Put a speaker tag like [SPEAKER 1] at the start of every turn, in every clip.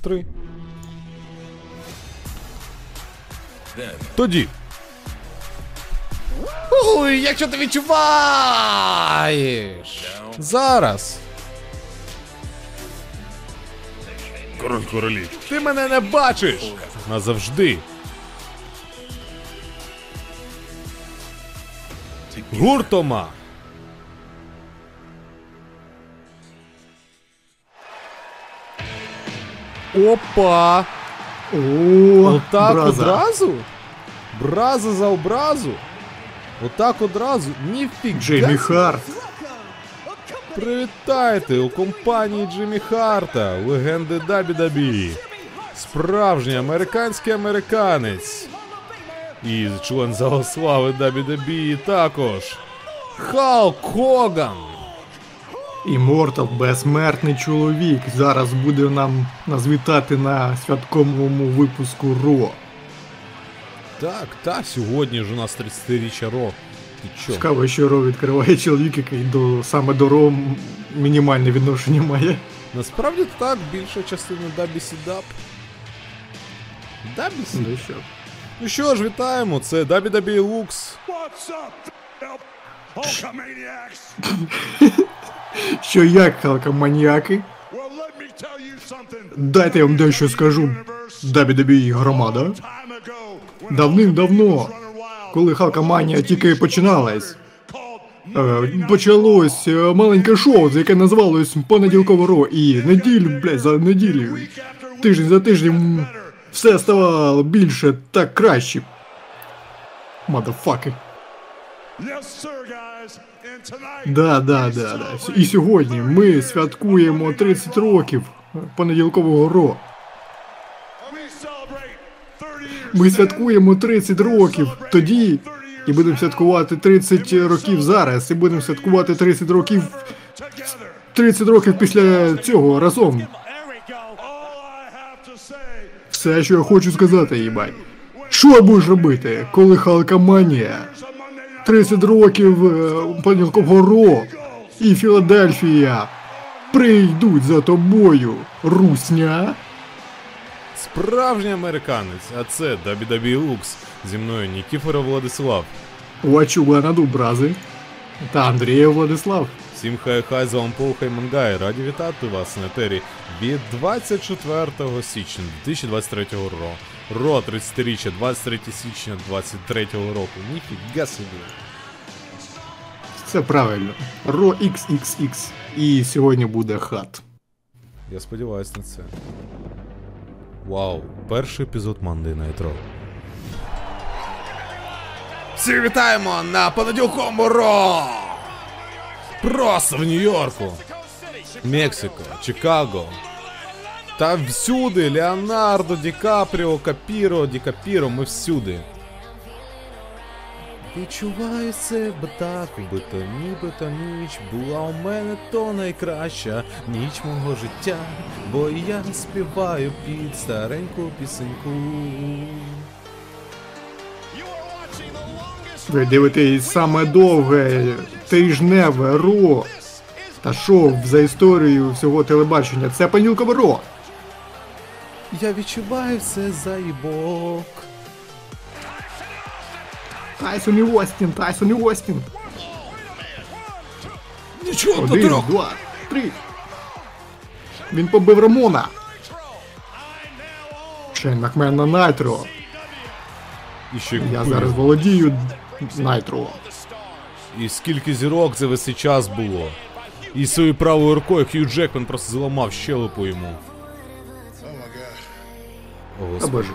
[SPEAKER 1] Три. Тоді. Ой, якщо ти відчуваєш. Зараз. Король королів. Ти мене не бачиш. Назавжди. Гуртома. Опа!
[SPEAKER 2] О,
[SPEAKER 1] Отак
[SPEAKER 2] браза.
[SPEAKER 1] одразу? Браза за образу? Отак одразу? Ніфіга.
[SPEAKER 2] Джеймі. Харт.
[SPEAKER 1] Привітайте у компанії Джиммі Харта, легенди Дабі Дабі. Справжній американський американець. І член залу слави Дабі Дабі також. Халк Хоган.
[SPEAKER 2] Іммортал, безсмертний чоловік. Зараз буде нам нас вітати на святковому випуску Ро.
[SPEAKER 1] Так, так, сьогодні ж у нас 30-річчя Ро. Ти чо?
[SPEAKER 2] Цікаво, що Ро відкриває чоловік, який до саме до Ро мінімальне відношення має.
[SPEAKER 1] Насправді так, більша частина Дабі Сідап. Дабі Сідап.
[SPEAKER 2] Ну що?
[SPEAKER 1] Ну ж, вітаємо, це Дабі Дабі Лукс.
[SPEAKER 3] What's up?
[SPEAKER 2] Що як,
[SPEAKER 3] something.
[SPEAKER 2] Дайте я вам дещо скажу. Дабі громада. Давним-давно, коли Халкоманія тільки починалась, Е, Почалось е, маленьке шоу, яке називалось Понеділкове Ро, і неділю, блядь, за неділю, тиждень за тижнем все ставало більше та краще. Мадафаки.
[SPEAKER 3] Yes, sir,
[SPEAKER 2] Да, да, да, да. І сьогодні ми святкуємо 30 років понеділкового Ро.
[SPEAKER 3] we celebrate 30 years.
[SPEAKER 2] Ми святкуємо 30 років тоді, і будемо святкувати 30 років зараз, і будемо святкувати 30 років
[SPEAKER 3] together.
[SPEAKER 2] 30 років після цього разом. Все, що я хочу сказати, їбать. Що будеш робити, коли Халкоманія, 30 років е, Ро і Філадельфія прийдуть за тобою, русня?
[SPEAKER 1] Справжній американець, а це Дабі Лукс. Зі мною Нікіфоров Владислав.
[SPEAKER 2] Вачула на дубрази та Андрія Владислав.
[SPEAKER 1] Всім хай хай з вами Пол Хаймангай. Раді вітати вас на етері від 24 січня 2023 року. Ро 30-річчя, 23 січня 23 року. Ніфіга собі.
[SPEAKER 2] Це правильно. Ро XXX. І сьогодні буде хат.
[SPEAKER 1] Я сподіваюся на це. Вау, перший епізод Monday Night Raw. Всі вітаємо на понеділковому Ро! Просто в Нью-Йорку, Мексико, Чикаго. Та всюди Леонардо, Ді Капріо, Капіро, Ді Капіро, ми всюди. Відчуваю себе так, бито нібито ніч була у мене то найкраща ніч мого життя, бо я співаю під стареньку пісеньку.
[SPEAKER 2] Ви дивитесь саме довге тижневе Ро та шоу за історією всього телебачення. Це понеділкове Ро.
[SPEAKER 1] Я відчуваю все заїбок.
[SPEAKER 2] Тайсон і Остін, Тайсон і Остін.
[SPEAKER 1] Нічого до
[SPEAKER 2] Один,
[SPEAKER 1] трьох.
[SPEAKER 2] два, три. Він побив Рамона. Шейн Макмен на Найтро.
[SPEAKER 1] І ще
[SPEAKER 2] Я
[SPEAKER 1] купив.
[SPEAKER 2] зараз володію Nitro.
[SPEAKER 1] І скільки зірок це весь цей час було. І своєю правою рукою Хью Джекман просто зламав щелепу йому. О,
[SPEAKER 2] Та
[SPEAKER 1] Господи.
[SPEAKER 2] боже.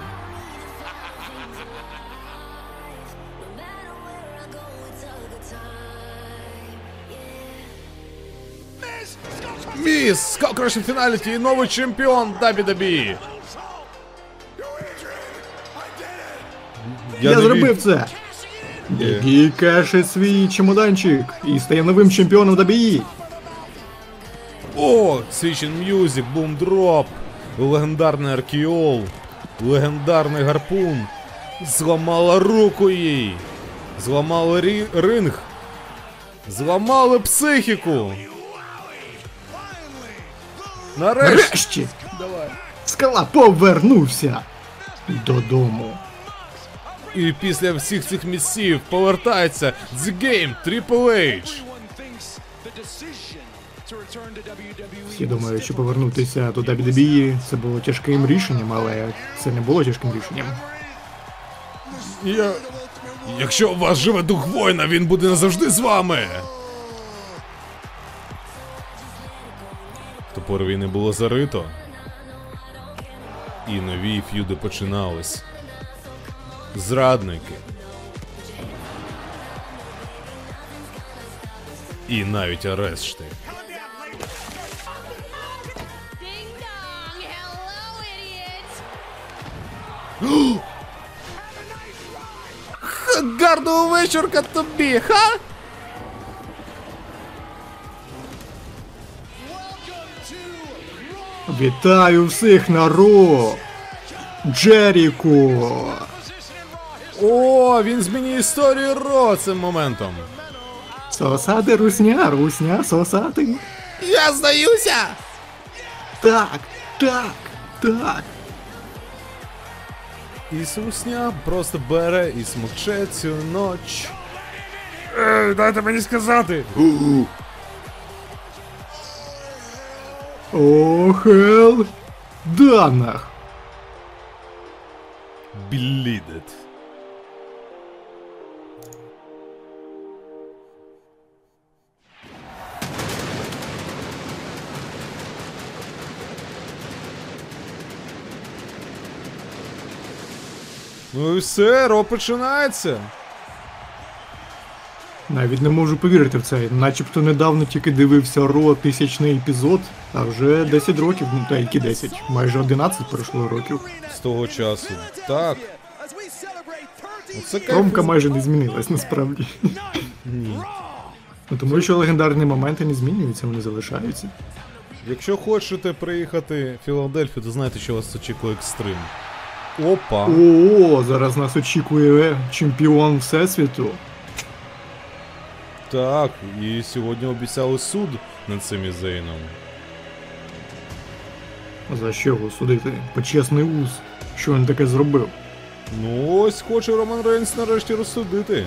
[SPEAKER 1] Міс, Скал Crushing Фіналіті і новий чемпіон Дабі Дабі.
[SPEAKER 2] Я, зробив це. Який каже свій чемоданчик і стає новим чемпіоном WE.
[SPEAKER 1] О, Свічен М'юзік, Бум Дроп, легендарний Аркіол, легендарний гарпун. Зламала руку їй. Зламали рі... ринг. Зламали психіку. Нарешті.
[SPEAKER 2] Нарешті.
[SPEAKER 1] Давай.
[SPEAKER 2] Скала повернувся додому.
[SPEAKER 1] І після всіх цих місців повертається The Game Triple H.
[SPEAKER 2] Всі думають, що повернутися до WWE це було тяжким рішенням, але це не було тяжким рішенням.
[SPEAKER 1] Я... Якщо у вас живе дух воїна, він буде назавжди з вами. Топор війни було зарито. І нові ф'юди починались. Зрадники. І навіть арешти. Гарного вечірка тобі, ха?
[SPEAKER 2] Вітаю всіх на Ро! Джеріко!
[SPEAKER 1] О, він змінює історію Ро цим моментом.
[SPEAKER 2] Сосати русня, русня, сосати.
[SPEAKER 1] Я здаюся!
[SPEAKER 2] Так, так, так.
[SPEAKER 1] І Сусня просто бере і смокче цю ноч. Ей, дайте мені сказати.
[SPEAKER 2] О, хел. Данах.
[SPEAKER 1] Блідет. Ну і все, ро починається.
[SPEAKER 2] Навіть не можу повірити в це. Начебто недавно тільки дивився Ро тисячний епізод, а вже 10 років, ну та які 10, майже 11 пройшло років.
[SPEAKER 1] З того часу. Так. Оце
[SPEAKER 2] Ромка майже не змінилась насправді.
[SPEAKER 1] Ні.
[SPEAKER 2] Ну, тому що легендарні моменти не змінюються, вони залишаються.
[SPEAKER 1] Якщо хочете приїхати в Філадельфію, то знаєте, що вас очікує екстрим. Опа.
[SPEAKER 2] О, зараз нас очікує чемпіон Всесвіту.
[SPEAKER 1] Так, і сьогодні обіцяли суд над цим ізейном.
[SPEAKER 2] За що його судити? Почесний уз. Що він таке зробив?
[SPEAKER 1] Ну ось хоче Роман Рейнс нарешті розсудити.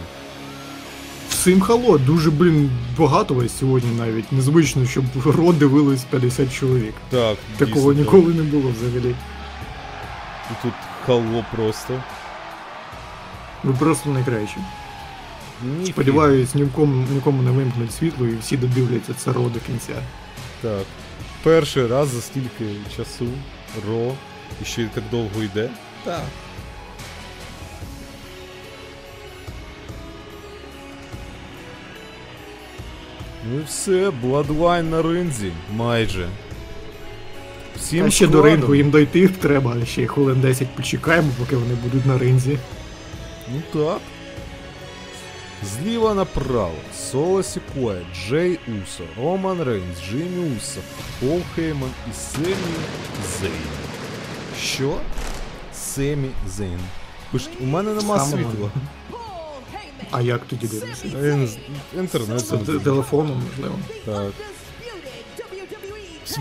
[SPEAKER 2] Всім хало, дуже, блін, багато вас сьогодні навіть. Незвично, щоб в Ро дивилось 50 чоловік.
[SPEAKER 1] Так,
[SPEAKER 2] Такого
[SPEAKER 1] дійсно,
[SPEAKER 2] ніколи не було взагалі.
[SPEAKER 1] І тут хало просто.
[SPEAKER 2] Ви просто найкращі.
[SPEAKER 1] Ні,
[SPEAKER 2] Сподіваюсь, нікому, нікому не вимкнуть світло і всі додивляться це Ро до кінця.
[SPEAKER 1] Так. Перший раз за стільки часу Ро і ще й так довго йде. Так. Ну і все, Bloodline на ринзі, майже. Всім
[SPEAKER 2] А ще до
[SPEAKER 1] складом.
[SPEAKER 2] рингу їм дойти треба, ще хвилин 10 почекаємо, поки вони будуть на ринзі.
[SPEAKER 1] Ну так. Зліва направо. Соло Сікоя, Джей Усо, Роман Рейнс, Джиммі Усо, Пол Хейман і Семі Зейн. Що? Семі Зейн. Пишуть, у мене нема
[SPEAKER 2] Саме
[SPEAKER 1] світла.
[SPEAKER 2] А як тоді дивитися?
[SPEAKER 1] А я не з- Інтернет
[SPEAKER 2] Це телефоном, можливо.
[SPEAKER 1] Так.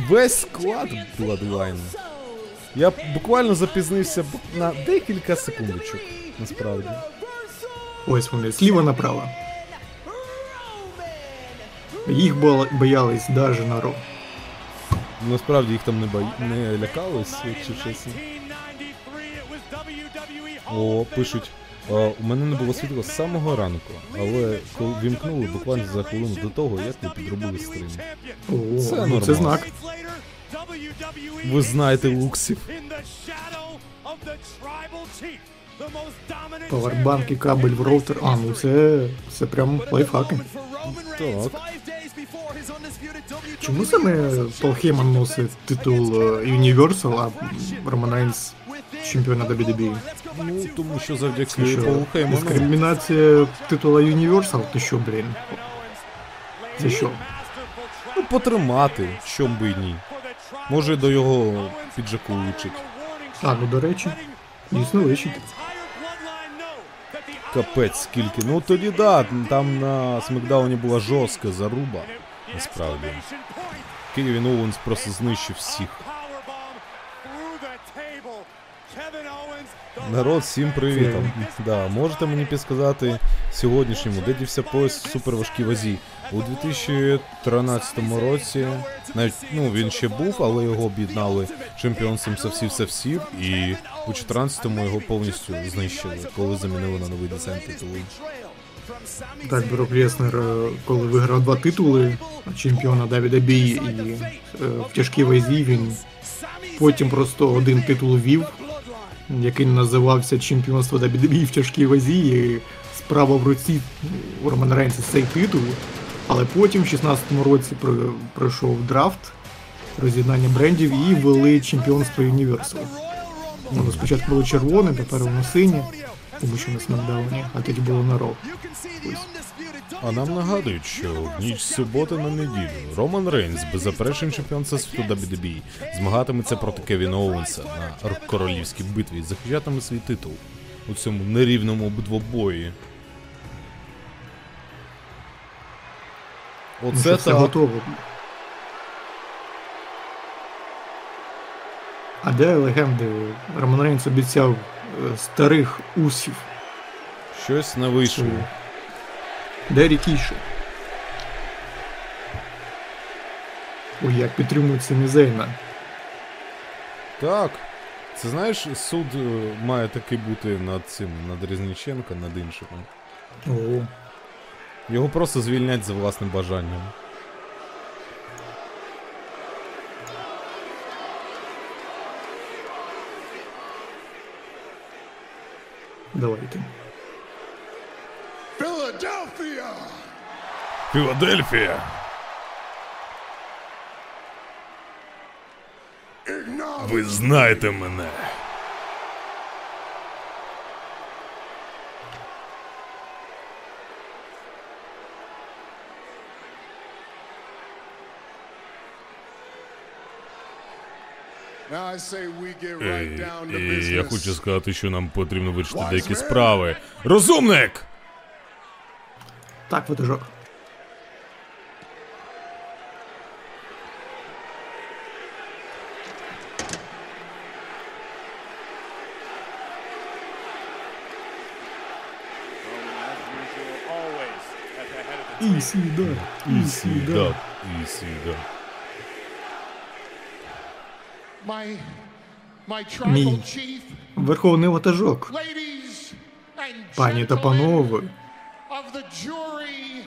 [SPEAKER 1] Весь склад Bloodline. Я буквально запізнився на декілька секундочок. Насправді.
[SPEAKER 2] Ось вони, зліва направо. Їх бо- боялись даже на Ро.
[SPEAKER 1] Насправді їх там не бої... не лякалось, якщо чесно. О, пишуть. «А, у мене не було світла з самого ранку, але коли вімкнули буквально за хвилину до того, як ви підробили стрім.
[SPEAKER 2] О,
[SPEAKER 1] Це
[SPEAKER 2] ну
[SPEAKER 1] нормально.
[SPEAKER 2] це знак.
[SPEAKER 1] Ви знаєте луксів.
[SPEAKER 2] Павербанк і кабель в роутер. А, ну це. це прям лайфхаки.
[SPEAKER 1] Так.
[SPEAKER 2] Чому саме Пол Хейман носить титул е, Universal, а Роман Рейнс чемпіона WWE?
[SPEAKER 1] Ну, тому що завдяки
[SPEAKER 2] що,
[SPEAKER 1] Хейману.
[SPEAKER 2] дискримінація титула Universal? Ти що, блін? Це що?
[SPEAKER 1] Ну, потримати, чом би ні. Може до його піджаку лучить.
[SPEAKER 2] А, ну до речі, дійсно личить.
[SPEAKER 1] Капець скільки. Ну тоді да, там на Смакдауні була жорстка заруба. Насправді. Кевін Оуенс просто знищив всіх. Народ, всім привіт. Да, можете мені підсказати сьогоднішньому, де дівся пояс суперважкій вазі. У 2013 році, навіть ну він ще був, але його об'єднали чемпіонством со всіх, і у 14-му його повністю знищили, коли замінили на новий десант титулу.
[SPEAKER 2] Так, Брок Леснер, е, коли виграв два титули чемпіона WWE і е, в тяжкій вазі він потім просто один титул вів, який називався чемпіонство WWE в тяжкій вазі. І справа в руці у Романа Рейнса цей титул. Але потім в 16-му році пройшов драфт, роз'єднання брендів і ввели чемпіонство Universal. Воно спочатку було червоне, тепер воно синє, тому що на смакдауні, а тоді було на Raw.
[SPEAKER 1] А нам нагадують, що в ніч з суботи на неділю Роман Рейнс, беззаперечний чемпіон світу WWE, змагатиметься проти Кевіна Оуенса на королівській битві і захищатиме свій титул у цьому нерівному двобої.
[SPEAKER 2] Ну,
[SPEAKER 1] Оце
[SPEAKER 2] все
[SPEAKER 1] так.
[SPEAKER 2] готово. А де легенди? Роман Рейнс обіцяв е, старих усів.
[SPEAKER 1] Щось не вийшло.
[SPEAKER 2] Де Рікіші? Ой, як підтримують Самі Зейна.
[SPEAKER 1] Так. Це знаєш, суд е, має таки бути над цим, над Різниченка, над іншим.
[SPEAKER 2] О,
[SPEAKER 1] Його просто звільнять за власним бажанням.
[SPEAKER 2] давайте.
[SPEAKER 1] Філадельфія!
[SPEAKER 3] Acknowledge
[SPEAKER 1] Ви знаєте мене. Ей, я хочу сказати, що нам потрібно вирішити деякі справи. Розумник!
[SPEAKER 2] Так, ватажок.
[SPEAKER 1] І.
[SPEAKER 3] My, my
[SPEAKER 2] Мій
[SPEAKER 3] chief,
[SPEAKER 2] верховний ватажок. Пані та панове,
[SPEAKER 3] jury,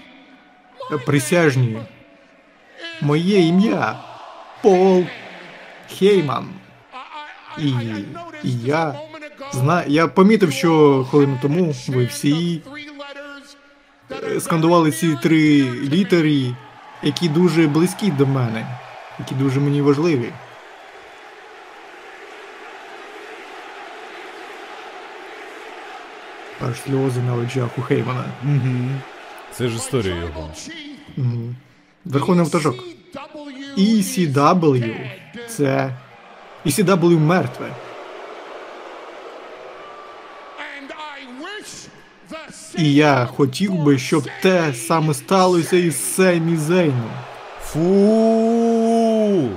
[SPEAKER 2] присяжні, моє ім'я Пол Хейман.
[SPEAKER 3] I, I,
[SPEAKER 2] І,
[SPEAKER 3] I, I noticed
[SPEAKER 2] і я зна... я помітив, що хвилину тому ви всі скандували ці три літери, які дуже близькі до мене, які дуже мені важливі. Аж сльози на очах у Хеймана.
[SPEAKER 1] Це ж історія його.
[SPEAKER 3] Chief,
[SPEAKER 2] Верховний ватажок.
[SPEAKER 3] ECW.
[SPEAKER 2] Це ECW мертве.
[SPEAKER 3] And I wish the
[SPEAKER 2] І я хотів би, щоб те саме сталося із Семі Зейном.
[SPEAKER 1] Фу!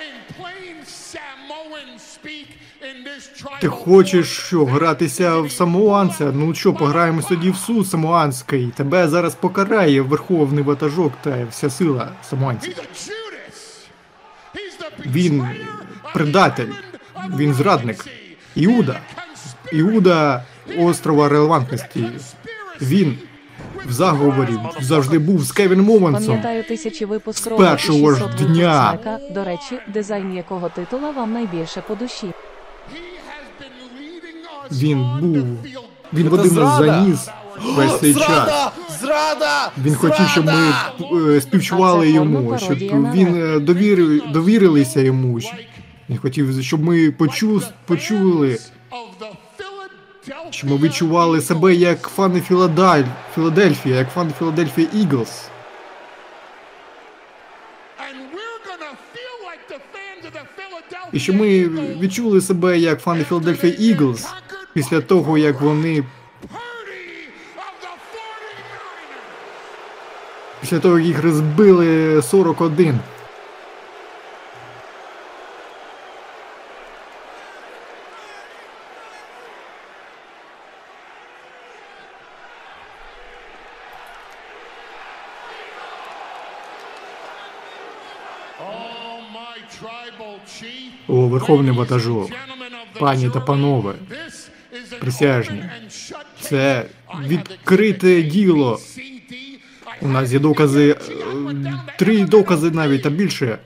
[SPEAKER 3] in plain Samoan speak in this tribal
[SPEAKER 2] Ти хочеш що, гратися в самоанця? Ну що, пограємо тоді в суд самоанський. Тебе зараз покарає верховний ватажок та вся сила самоанців. Він предатель, він зрадник. Іуда. Іуда острова релевантності. Він в заговорі завжди був з Кевіном Овансом.
[SPEAKER 4] Пам'ятаю тисячі випуск
[SPEAKER 2] З першого ж дня.
[SPEAKER 4] До речі, дизайн якого титула вам найбільше по душі.
[SPEAKER 2] Він був. Він водив нас за ніс весь цей час.
[SPEAKER 1] Зрада!
[SPEAKER 2] Він хотів, щоб ми е, співчували йому, щоб він е, довіри, довірилися йому. Він хотів, щоб ми почу, почули, щоб ми відчували себе як фани Філадель... Філадельфія, як фани Філадельфія Іглс. І що ми відчули себе як фани Філадельфія Eagles після того, як вони
[SPEAKER 3] Purdy of the 49ers.
[SPEAKER 2] після того, як їх розбили 41.
[SPEAKER 3] Oh, my tribal chief.
[SPEAKER 2] О, верховний
[SPEAKER 3] the
[SPEAKER 2] пані та панове, присяжні, це відкрите діло. У нас є докази, е, три докази навіть та більше.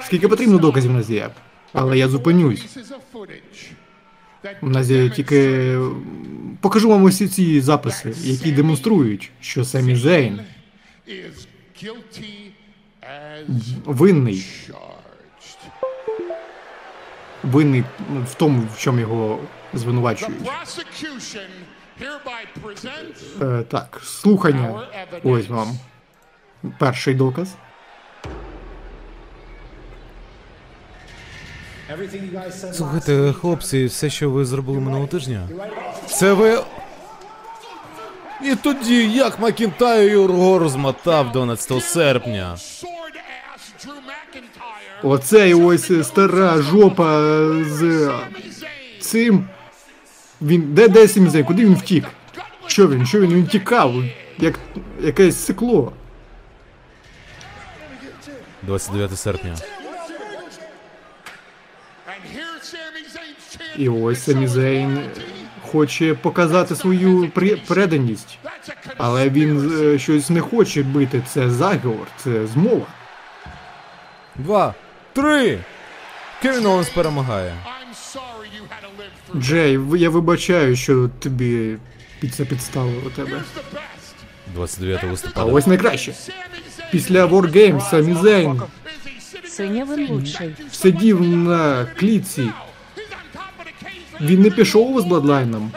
[SPEAKER 2] Скільки потрібно доказів у нас є? Але я зупинюсь. У нас є тільки. Покажу вам усі ці записи, які демонструють, що Семі Зейн винний. Винний в тому, в чому його звинувачують. Е, так, слухання. Ось вам. Перший доказ.
[SPEAKER 1] Слухайте, хлопці, все, що ви зробили минулого тижня. Це ви. І тоді, як Макінтайр його розмотав 12 серпня.
[SPEAKER 2] Оце ось стара жопа з цим. Він. Де де Семі Зейн? Куди він втік? Що він? Що він? Він тікав? Як якесь сикло.
[SPEAKER 1] 29 серпня.
[SPEAKER 2] І ось Семі
[SPEAKER 3] show his
[SPEAKER 2] Зейн
[SPEAKER 3] loyalty.
[SPEAKER 2] хоче показати свою преданість. Але він е, щось не хоче бити. Це заговор, це змова.
[SPEAKER 1] Два, три. Кевін Оуенс перемагає.
[SPEAKER 2] Джей, в- я вибачаю, що тобі під це підставило тебе.
[SPEAKER 3] Here's the best.
[SPEAKER 1] 29
[SPEAKER 2] А
[SPEAKER 1] листопада.
[SPEAKER 2] ось найкраще. Після Wargames Самі Зейн
[SPEAKER 3] is he sitting
[SPEAKER 4] Синя
[SPEAKER 3] there
[SPEAKER 4] він
[SPEAKER 3] saying,
[SPEAKER 4] лучший.
[SPEAKER 3] "Thank you so
[SPEAKER 2] сидів на клітці. Він не пішов з Бладлайном.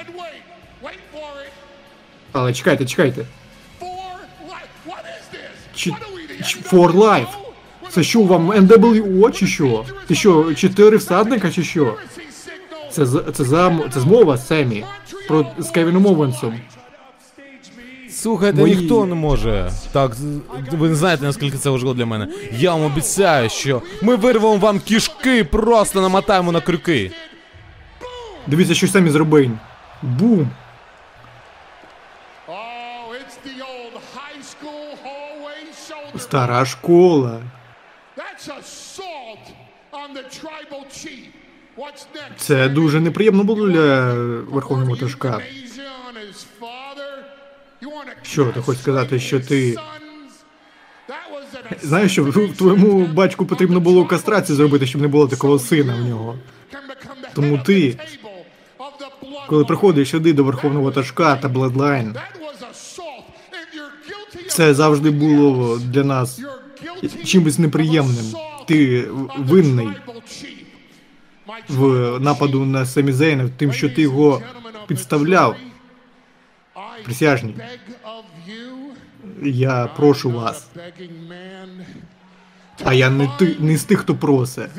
[SPEAKER 2] Але чекайте, чекайте. Чи,
[SPEAKER 3] What are we, the
[SPEAKER 2] ч-
[SPEAKER 3] NWO?
[SPEAKER 2] for life. Це що вам NWO чи що? Ти що, чотири всадника чи що? Це з- це за це змова Семі про з Кевіном Овенсом.
[SPEAKER 1] Слухайте,
[SPEAKER 2] Мої-
[SPEAKER 1] ніхто не може. Так, ви не знаєте, наскільки це важливо для мене. Я вам обіцяю, що ми вирвемо вам кішки, просто намотаємо на крюки.
[SPEAKER 2] Дивіться, що Семі зробив. Бум!
[SPEAKER 3] Oh.
[SPEAKER 2] Стара школа.
[SPEAKER 3] That's assault on the tribal chief. What's next?
[SPEAKER 2] Це дуже неприємно було для верховного
[SPEAKER 3] wanna
[SPEAKER 2] Що, ти хочеш сказати, що ти- Знаєш що, твоєму батьку потрібно було кастрацію зробити, щоб не було такого сина в нього. Тому ти, Коли приходиш сюди до верховного ватажка та Бладлайн, це завжди було для нас чимось неприємним. Ти винний в нападу на Семі Зейна, тим, що ти його підставляв. Присяжні. Я прошу вас. А я не ти не з тих, хто просить.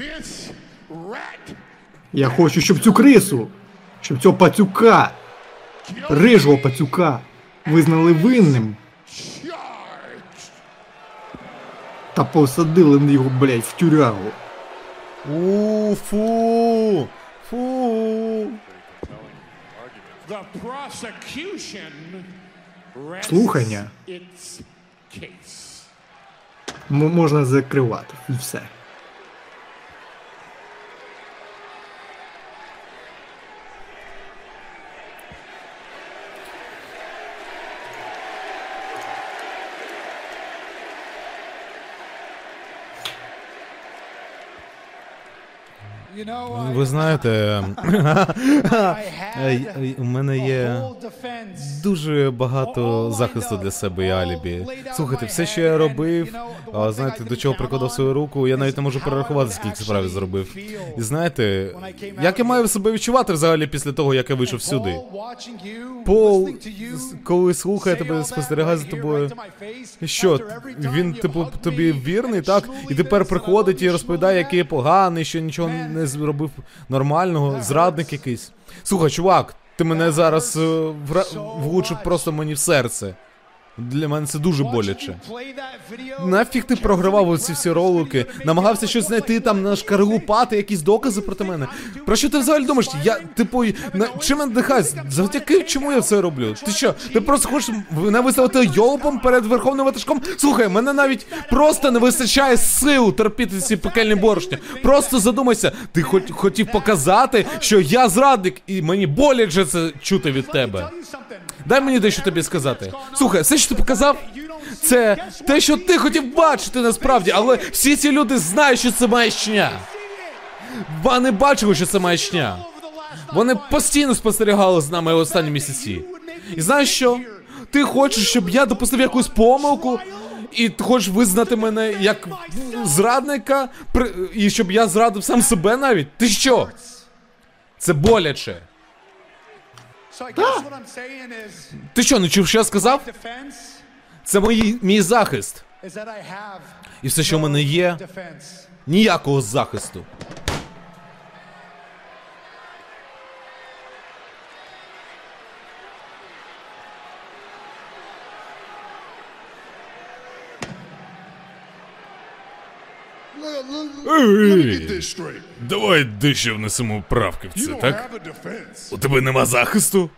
[SPEAKER 2] Я хочу, щоб цю крису, щоб цього пацюка, рижого пацюка, визнали винним та посадили його, блядь, в тюрягу.
[SPEAKER 1] У, фу! Фу!
[SPEAKER 3] The prosecution
[SPEAKER 2] Слухання. М- можна закривати і все.
[SPEAKER 1] Ви знаєте, ей, у мене є дуже багато захисту для себе і алібі. Слухайте, все, що я робив, знаєте, до чого прикладав свою руку, я навіть не можу перерахувати, скільки справ зробив. І знаєте, як я маю себе відчувати взагалі після того, як я вийшов сюди? Пол, коли слухає тебе, спостерігає за тобою. Що, він, типу, тобі вірний, так? І тепер приходить і розповідає, який я поганий, що нічого не зробив нормального, зрадник якийсь. Слухай, чувак, ти мене зараз е, влучив просто мені в серце. Для мене це дуже боляче. Нафіг ти програвав оці всі ролики, намагався щось знайти там нашкаргупати, якісь докази проти мене. Про що ти взагалі думаєш? Я, типу, на чим надихаюсь? Завдяки чому я це роблю? Ти що? Ти просто хочеш мене виставити йолопом перед верховним ватажком? Слухай, мене навіть просто не вистачає сил терпіти ці пекельні борошня. Просто задумайся, ти хоч хотів показати, що я зрадник, і мені боляче це чути від тебе. Дай мені дещо тобі сказати. Слухай, все, що ти показав, це те, що ти хотів бачити насправді, але всі ці люди знають, що це маячня. Вони бачили, що це маячня. Вони постійно спостерігали з нами останні місяці. І знаєш що? Ти хочеш, щоб я допустив якусь помилку, і ти хочеш визнати мене як зрадника, і щоб я зрадив сам себе навіть? Ти що? Це боляче. Ти що, не чув, що я сказав? Це мої, мій захист. І все, що в мене є, ніякого захисту. Ей, давай дещо внесемо правки в це, так? У тебе нема захисту?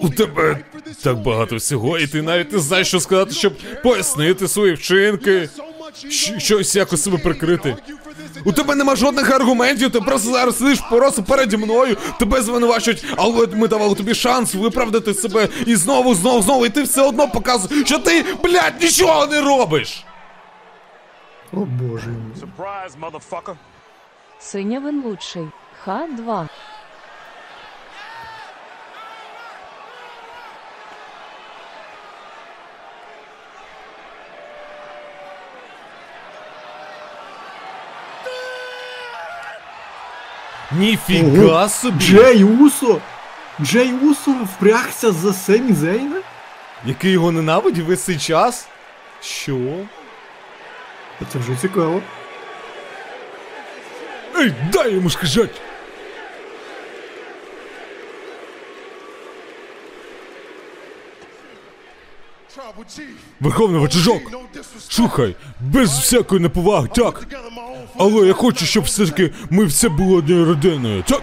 [SPEAKER 1] У тебе так багато всього, і ти навіть не знаєш, що сказати, щоб пояснити свої вчинки, щось якось себе прикрити. У тебе нема жодних аргументів, ти просто зараз сидиш просто переді мною, тебе звинувачують, але ми давали тобі шанс виправдати себе і знову, знову, знову, і ти все одно показуєш, що ти, блядь, нічого не робиш.
[SPEAKER 2] О боже.
[SPEAKER 4] Синявин лучший. Х2.
[SPEAKER 1] Ніфіга собі!
[SPEAKER 2] Джей Усо! Джей Усо впрягся за Семі Зейна?
[SPEAKER 1] Який його ненавидів весь цей час? Що?
[SPEAKER 2] Це вже цікаво.
[SPEAKER 1] Ей, дай йому сказати! Верховний ватажок! Слухай, без всякої неповаги, так? Але я хочу, щоб все таки ми все було однією родиною, так?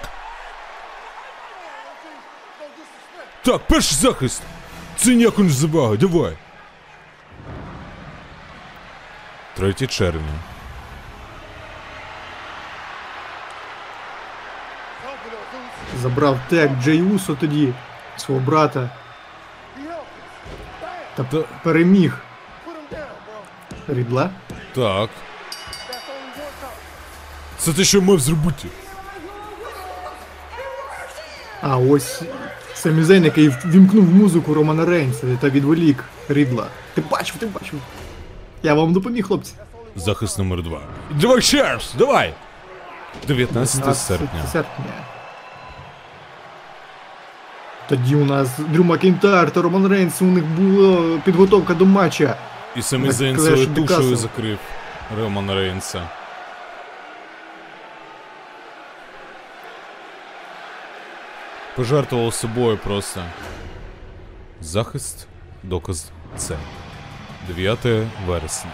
[SPEAKER 1] Так, перший захист. Це ніяко не завага, давай. 3 червня.
[SPEAKER 2] Забрав тег Джей Усо тоді, свого брата. Та
[SPEAKER 1] Та-
[SPEAKER 2] переміг. Рідла?
[SPEAKER 1] Так. Це те, що мав зробити.
[SPEAKER 2] А ось Семі Зейн, який вімкнув музику Романа Рейнса та відволік Рідла. Ти бачив, ти бачив. Я вам допоміг, хлопці.
[SPEAKER 1] Захист номер 2. Давай раз, давай! 19
[SPEAKER 2] 15
[SPEAKER 1] серпня.
[SPEAKER 2] серпня. Тоді у нас Дрю Макінтайр та Роман Рейнс, у них була підготовка до матча.
[SPEAKER 1] І Семі
[SPEAKER 2] На
[SPEAKER 1] Зейн своєю тушою закрив Романа Рейнса. Пожертвував собою просто. Захист, доказ це. 9 вересня.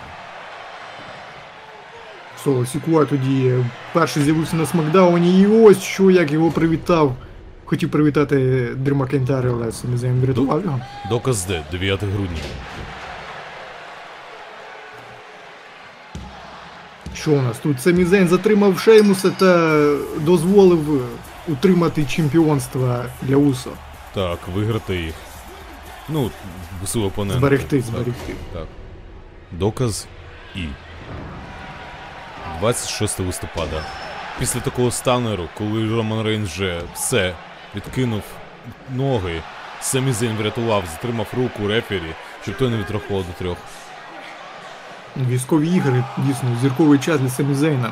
[SPEAKER 2] Соло Сікуа тоді перший з'явився на Смакдауні, і ось що як його привітав. Хотів привітати Дрю Макінтайр, але Семі Зейн врятував його.
[SPEAKER 1] Доказ Д, 9 грудня.
[SPEAKER 2] Що у нас тут? Семі Зейн затримав Шеймуса та дозволив утримати чемпіонство для Усо.
[SPEAKER 1] Так, виграти їх. Ну, свого опонента.
[SPEAKER 2] Зберегти, зберегти.
[SPEAKER 1] Так. Доказ І. 26 листопада. Після такого станеру, коли Роман Рейн вже все відкинув ноги, Самі Зейн врятував, затримав руку рефері, щоб той не відрахував до трьох.
[SPEAKER 2] Військові ігри, дійсно, зірковий час для Семі Зейна.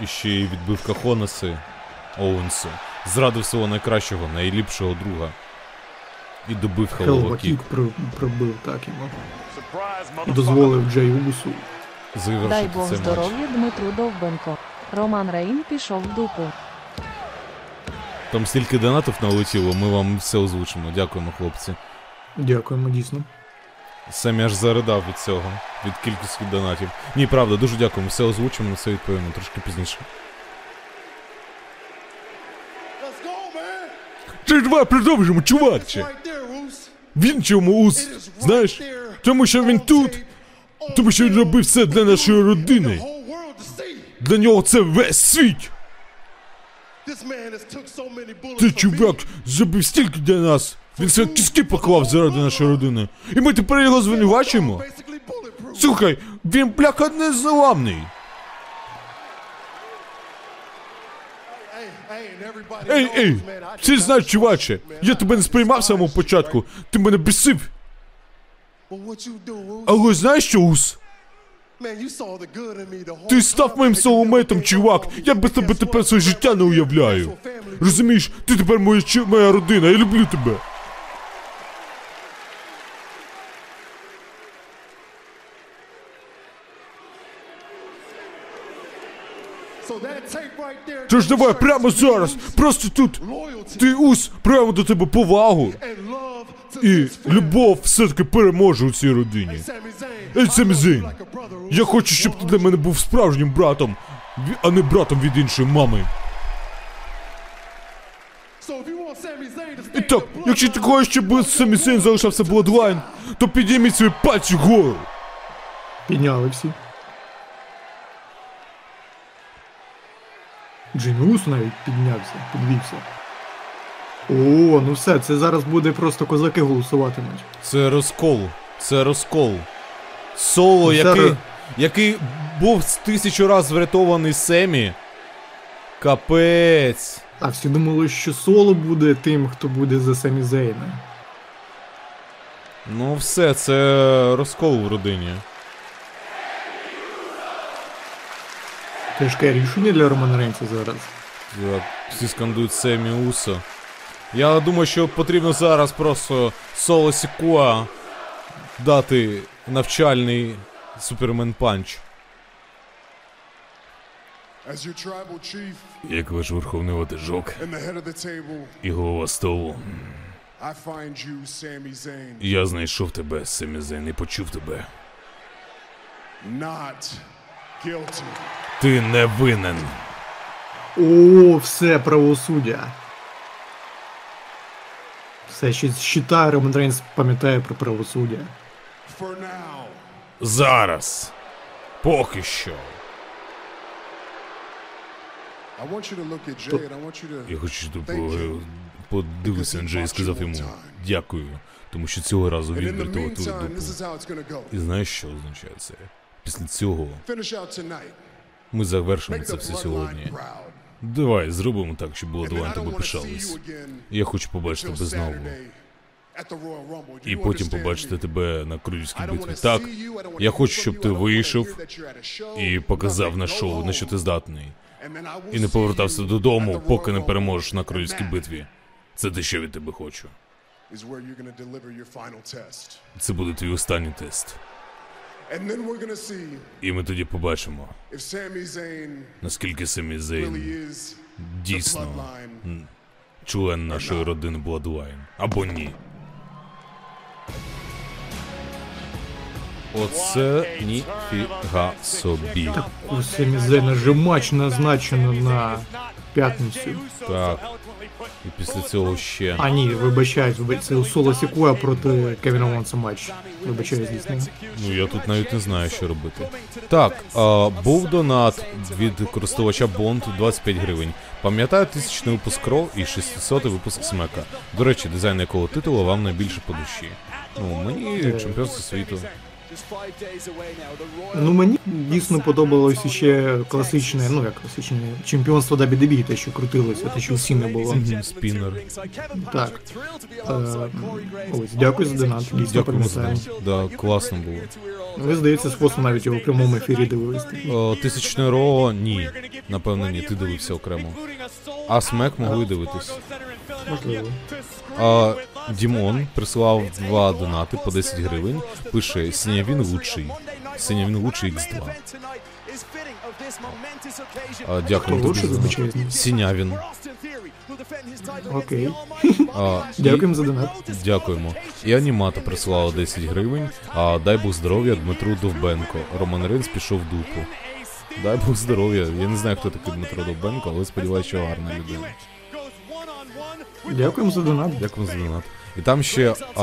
[SPEAKER 1] І ще й відбивка Хонаси Оуенсу. Зрадив свого найкращого, найліпшого друга. І добив
[SPEAKER 2] Хелва при- пробив так йому. І дозволив Джей Усу.
[SPEAKER 4] Дай Бог
[SPEAKER 1] цей матч.
[SPEAKER 4] здоров'я Дмитру Довбенко. Роман Рейн пішов в дупу.
[SPEAKER 1] Там стільки донатів налетіло, ми вам все озвучимо. Дякуємо, хлопці.
[SPEAKER 2] Дякуємо, дійсно.
[SPEAKER 1] Самі аж заридав від цього, від кількості донатів. Ні, правда, дуже дякуємо. Все озвучимо, все відповімо трошки пізніше.
[SPEAKER 3] Let's go, man.
[SPEAKER 1] Ти давай продовжимо, чуваче! Він чому ус? Знаєш? Тому що він тут, тому що він робив все для нашої родини. Для нього це весь світ. Ти чувак зробив стільки для нас. Він все кіски поклав заради нашої родини. І ми тепер його звинувачуємо. Слухай, він бляха незламний. Ей, ей, Всі
[SPEAKER 3] знають,
[SPEAKER 1] чуваче, я тебе не сприймав з самого початку. Ти мене бісив. Але знаєш що, Ус? Ти став моїм солометом, чувак. Я без тебе тепер своє життя не уявляю. Розумієш, ти тепер моя, моя родина, я люблю тебе. Тож давай прямо зараз, просто тут. Ти ус, прямо до тебе повагу. І любов все-таки переможе у цій родині. Ей,
[SPEAKER 3] Roos.
[SPEAKER 1] я хочу, щоб ти для мене був справжнім братом, а не братом від іншої мами. І так, якщо ти хочеш, щоб Самі Зейн залишався Bloodline, то підійміть свої пальці вгору.
[SPEAKER 2] Підняли всі. Джиммі Ус навіть піднявся, підвівся. О, ну все, це зараз буде просто козаки голосуватимуть.
[SPEAKER 1] Це розкол. Це розкол. Соло,
[SPEAKER 2] Це
[SPEAKER 1] який,
[SPEAKER 2] ро-
[SPEAKER 1] який був з тисячу раз врятований Семі. Капець.
[SPEAKER 2] А всі думали, що соло буде тим, хто буде за Семі Зейна.
[SPEAKER 1] Ну все, це розкол в родині.
[SPEAKER 2] Тяжке рішення для Романа Рейнса зараз.
[SPEAKER 1] Так, Всі скандують Семі Усо. Я думаю, що потрібно зараз просто соло Сікуа дати навчальний супермен панч. Як ваш верховний ватажок і голова столу. Я знайшов тебе, Семі Зейн, і почув тебе.
[SPEAKER 3] not guilty.
[SPEAKER 1] Ти не винен.
[SPEAKER 2] О, все правосуддя. Все ще щитає, Роман Рейнс пам'ятає про правосуддя.
[SPEAKER 1] Зараз. Поки що. Я хочу, щоб ти
[SPEAKER 3] Thank you.
[SPEAKER 1] по- подивився на Джей і сказав йому дякую, тому що цього разу він врятував твою дупу. І знаєш, що означає це? Після цього. Ми завершимо це все сьогодні. Давай, зробимо так, щоб
[SPEAKER 3] don't
[SPEAKER 1] тебе
[SPEAKER 3] want
[SPEAKER 1] пишались. Я хочу побачити тебе знову. І потім побачити тебе на королівській битві. Так, я хочу, щоб ти вийшов і показав на шоу, на що ти здатний. І не повертався додому, поки не переможеш на королівській битві. Це те, що від тебе хочу. Це буде твій останній тест. І ми тоді побачимо,
[SPEAKER 3] if Sami Zayn
[SPEAKER 1] наскільки
[SPEAKER 3] really
[SPEAKER 1] Зейн дійсно член нашої родини Bloodline. Або ні. Оце ніфіга собі.
[SPEAKER 2] У Семі Зейна же матч назначено на п'ятницю.
[SPEAKER 1] Так. І після цього ще.
[SPEAKER 2] А ні, вибачаюсь, вибач- це у Соло Сікуя проти Кевіна Вонса матч. Вибачаюсь, дійсно.
[SPEAKER 1] Ну я тут навіть не знаю, що робити. Так, а, був донат від користувача Bond 25 гривень. Пам'ятаю тисячний випуск Ро і 600 випуск Смека. До речі, дизайн якого титулу вам найбільше по душі. Ну, мені чемпіонство світу.
[SPEAKER 2] Ну мені дійсно подобалось ще класичне, ну як класичне чемпіонство WWE, те, що крутилося, те, що всі не було.
[SPEAKER 1] Мгм, Спіннер.
[SPEAKER 2] Так. Е, ось, дякую за донат, дійсно пам'ятаємо.
[SPEAKER 1] Да, класно було.
[SPEAKER 2] Ви здається, з Фосом навіть його в прямому ефірі дивились.
[SPEAKER 1] О, Тисячне Ро ні. Напевно, ні, ти дивився окремо. А смек могли дивитись.
[SPEAKER 2] Можливо.
[SPEAKER 1] А, Дімон прислав два донати по 10 гривень. Пише Синя він лучший. Синя він лучший X2. А, дякую тобі за донат. Сінявін.
[SPEAKER 2] Окей.
[SPEAKER 1] А, і-
[SPEAKER 2] Дякуємо за донат.
[SPEAKER 1] Дякуємо. І анімата прислала 10 гривень. А дай Бог здоров'я Дмитру Довбенко. Роман Ринс пішов в дупу. Дай Бог здоров'я. Я не знаю, хто такий Дмитро Довбенко, але сподіваюся, що гарна людина.
[SPEAKER 2] Дякуємо за донат.
[SPEAKER 1] Дякую за донат. І там ще а,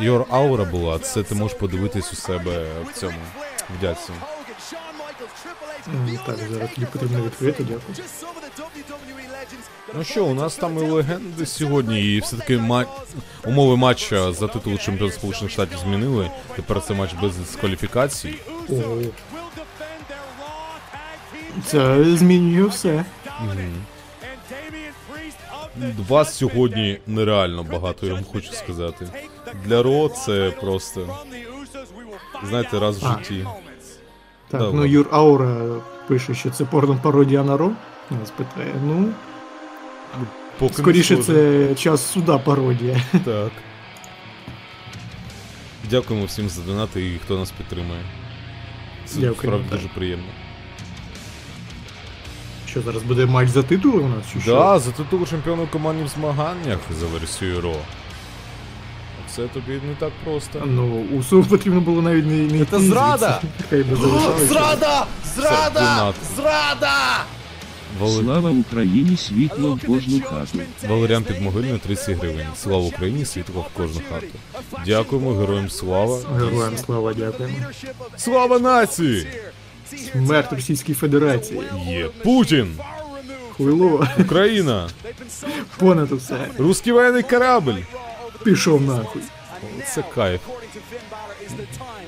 [SPEAKER 1] Your Aura була, це ти можеш подивитись у себе в цьому в дядці.
[SPEAKER 2] Так, зараз тобі потрібно відкрити, дякую.
[SPEAKER 1] Ну що, у нас там і легенди сьогодні, і все-таки ма... умови матча за титул чемпіона Сполучених Штатів змінили. Тепер це матч без дискваліфікацій.
[SPEAKER 2] О, це змінює все.
[SPEAKER 1] Вас сьогодні нереально багато, я вам хочу сказати. Для Ро це просто, знаєте, раз в
[SPEAKER 2] А.
[SPEAKER 1] житті.
[SPEAKER 2] Так,
[SPEAKER 1] Да,
[SPEAKER 2] ну. Юр Аура пише, що це порно пародія на Ро. Нас питає. Ну,
[SPEAKER 1] Поки не
[SPEAKER 2] скоріше
[SPEAKER 1] схоже.
[SPEAKER 2] це час суда пародія.
[SPEAKER 1] Так. Дякуємо всім за донати і хто нас підтримує. Це
[SPEAKER 2] Дякую,
[SPEAKER 1] справді
[SPEAKER 2] так.
[SPEAKER 1] дуже приємно.
[SPEAKER 2] Що зараз буде матч за титули у нас? Чи що?
[SPEAKER 1] Да, за титул чемпіона в командних змаганнях за версією Ро. Це тобі не так просто.
[SPEAKER 2] Ну, Усу потрібно було навіть не, не йти
[SPEAKER 1] зрада!
[SPEAKER 2] Хай би залишалися.
[SPEAKER 1] Зрада! Зрада! Зрада! Вали...
[SPEAKER 5] Слава Україні, світло в кожну хату.
[SPEAKER 1] Валеріан Підмогильний 30 гривень. Слава Україні, світло в кожну хату. Дякуємо, героям слава.
[SPEAKER 2] Героям слава, дякуємо.
[SPEAKER 1] Слава нації!
[SPEAKER 2] Смерть Російській Федерації.
[SPEAKER 1] Є Путін!
[SPEAKER 2] Хуйло,
[SPEAKER 1] Україна!
[SPEAKER 2] понад усе.
[SPEAKER 1] Русський воєнний корабль!
[SPEAKER 2] Пішов нахуй.
[SPEAKER 1] Це кайф.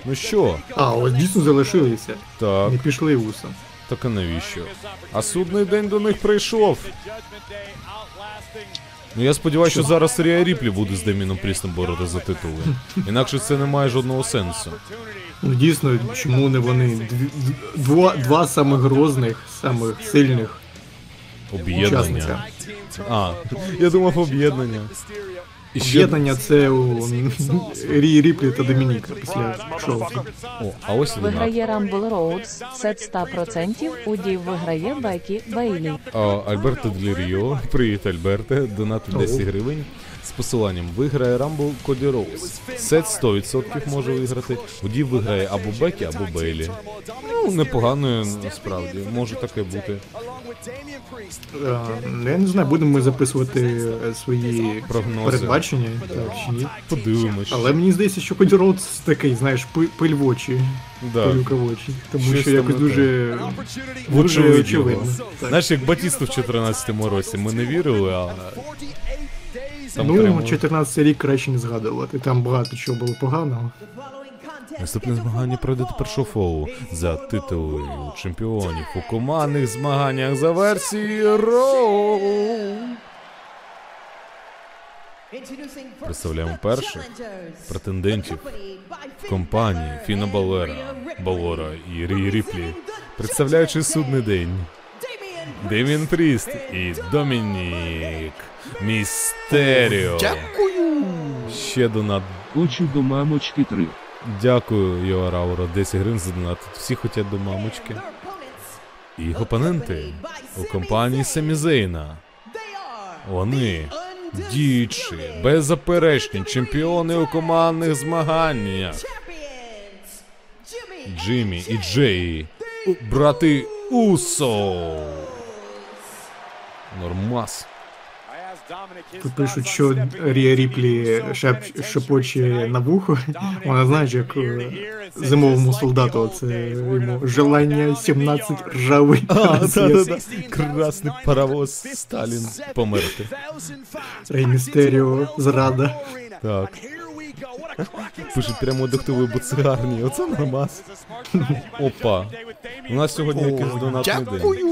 [SPEAKER 1] Ну що?
[SPEAKER 2] А, ось дійсно залишилися.
[SPEAKER 1] Так,
[SPEAKER 2] Не пішли вусом.
[SPEAKER 1] так а навіщо? А судний день до них прийшов. Ну я сподіваюся, що зараз Рія Ріплі буде з Деміном Прістом боротися за титули. Інакше це не має жодного сенсу.
[SPEAKER 2] Ну дійсно, чому не вони? Два, два самих грозних, самих сильних
[SPEAKER 1] Об'єднання. А, я думав об'єднання.
[SPEAKER 2] Об'єднання це у Рі Ріплі та Домініка після шоу.
[SPEAKER 1] О, а ось і донат.
[SPEAKER 4] Виграє Rumble Roads, сет 100%, у Дів виграє Бекі Бейлі.
[SPEAKER 1] А, Альберто Деліріо. Привіт, Альберте. Донат 10 гривень. З посиланням виграє Рамбл Коді Роудс. Сет 100% може виграти. У дів виграє або Бекі, або Бейлі. Ну, непогано насправді. Може таке бути.
[SPEAKER 2] Е, Я не знаю, будемо ми записувати е, свої
[SPEAKER 1] Прогнози.
[SPEAKER 2] передбачення, так чи ні.
[SPEAKER 1] Подивимось.
[SPEAKER 2] Але мені здається, що Коді Роудс такий, знаєш, пи- пиль в очі,
[SPEAKER 1] Да.
[SPEAKER 2] пилюка в очі. Тому
[SPEAKER 1] Щось
[SPEAKER 2] що
[SPEAKER 1] там
[SPEAKER 2] якось
[SPEAKER 1] не
[SPEAKER 2] дуже, дуже очевидно.
[SPEAKER 1] Знаєш, як Батісту в 14-му році. Ми не вірили, а там
[SPEAKER 2] Ну,
[SPEAKER 1] прямо...
[SPEAKER 2] 14 рік краще не згадувати. Там багато чого було поганого.
[SPEAKER 1] Наступне змагання пройде тепер шоу за титули чемпіонів у командних змаганнях за версією Роу.
[SPEAKER 6] Представляємо перших
[SPEAKER 1] претендентів
[SPEAKER 6] компанії Фіна Балера, Балора і Рі Ріплі,
[SPEAKER 1] представляючи судний день. Демін Пріст і Домінік Містеріо. Дякую. Ще донат.
[SPEAKER 5] Хочу до мамочки три.
[SPEAKER 1] Дякую, Йоараура. 10 гривень за донат. Всі хочуть до мамочки. Їх опоненти у компанії Семізейна. Вони діючі, беззаперечні чемпіони у командних змаганнях. Джиммі і Джей, брати Усо. Нормас.
[SPEAKER 2] Тут пишуть, що Рія Ріплі шеп, шепоче на вухо. Вона знаєш, як е, зимовому солдату це йому желання 17 ржавий.
[SPEAKER 1] А,
[SPEAKER 2] роз'єс.
[SPEAKER 1] да-да-да. Красний паровоз Сталін померти.
[SPEAKER 2] Рей Містеріо, зрада.
[SPEAKER 1] Так. Пише прямо дихтовий буцегарні. Оце нормас. Опа. У нас сьогодні якийсь донатний день.
[SPEAKER 2] Дякую!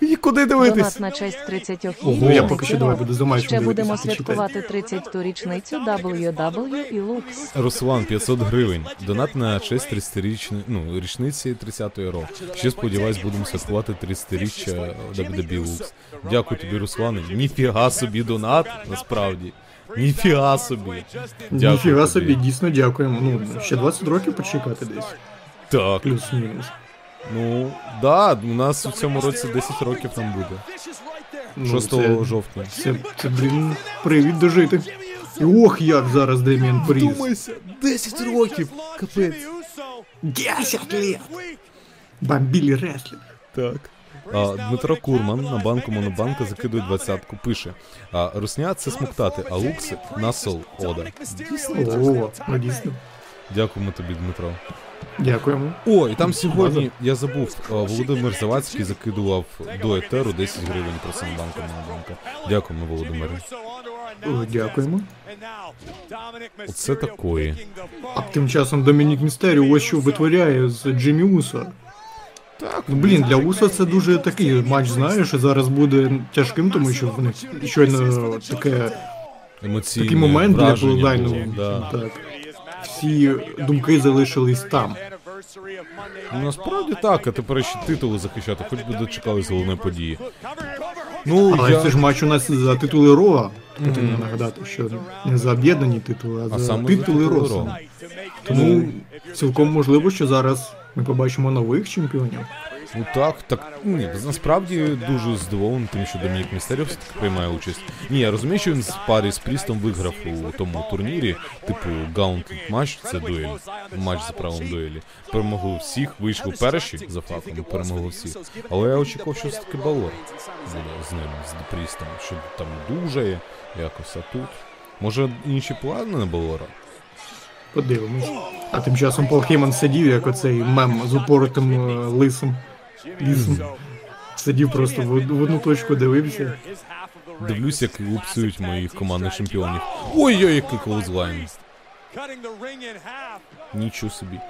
[SPEAKER 2] І куди дивитись?
[SPEAKER 4] Донат на честь 30
[SPEAKER 2] Ну, я поки що давай буду за матчем
[SPEAKER 4] Ще будемо святкувати 30-ту річницю WW і Lux.
[SPEAKER 1] Руслан 500 гривень. Донат на честь 30-річної, ну, річниці 30-ї року. Ще сподіваюсь, будемо святкувати 30-річчя WWE Lux. Дякую тобі, Руслане. Ніфіга собі донат, насправді. Ніфіга собі. Дякую
[SPEAKER 2] Ніфіга собі, дійсно дякуємо. Ну, ще 20 років почекати десь.
[SPEAKER 1] Так.
[SPEAKER 2] Плюс-мінус.
[SPEAKER 1] Ну, да, у нас у цьому році 10 років нам буде.
[SPEAKER 2] Ну,
[SPEAKER 1] 6
[SPEAKER 2] це-
[SPEAKER 1] жовтня.
[SPEAKER 2] Це, це, блін, привід дожити. І ох, як зараз Деміан Пріс.
[SPEAKER 1] Думайся, 10 років. Капець.
[SPEAKER 2] 10 лет! Бомбілі реслінг.
[SPEAKER 1] Так. Дмитро Курман на банку Монобанка закидує двадцятку. Пише: а, Русня це смоктати, а лукси насол ода.
[SPEAKER 2] О, ну дійсно.
[SPEAKER 1] Дякуємо тобі, Дмитро.
[SPEAKER 2] Дякуємо.
[SPEAKER 1] О, і там сьогодні я забув. Володимир Завадський закидував до етеру 10 гривень просто на банку Монобанка. Дякуємо, Володимире.
[SPEAKER 2] Дякуємо.
[SPEAKER 1] Оце такої.
[SPEAKER 2] А тим часом Домінік Містеріо ось що витворяє з Джиммі Усо.
[SPEAKER 1] Так,
[SPEAKER 2] Ну, блін, для Усо це дуже такий матч, знаєш, зараз буде тяжким, тому що в них щойно таке,
[SPEAKER 1] емоційне
[SPEAKER 2] такий момент для
[SPEAKER 1] враження да.
[SPEAKER 2] Так. Всі думки залишились там.
[SPEAKER 1] Ну, насправді так, а тепер ще титули захищати, хоч би дочекались головної події. Ну,
[SPEAKER 2] Але
[SPEAKER 1] я...
[SPEAKER 2] це ж матч у нас за титули Роа. Потрібно нагадати, що не за об'єднані титули, а
[SPEAKER 1] А
[SPEAKER 2] за
[SPEAKER 1] саме
[SPEAKER 2] титули.
[SPEAKER 1] Ро.
[SPEAKER 2] Тому цілком можливо, що зараз ми побачимо нових чемпіонів.
[SPEAKER 1] Ну так, так ні, насправді дуже здивований тим, що Домінік Містеріо все-таки приймає участь. Ні, я розумію, що він з парі з Прістом виграв у тому турнірі, типу Gauntlet матч, це дуель, матч за правом дуелі. Перемогли всіх, вийшли перші за фактом, перемогли всіх. Але я очікував, що все-таки Балор буде з ним, з Прістом, що там дужає якось, а тут. Може інші плани на Балора?
[SPEAKER 2] Подивимось. А тим часом Пол Хейман сидів, як оцей мем з упоротим е, лисом. Лісом. Сидів просто в, одну точку дивився.
[SPEAKER 1] Дивлюсь, як лупцюють моїх командних чемпіонів. Ой-ой, який колозлайн. Нічого собі.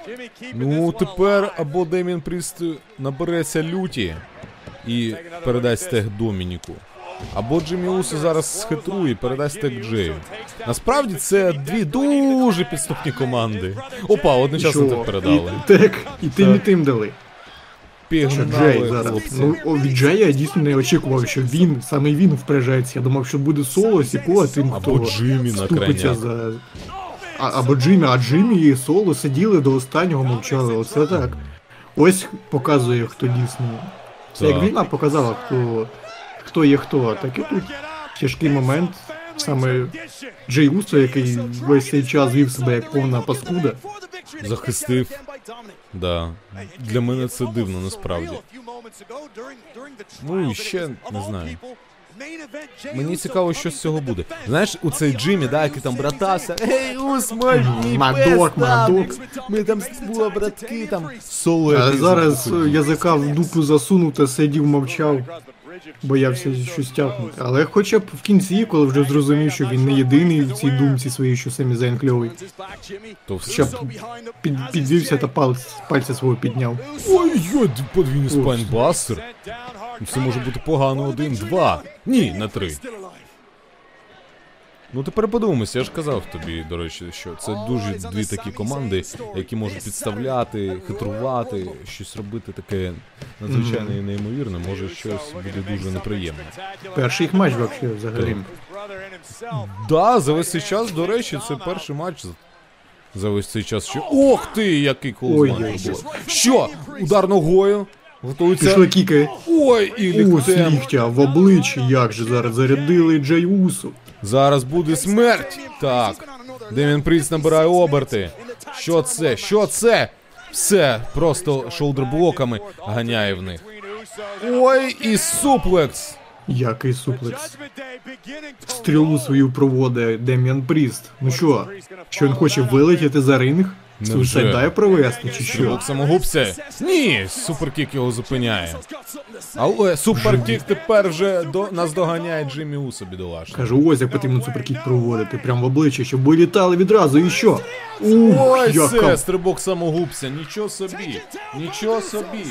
[SPEAKER 1] Ну, тепер або Демін Пріст набереться люті і передасть стег Домініку. Або Джиммі Усо зараз схитрує і передасть стег Джею. Насправді це дві дуже підступні команди. Опа, одночасно так передали.
[SPEAKER 2] І, так, і тим, і тим дали. Що Джей зараз. Ну, від Джея я дійсно не очікував, що він, саме він впряжається. Я думав, що буде соло Сіко, а тим,
[SPEAKER 1] Або
[SPEAKER 2] хто
[SPEAKER 1] Джиммі на
[SPEAKER 2] за. А, або Джиммі, а Джиммі і соло сиділи до останнього мовчали. Оце так. Ось показує, хто дійсно. Це як війна показала, хто, хто є хто. Так і тут тяжкий момент. Саме Джей Усо, який весь цей час вів себе як повна паскуда.
[SPEAKER 1] Захистив. Да. Для мене це дивно насправді.
[SPEAKER 7] Ну і ще не знаю.
[SPEAKER 1] Мені цікаво, що з цього буде. Знаєш, у цей Джиммі, да, який там братався. Ей, Усмаль, мій
[SPEAKER 2] Мадок, Мадок.
[SPEAKER 1] Ми там були братки, там соло.
[SPEAKER 2] А зараз язика в дупу засунув та сидів, мовчав, боявся щось тягнути. Але хоча б в кінці, коли вже зрозумів, що він не єдиний в цій думці своїй, що Семі Зейн кльовий,
[SPEAKER 1] То все.
[SPEAKER 2] хоча б під, підвівся та палець, пальця свого підняв.
[SPEAKER 1] Ой-ой, подвійний spinebuster. Це може бути погано один, два. Ні, на три. Ну тепер подивимося, я ж казав тобі, до речі, що це дуже дві такі команди, які можуть підставляти, хитрувати, щось робити таке надзвичайне і неймовірне, може щось буде дуже неприємне.
[SPEAKER 2] Перший їх матч вообще взагалі.
[SPEAKER 1] Да, за весь цей час, до речі, це перший матч. за- весь цей час що. Ох ти, який колосман було. Що? Удар ногою. Готується.
[SPEAKER 2] Пішли кікає.
[SPEAKER 1] Ой, і ліктем.
[SPEAKER 2] ліктя в обличчі, як же зараз зарядили Джей Усу.
[SPEAKER 1] Зараз буде смерть. Так. Демін Пріц набирає оберти. Що це? Що це? Все, просто шолдерблоками ганяє в них. Ой, і суплекс.
[SPEAKER 2] Який суплекс. Стрілу свою проводить Дем'ян Пріст. Ну що, що він хоче вилетіти за ринг? Суїсайд дай провести, чи що?
[SPEAKER 1] Стрибок самогубця. Ні, superkick його зупиняє. Але superkick тепер вже до нас доганяє Джиммі Усо, бідолашний.
[SPEAKER 2] Кажу, ось як потрібно superkick проводити, прям в обличчя, щоб вилітали відразу, і що? Ух,
[SPEAKER 1] Ой,
[SPEAKER 2] яка
[SPEAKER 1] це стрибок самогубця, нічого собі, нічого собі.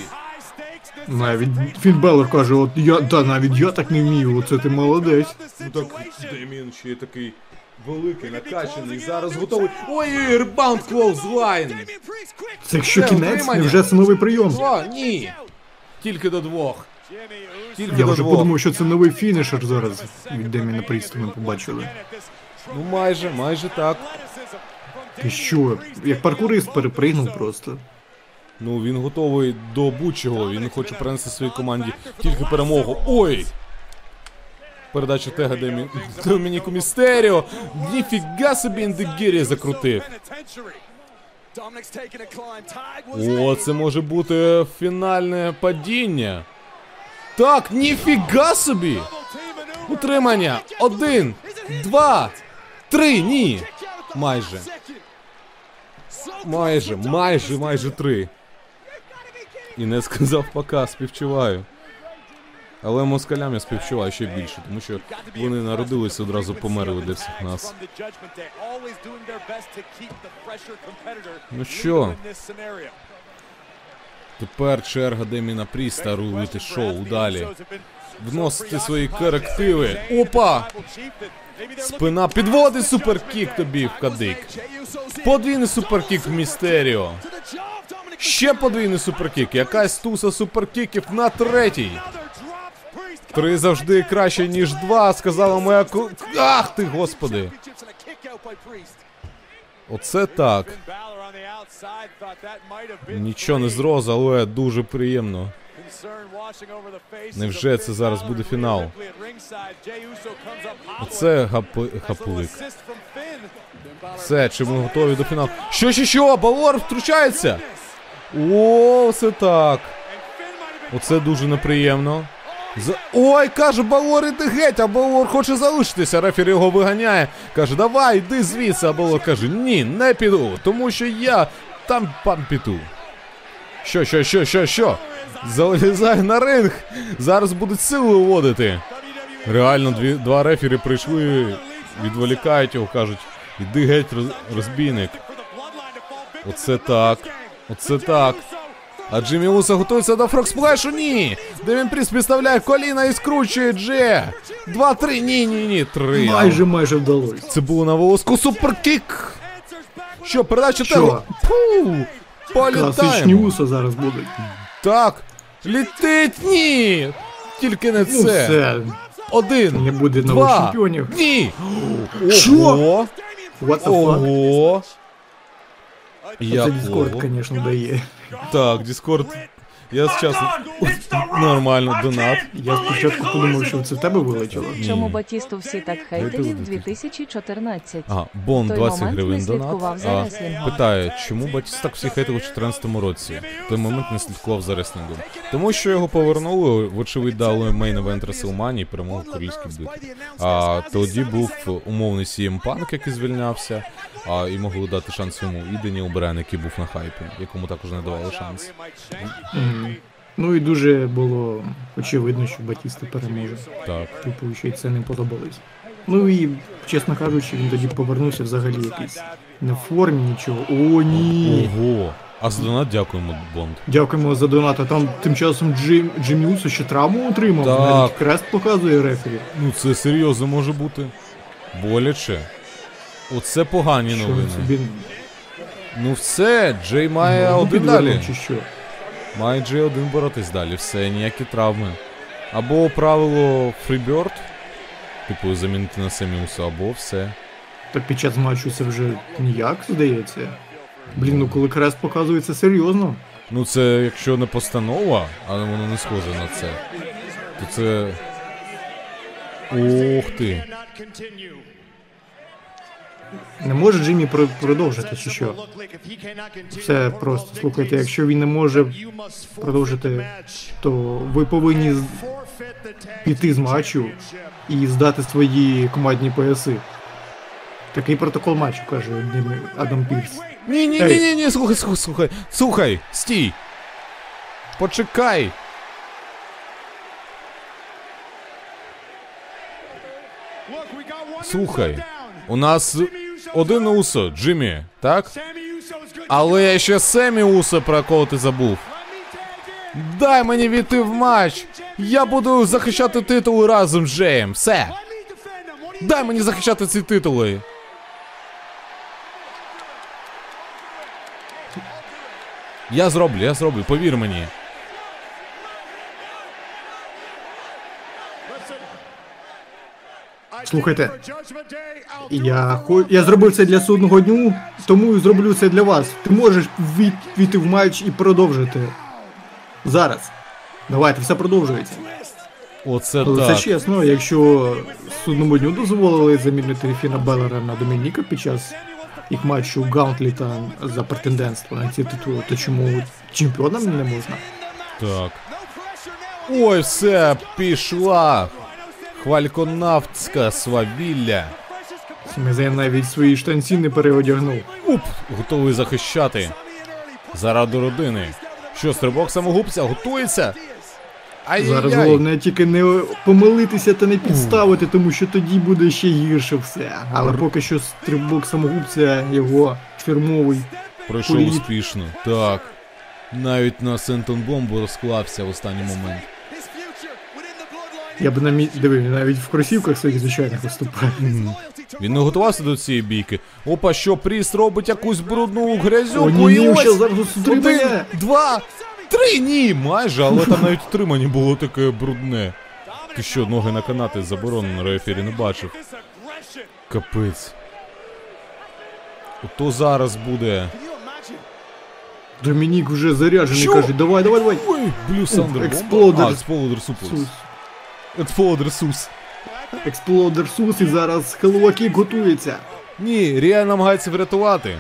[SPEAKER 2] Навіть Фін Балор каже, от я, да, навіть я так не вмію, оце ти молодець.
[SPEAKER 1] Ну так Деміен ще й такий великий, накачаний, зараз готовий. Ой, rebound clothesline.
[SPEAKER 2] Це якщо кінець, невже це новий прийом?
[SPEAKER 1] О, ні. Тільки до двох. Тільки
[SPEAKER 2] Я
[SPEAKER 1] до
[SPEAKER 2] вже
[SPEAKER 1] двох.
[SPEAKER 2] подумав, що це новий фінішер зараз від Деміна Пріста ми побачили.
[SPEAKER 1] Ну майже, майже так.
[SPEAKER 2] Ти що, як паркурист перепригнув просто.
[SPEAKER 1] Ну він готовий до будь-чого. Він хоче принести своїй команді тільки перемогу. Ой! Передача тега. Домініку Містеріо. Ніфіга собі індегірі закрутив. О, це може бути фінальне падіння. Так, ніфіга собі! Утримання. Один, два, три, ні. Майже. Майже, майже, майже три. І не сказав пока, співчуваю. Але москалям я співчуваю ще більше, тому що вони народилися одразу померли для всіх нас. Ну що? Тепер черга Деміна Пріста рулити шоу далі. Вносити свої корективи. Опа! Спина підводить суперкік тобі в кадик. Подвійний суперкік в Містеріо. Ще подвійний суперкік. Якась туса суперкіків на третій. Три завжди краще, ніж два, сказала моя ку... Ах ти, господи. Оце так. Нічого не зроз, але дуже приємно.
[SPEAKER 7] Невже це зараз буде фінал?
[SPEAKER 1] Оце гапи... хаплик. Все, чи ми готові до фіналу? Що, що, що? Балор втручається? О, це так. Оце дуже неприємно. За... Ой, каже, Балор, іди геть, а Балор хоче залишитися. Рефір його виганяє. Каже, давай, йди звідси. А Балор каже, ні, не піду, тому що я там пан піду. Що, що, що, що, що? Залізай на ринг. Зараз будуть сили вводити. Реально, дві, два рефері прийшли, відволікають його, кажуть, іди геть, роз, розбійник. Оце так. Оце так. А Джиммі Уса готується до фрогсплешу? Ні. Демін Пріс підставляє коліна і скручує Дже. Два-три. Ні, ні, ні. Три.
[SPEAKER 2] Майже майже вдалося.
[SPEAKER 1] Це було на волоску суперкік. Що, передача? Тегу? Пу!
[SPEAKER 2] Класичні
[SPEAKER 1] Політаємо.
[SPEAKER 2] уса зараз будуть.
[SPEAKER 1] Так. Літить, ні. Тільки не
[SPEAKER 2] Ну
[SPEAKER 1] це.
[SPEAKER 2] все,
[SPEAKER 1] Один.
[SPEAKER 2] не буде нових
[SPEAKER 1] Два.
[SPEAKER 2] чемпіонів.
[SPEAKER 1] Ні.
[SPEAKER 2] Що?
[SPEAKER 1] Ого.
[SPEAKER 2] What the fuck?
[SPEAKER 1] Ого.
[SPEAKER 2] Це? Discord, звісно, дає.
[SPEAKER 1] Так, Discord. Я зараз нормально донат.
[SPEAKER 2] Я спочатку подумав, що це в тебе вилетіло.
[SPEAKER 4] Чому Батісту всі так хейтили в
[SPEAKER 1] Дайте
[SPEAKER 4] 2014?
[SPEAKER 1] Ага, Бон
[SPEAKER 4] той
[SPEAKER 1] 20 гривень донат. А, питає, чому Батісту всі хейтив у 14 році? В той момент не слідкував за реслінгом. Тому що його повернули, вочевидь дали main event WrestleMania і перемогу в королівських битвах. А тоді був умовний CM Punk, який звільнявся, а і могли дати шанс йому. І Деніел Брайан, який був на хайпі, якому також не давали шанс.
[SPEAKER 2] Мгм. Ну і дуже було очевидно, що Батіста переможе.
[SPEAKER 1] Так.
[SPEAKER 2] Типу, ще й це не подобалось. Ну і, чесно кажучи, він тоді повернувся взагалі якийсь не в формі нічого. О, ні.
[SPEAKER 1] Ого. А за донат дякуємо, Бонд.
[SPEAKER 2] Дякуємо за донат. А там тим часом Джим, Джиммі ще травму отримав.
[SPEAKER 1] Так.
[SPEAKER 2] Навіть крест показує рефері.
[SPEAKER 1] Ну це серйозно може бути. Боляче. Оце погані
[SPEAKER 2] Що
[SPEAKER 1] новини.
[SPEAKER 2] собі
[SPEAKER 1] Ну все, Джей має
[SPEAKER 2] ногу
[SPEAKER 1] один далі.
[SPEAKER 2] чи що?
[SPEAKER 1] Має Джей один боротись далі, все, ніякі травми. Або правило фріберд, типу замінити на Семіуса, або все.
[SPEAKER 2] Так під час матчу це вже ніяк, здається. Блін, ну коли крест показує, це серйозно.
[SPEAKER 1] Ну це якщо не постанова, але воно не схоже на це, то це. Ох ти.
[SPEAKER 2] Не може Джиммі продовжити чи що? Все просто. Слухайте, якщо він не може продовжити, то ви повинні піти з матчу і здати свої командні пояси. Такий протокол матчу, каже Адам Пірс.
[SPEAKER 1] Ні, ні, ні, ні, ні, слухай, слухай, слухай. Слухай, стій. Почекай. Слухай, у нас один усо, Джиммі, так? Але є ще Семі Усо, про якого ти забув. Дай мені війти в матч. Я буду захищати титули разом з Джеєм. Все. Дай мені захищати ці титули. Я зроблю, я зроблю, повір мені.
[SPEAKER 2] Слухайте, Я, хо- я зробив це для судного дню, тому і зроблю це для вас. Ти можеш вій- війти в матч і продовжити. Зараз. Давайте, все продовжується.
[SPEAKER 1] Оце
[SPEAKER 2] Але
[SPEAKER 1] так.
[SPEAKER 2] це чесно, якщо судному дню дозволили замінити Фіна Беллера на Домініка під час їх матчу Гаунтліта за претендентство на ці титули, то чому чемпіонам не можна?
[SPEAKER 1] Так. Ой, все, пішла. Хвальконавтська свавілля.
[SPEAKER 2] Семізен навіть свої штанці не переодягнув.
[SPEAKER 1] Уп, готовий захищати. Заради родини. Що, стрибок самогубця готується?
[SPEAKER 2] Зараз
[SPEAKER 1] Ай-яй-яй.
[SPEAKER 2] головне тільки не помилитися та не підставити, тому що тоді буде ще гірше все. Але поки що стрибок самогубця його фірмовий.
[SPEAKER 1] Пройшов
[SPEAKER 2] політ.
[SPEAKER 1] успішно. Так. Навіть на Сентон Бомбу розклався в останній момент.
[SPEAKER 2] Я б на мі... диви, навіть в кросівках своїх звичайних виступає.
[SPEAKER 1] Він не готувався до цієї бійки. Опа, що Пріст робить якусь брудну грязюку
[SPEAKER 2] О,
[SPEAKER 1] і
[SPEAKER 2] ні, ні,
[SPEAKER 1] ось
[SPEAKER 2] ще зараз
[SPEAKER 1] один, два, три, ні, майже, але там навіть утримання було таке брудне. Ти що, ноги на канати заборонено, рефері не бачив. Капець. Ото зараз буде.
[SPEAKER 2] Домінік вже заряджений,
[SPEAKER 1] Що?
[SPEAKER 2] каже, давай, давай, давай.
[SPEAKER 1] Ой, Blue Thunder
[SPEAKER 2] Exploder.
[SPEAKER 1] А, Exploder Suplex.
[SPEAKER 2] Sus.
[SPEAKER 1] Exploder Suplex.
[SPEAKER 2] Exploder Suplex і зараз Хеллоуакік готується.
[SPEAKER 1] Ні, Ріа намагається врятувати.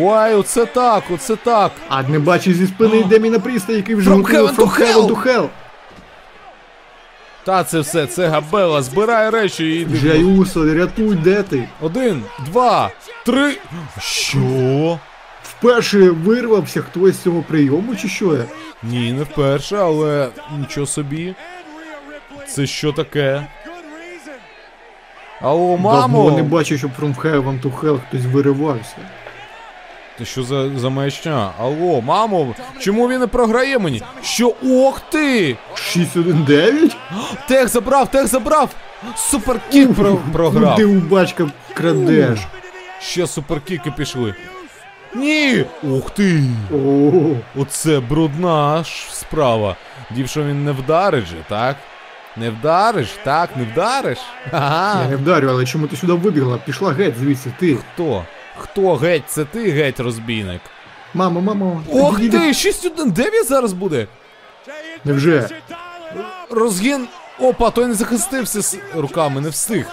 [SPEAKER 1] Ой, оце так, оце так.
[SPEAKER 2] А не бачить зі спини Деміена Пріста, який вже
[SPEAKER 1] From
[SPEAKER 2] готує
[SPEAKER 1] heaven to
[SPEAKER 2] From Heaven to Hell.
[SPEAKER 1] Та це все, це Габела, збирай речі і йди.
[SPEAKER 2] Джей Усо, рятуй, де ти?
[SPEAKER 1] Один, два, три. Що?
[SPEAKER 2] Вперше вирвався хтось з цього прийому, чи що?
[SPEAKER 1] Ні, не вперше, але нічого собі. Це що таке? Алло, мамо!
[SPEAKER 2] Давно не бачив, щоб From Heaven to Hell хтось виривався.
[SPEAKER 1] Ти що за, за маячня? Алло, мамо, чому він не програє мені? Що? Ох ти!
[SPEAKER 2] 6-1-9?
[SPEAKER 1] Тех забрав, тех забрав! Суперкік про, програв.
[SPEAKER 2] Ти у бачка крадеш.
[SPEAKER 1] Ще суперкіки пішли. Ні! Ух ти! Оце брудна ж справа. Дівшо він не вдарить же, так? Не вдариш? Так, не вдариш? Ага.
[SPEAKER 2] я не вдарю, але чому ти сюди вибігла? Пішла геть звідси, ти.
[SPEAKER 1] Хто? Хто геть? Це ти геть розбійник.
[SPEAKER 2] Мамо, мамо.
[SPEAKER 1] Ох ти! 6-1-9 зараз буде!
[SPEAKER 2] Невже?
[SPEAKER 1] Розгін. Опа, той не захистився з руками, не встиг.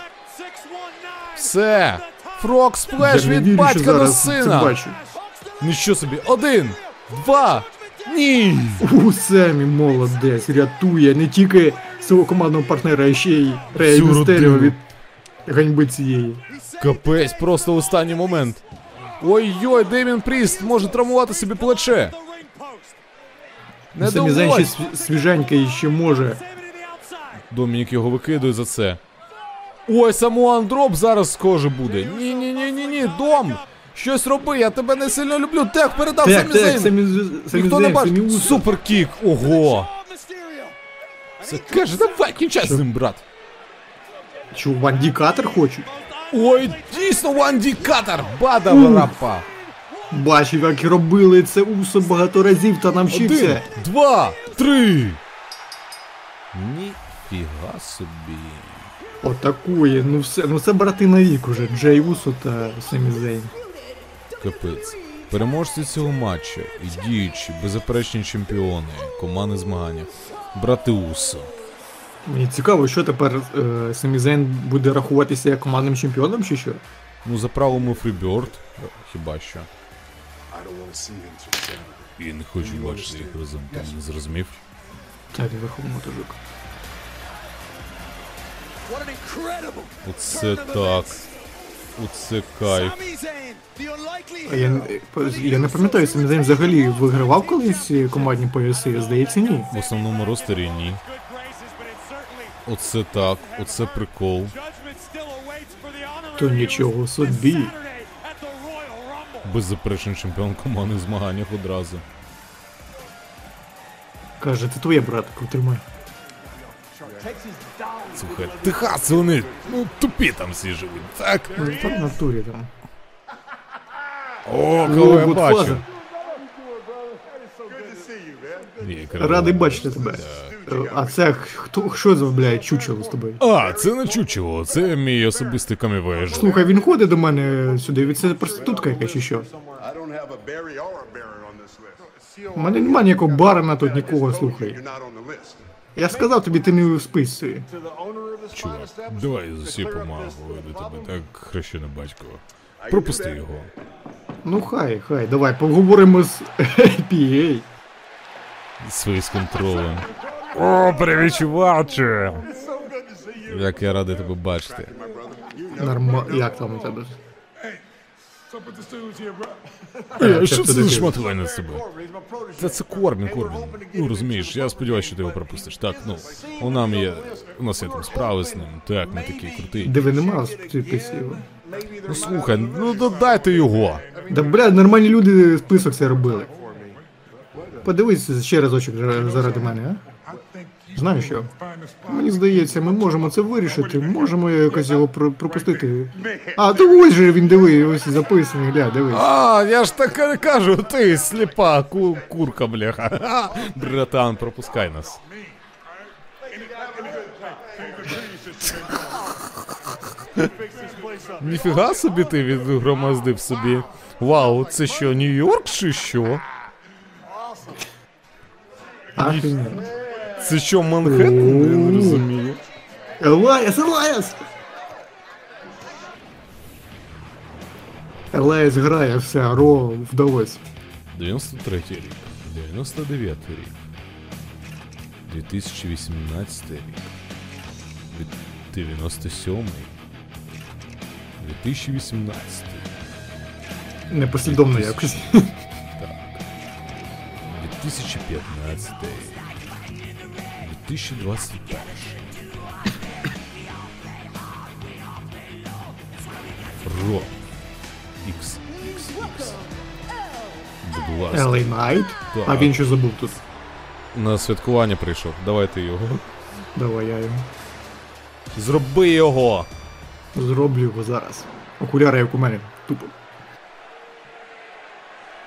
[SPEAKER 1] Все. Фрок сплеш від батька до сина. Нічого собі. Один, два. Ні.
[SPEAKER 2] У Семі молодець, рятує не тільки свого командного партнера, а ще й
[SPEAKER 1] Всю
[SPEAKER 2] Містеріо від ганьби цієї.
[SPEAKER 1] Капець, просто в останній момент. Ой-ой, Демін Пріст може травмувати собі плече. Не
[SPEAKER 2] Самі ще свіженький і ще може.
[SPEAKER 1] Домінік його викидує за це. Ой, самуан дроп зараз схоже буде. Ні, ні, ні, ні, ні, дом. Щось роби, я тебе не сильно люблю. Тех передав
[SPEAKER 2] Так,
[SPEAKER 1] самі
[SPEAKER 2] так,
[SPEAKER 1] Зейн.
[SPEAKER 2] Самі З- Самі
[SPEAKER 1] Ніхто не бачить. Суперкік. Ого. Це каже, давай кінчай з ним, брат.
[SPEAKER 2] Що, Ванді Катер хочуть?
[SPEAKER 1] Ой, дійсно Ванді Катар. Бада варапа.
[SPEAKER 2] Бачив, як робили це Усо багато разів та
[SPEAKER 1] Один,
[SPEAKER 2] навчився.
[SPEAKER 1] два, три. Ніфіга собі.
[SPEAKER 2] Отакує, ну все, ну це брати на вік уже. Джей Усо та Зейн.
[SPEAKER 1] Капець. Переможці цього матчу і діючі, беззаперечні чемпіони командних змаганнях. Брати Усо.
[SPEAKER 2] Мені цікаво, що тепер е, буде рахуватися як командним чемпіоном чи що?
[SPEAKER 1] Ну, за правилами Фріберт, хіба що. І не хочу бачити їх разом, там не зрозумів.
[SPEAKER 2] Так, верховий мотожик.
[SPEAKER 1] Оце так. Оце кайф.
[SPEAKER 2] А я, не- я не пам'ятаю, Самі Зейн взагалі вигравав колись командні пояси, здається, ні.
[SPEAKER 1] В основному ростері ні. Оце так, оце прикол.
[SPEAKER 2] То нічого собі.
[SPEAKER 1] Беззаперечний чемпіон командних змаганнях одразу.
[SPEAKER 2] Каже, це твоє братку, тримай.
[SPEAKER 1] Слухай, Техас, вони ну тупі там всі живуть. Так.
[SPEAKER 2] Ну, так в натурі там.
[SPEAKER 1] О, кого я бачу. Ні,
[SPEAKER 2] Радий бачити тебе. А це хто що за блядь, чучело з тобою?
[SPEAKER 1] А, це не чучело, це мій особистий камівеж.
[SPEAKER 2] Слухай, він ходить до мене сюди, від це проститутка якась чи що? У мене немає ніякого барана тут нікого, слухай. Я сказав тобі, ти не в списці.
[SPEAKER 1] Чувак, давай з усі помагу до тебе, так хрещене батько. Пропусти його.
[SPEAKER 2] Ну хай, хай, давай поговоримо з PA.
[SPEAKER 1] Свої з контролем. О, привіт, чуваче! Як я радий тебе бачити.
[SPEAKER 2] Норма... Як там у тебе?
[SPEAKER 1] Е, Що
[SPEAKER 2] це
[SPEAKER 1] за
[SPEAKER 2] таке?
[SPEAKER 1] шматування з тобою? Та це Корбін, Корбін. Ну розумієш, я сподіваюся, що ти його пропустиш. Так, ну, у нам є. У нас є там справи з ним. Так, ми такий крутий.
[SPEAKER 2] Диви нема в.
[SPEAKER 1] Ну слухай, ну додайте його.
[SPEAKER 2] Да бля, нормальні люди список це робили. Подивись ще разочок заради мене, а? Знаєш що? Мені здається, ми можемо це вирішити. Можемо якось його про- пропустити. А, то ось же він диви, ось записаний, гля, дивись.
[SPEAKER 1] А, я ж так і кажу, ти сліпа ку- курка, бляха. Ха, Братан, пропускай нас. Ніфіга собі ти відгромоздив собі. Вау, це що, Нью-Йорк чи що?
[SPEAKER 2] Ахрененно.
[SPEAKER 1] Це що, Манхеттен? Я не розумію.
[SPEAKER 2] Елайас, Елайас! Елайас грає, все, Ро вдалось.
[SPEAKER 1] 93 рік, 99 рік, 2018 рік, від- 97 2018
[SPEAKER 2] Непослідовно якось.
[SPEAKER 1] 2015 2021 Ро ласка.
[SPEAKER 2] LA Knight.
[SPEAKER 1] Так.
[SPEAKER 2] А він що забув тут?
[SPEAKER 1] На святкування прийшов. Давайте його.
[SPEAKER 2] Давай я його.
[SPEAKER 1] Зроби його!
[SPEAKER 2] Зроблю його зараз. Окуляри, як у мене. Тупо.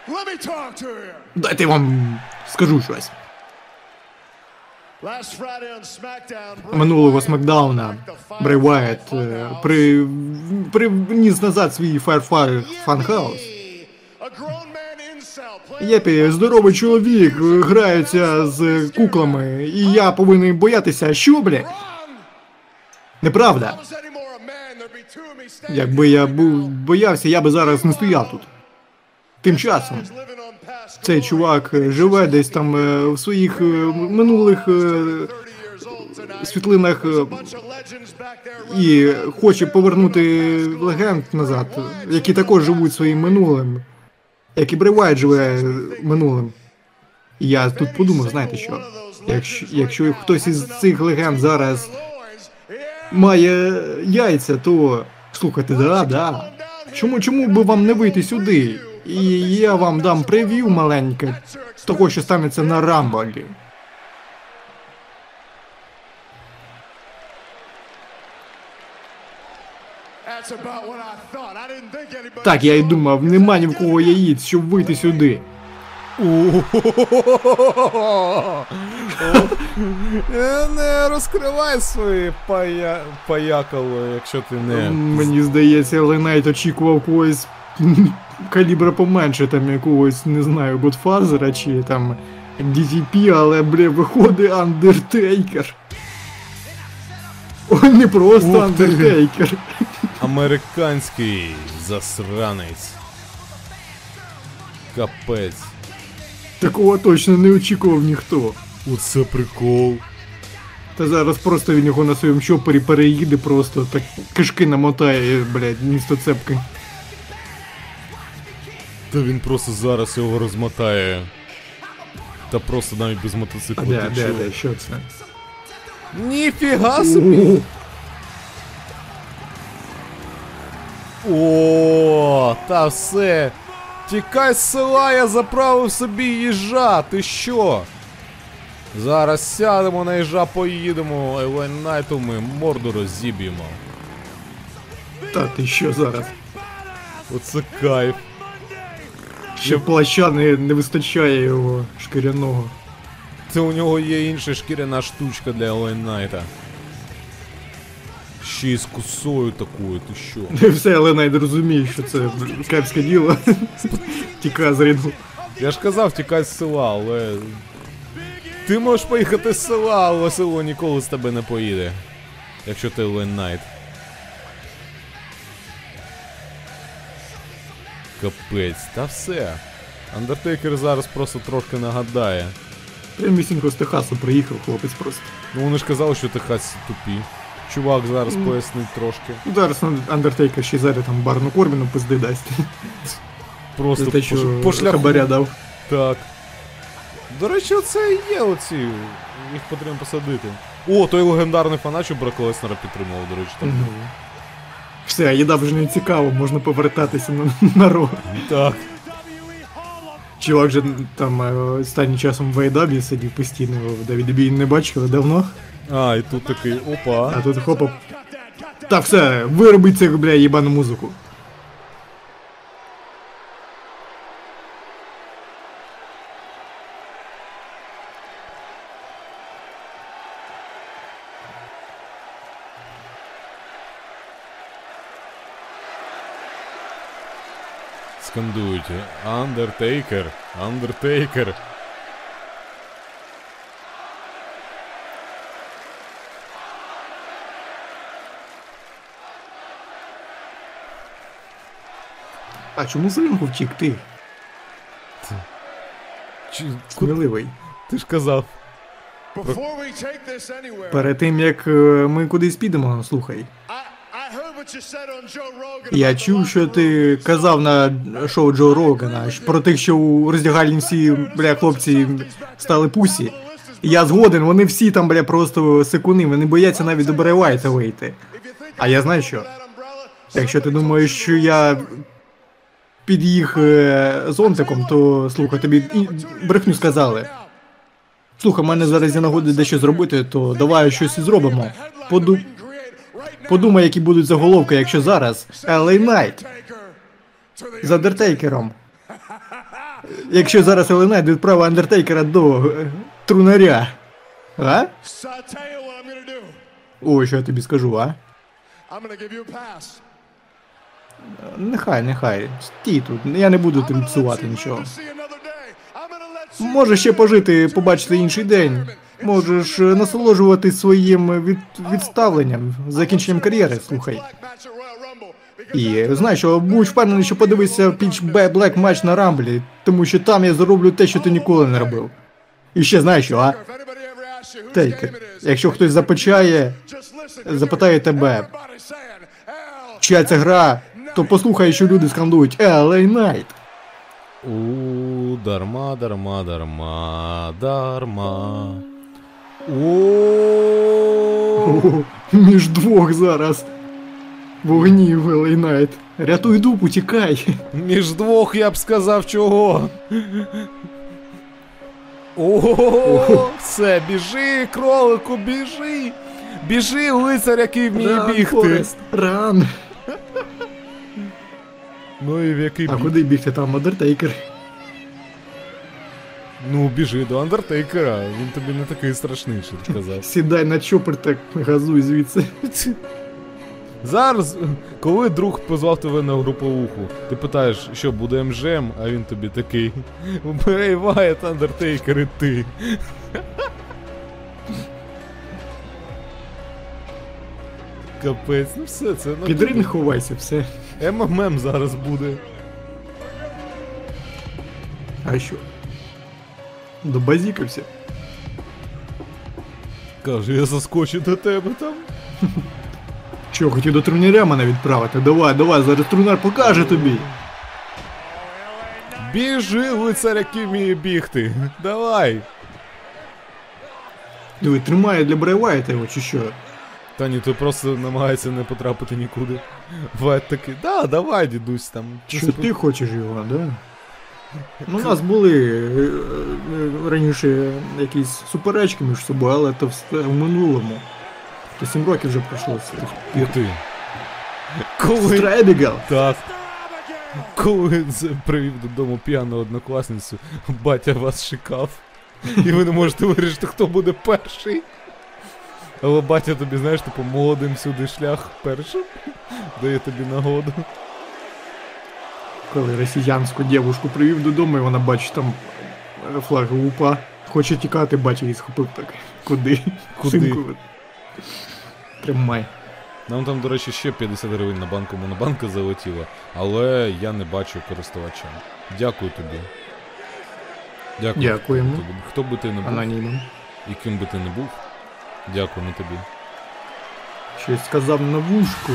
[SPEAKER 3] Let me talk to you.
[SPEAKER 2] Дайте я вам скажу щось. Минулого смакдауна Брей Уайт е, при, приніс назад свій
[SPEAKER 3] incel playing
[SPEAKER 2] Єпі, здоровий чоловік, грається з куклами, і я повинен боятися, що, бля? Неправда. Якби я був боявся, я би зараз не стояв тут. Тим часом цей чувак е, живе десь там е, в своїх е, минулих
[SPEAKER 3] 30 years old tonight.
[SPEAKER 2] світлинах і хоче повернути легенд назад, які також живуть своїм минулим, як і Бревайт живе минулим. Я тут подумав, знаєте що? Якщо, якщо хтось із цих легенд зараз має яйця, то слухайте, да, да. Чому чому би вам не вийти сюди? І я вам дам прев'ю маленьке того, що станеться на Рамболі. Так, я й думав, нема ні в кого яїць, щоб вийти сюди.
[SPEAKER 1] Не розкривай свої пая... паякало, якщо ти не.
[SPEAKER 2] Мені здається, Ленайт очікував когось калібра поменше, там якогось, не знаю, Годфазера чи там DTP, але, бля, виходить Андертейкер. О, не просто
[SPEAKER 1] Ух ти.
[SPEAKER 2] Андертейкер.
[SPEAKER 1] Американський засранець. Капець.
[SPEAKER 2] Такого точно не очікував ніхто.
[SPEAKER 1] Оце прикол.
[SPEAKER 2] Та зараз просто він його на своєму чопері переїде просто, так кишки намотає, блядь, місто цепки.
[SPEAKER 1] Та він просто зараз його розмотає. Та просто навіть без
[SPEAKER 2] А
[SPEAKER 1] мотоцикла.
[SPEAKER 2] де, де, де, що це?
[SPEAKER 1] Ніфіга собі! О, та все. Тікай з села, я заправив собі їжа, ти що? Зараз сядемо на їжа, поїдемо, Елен Найту ми морду розіб'ємо.
[SPEAKER 2] Та ти що зараз?
[SPEAKER 1] Оце кайф.
[SPEAKER 2] Ще плаща не, не вистачає його шкіряного.
[SPEAKER 1] Це у нього є інша шкіряна штучка для Ел Ей Найта. Ще й з косою такою, ти що?
[SPEAKER 2] Не все, але навіть розуміє, що це кепське діло. Тікає з рингу.
[SPEAKER 1] Я ж казав тікай з села, але. Ти можеш поїхати з села, але село ніколи з тебе не поїде. Якщо ти Ел Ей Найт. Капець, та все. Андертейкер зараз просто трошки нагадає.
[SPEAKER 2] Прямісінько з Техасу приїхав хлопець просто.
[SPEAKER 1] Ну вони ж казали, що техасці тупі. Чувак зараз пояснить трошки.
[SPEAKER 2] Ну, Зараз Андертейкер ще зараз там Барну Корбіну пизди дасть.
[SPEAKER 1] Просто
[SPEAKER 2] За те, що
[SPEAKER 1] по шляху.
[SPEAKER 2] хабаря дав.
[SPEAKER 1] Так. До речі, оце і є оці. Їх потрібно посадити. О, той легендарний фанат, що Брок Леснера підтримував, до речі, там.
[SPEAKER 2] Мгм. Все, їда вже не цікаво, можна повертатися на, на ро.
[SPEAKER 1] Так.
[SPEAKER 2] Чувак же там е, останнім часом в Айдабі сидів постійно, Давід Бій не бачили давно,
[SPEAKER 1] А, і тут такий, опа.
[SPEAKER 2] а тут хопа. Так, все, вироби цих, бля, їбану музику.
[SPEAKER 1] Скандують. Андертейкер. Андертейкер.
[SPEAKER 2] А чому з рингу втік ти?
[SPEAKER 1] Чи,
[SPEAKER 2] Сміливий.
[SPEAKER 1] ти ж казав.
[SPEAKER 3] Anywhere,
[SPEAKER 2] Перед тим як е, ми кудись підемо, слухай. Я чув, що ти казав на шоу Джо Рогана про тих, що у роздягальні всі, бля, хлопці стали пусі. Я згоден, вони всі там, бля, просто секуни, вони бояться навіть до Бray Вайта вийти. А я знаю що. Якщо ти думаєш, що я під їх е, зонтиком, то слухай, тобі і брехню сказали. Слухай, в мене зараз є нагода дещо зробити, то давай щось і зробимо. Поду... Подумай, які будуть заголовки, якщо зараз LA Knight з Андертейкером. Якщо зараз LA Knight відправив Андертейкера до е, трунаря. А? Ой, що я тобі скажу, а? Нехай, нехай. Стій тут, я не буду тим псувати нічого. Може ще пожити, побачити інший день. Можеш е, насолоджуватись своїм від... відставленням, закінченням кар'єри, слухай. І знай, що будь впевнений, що подивишся піч Black матч на Рамблі, тому що там я зароблю те, що ти ніколи не робив. І ще знаєш що, а? Тейкер, якщо хтось запечає, запитає тебе, чия це гра, то послухай, що люди скандують LA Knight.
[SPEAKER 1] У, дарма, дарма, дарма, дарма. О,
[SPEAKER 2] між двох зараз. LA Knight. Рятуй дупу, тікай.
[SPEAKER 1] між двох я б сказав чого. О, все, біжи, кролику, біжи. Біжи, лицар, який вміє бігти.
[SPEAKER 2] Форест, ран.
[SPEAKER 1] Ну і в який
[SPEAKER 2] А куди бігти там Андертейкер?
[SPEAKER 1] Ну, біжи до Андертейкера. Він тобі не такий страшний, що ти казав.
[SPEAKER 2] Сідай на чопер так газуй звідси.
[SPEAKER 1] Зараз, коли друг позвав тебе на груповуху, ти питаєш, що буде МЖМ, а він тобі такий. Брей Вайт, Андертейкер і ти. Капець, ну все це. Ну,
[SPEAKER 2] Під ринг ховайся, все.
[SPEAKER 1] МММ зараз буде.
[SPEAKER 2] А що? Добазікався.
[SPEAKER 1] Каже, я заскочу до тебе там.
[SPEAKER 2] Що, хотів до тренеря мене відправити? Давай, давай, зараз тренер покаже тобі.
[SPEAKER 1] Біжи, лицар, який вміє бігти. Давай.
[SPEAKER 2] Диви, тримає для Брей Вайта його, чи що?
[SPEAKER 1] Та ні, той просто намагається не потрапити нікуди. Вайт такий, да, давай, дідусь там.
[SPEAKER 2] Чи ти хочеш його, да? Ну, у нас були е, е, раніше якісь суперечки між собою, але то все в минулому. То 7 років вже пройшло з тих пір.
[SPEAKER 1] ти. Коли
[SPEAKER 2] Стребігал!
[SPEAKER 1] Так. Коли привів додому п'яну однокласницю, батя вас шикав. І ви не можете вирішити, хто буде перший. Але батя тобі, знаєш, типу, молодим сюди шлях першим. Дає тобі нагоду.
[SPEAKER 2] Коли росіянську дівушку привів додому, і вона бачить там флаг УПА. Хоче тікати, батя її схопив так. Куди?
[SPEAKER 1] Куди?
[SPEAKER 2] Синку. Тримай.
[SPEAKER 1] Нам там, до речі, ще 50 гривень на банку монобанка залетіло, але я не бачу користувача. Дякую тобі. Дякую.
[SPEAKER 2] Дякуємо.
[SPEAKER 1] тобі. Хто би ти не був
[SPEAKER 2] Анонімом.
[SPEAKER 1] і ким би ти не був, дякуємо тобі.
[SPEAKER 2] Щось сказав на вушку.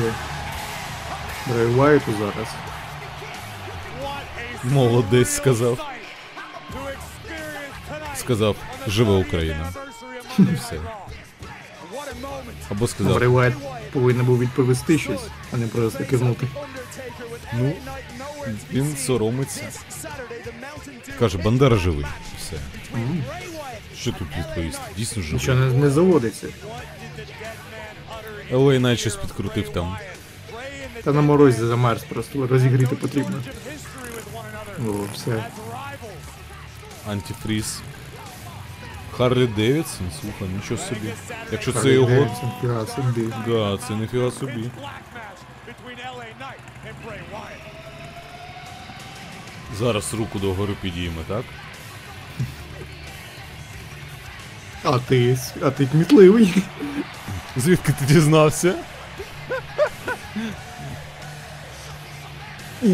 [SPEAKER 2] Брайвайту зараз.
[SPEAKER 1] Молодець сказав. Сказав, живе Україна. Все. Або сказав,
[SPEAKER 2] Брей Вайт повинен був відповісти щось, а не просто кивнути.
[SPEAKER 1] ну, він соромиться. Каже, Бандера живий. Все. Що тут відповісти? Дійсно
[SPEAKER 2] Нічого не, не заводиться.
[SPEAKER 1] Ел Ей навіть щось підкрутив там.
[SPEAKER 2] Та на морозі замерз, просто розігріти потрібно. О, все.
[SPEAKER 1] Антифріз. Harley Davidson, слухай, нічого собі. Якщо це його.
[SPEAKER 2] Фіга собі.
[SPEAKER 1] Да, це ніфіга собі. Зараз руку догори підійме, так?
[SPEAKER 2] А ти, а ти кмітливий.
[SPEAKER 1] Звідки ти дізнався? У.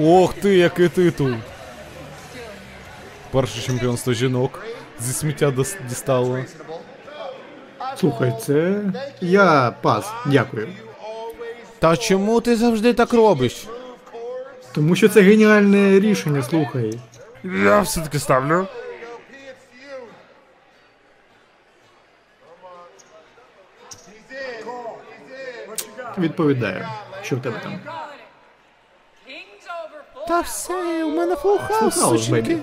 [SPEAKER 1] Ох ти, який титул! Перше чемпіонство жінок. Зі сміття дістало.
[SPEAKER 2] Слухай, це. Я пас, дякую.
[SPEAKER 1] Та чому ти завжди так робиш?
[SPEAKER 2] Тому що це геніальне рішення, слухай.
[SPEAKER 1] Я все-таки ставлю.
[SPEAKER 2] Відповідаю. Що в тебе там?
[SPEAKER 1] Та все, у мене full
[SPEAKER 2] house, Full house, baby.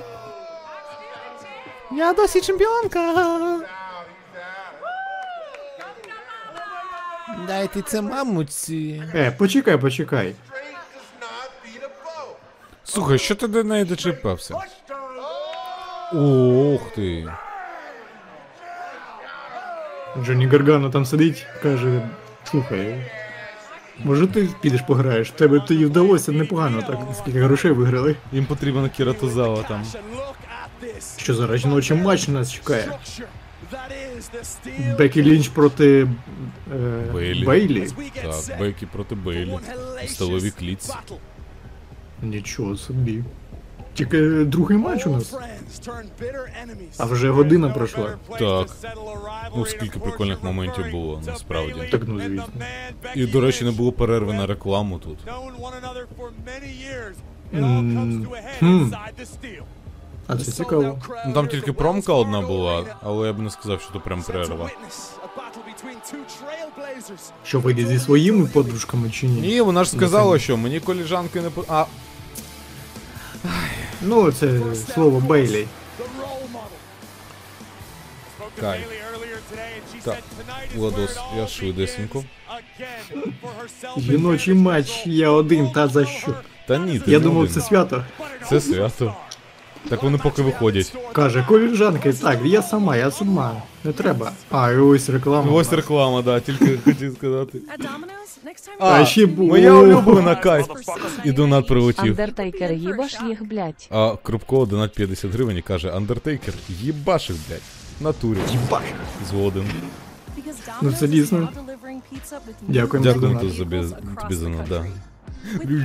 [SPEAKER 1] Я досі чемпіонка. Дайте це мамуці.
[SPEAKER 2] Е, почекай, почекай.
[SPEAKER 1] Слухай, що ти до неї дочіпався? Ох ти.
[SPEAKER 2] Джонні Гаргано там сидить, каже, слухай. Може ти підеш пограєш? Тебе тоді вдалося непогано, так скільки грошей виграли.
[SPEAKER 1] Їм потрібен Кіра Тозава там.
[SPEAKER 2] Що зараз ночі матч нас чекає? Бекі Лінч проти е,
[SPEAKER 1] Бейлі.
[SPEAKER 2] Бейлі?
[SPEAKER 1] Так, Бекі проти Бейлі. У столовій клітці.
[SPEAKER 2] Нічого собі. Тільки другий матч у нас. А вже година пройшла.
[SPEAKER 1] Так. Ну, скільки прикольних моментів було, насправді.
[SPEAKER 2] Так, ну звісно.
[SPEAKER 1] І, до речі, не було перерви на рекламу тут.
[SPEAKER 2] А це цікаво.
[SPEAKER 1] Ну там тільки промка одна була, але я б не сказав, що то прям перерва.
[SPEAKER 2] Що вийде зі своїми подружками чи ні?
[SPEAKER 1] Ні, вона ж сказала, що мені коліжанки не по. А,
[SPEAKER 2] Ну, це слово Бейлі.
[SPEAKER 1] Кай. Так, Владос, я швидесенько.
[SPEAKER 2] Жіночий матч, я один, та за що?
[SPEAKER 1] Та ні, ти
[SPEAKER 2] Я
[SPEAKER 1] не
[SPEAKER 2] думав,
[SPEAKER 1] один.
[SPEAKER 2] це свято.
[SPEAKER 1] Це свято. Так вони поки виходять.
[SPEAKER 2] Каже, коліжанки, так, я сама, я сама. Не треба. А, і ось реклама.
[SPEAKER 1] Ось реклама, да, тільки хотів сказати. А,
[SPEAKER 2] ще бу-
[SPEAKER 1] моя улюблена Кай. І донат прилетів.
[SPEAKER 4] Андертейкер їбаш їх, блять.
[SPEAKER 1] А Крупко донат 50 гривень і каже, Андертейкер, їбаших, блядь. Натурі.
[SPEAKER 2] Їбаш.
[SPEAKER 1] Згоден.
[SPEAKER 2] Ну, це дійсно. Дякуємо
[SPEAKER 1] Дякую
[SPEAKER 2] донат.
[SPEAKER 1] тобі, тобі за донат, да.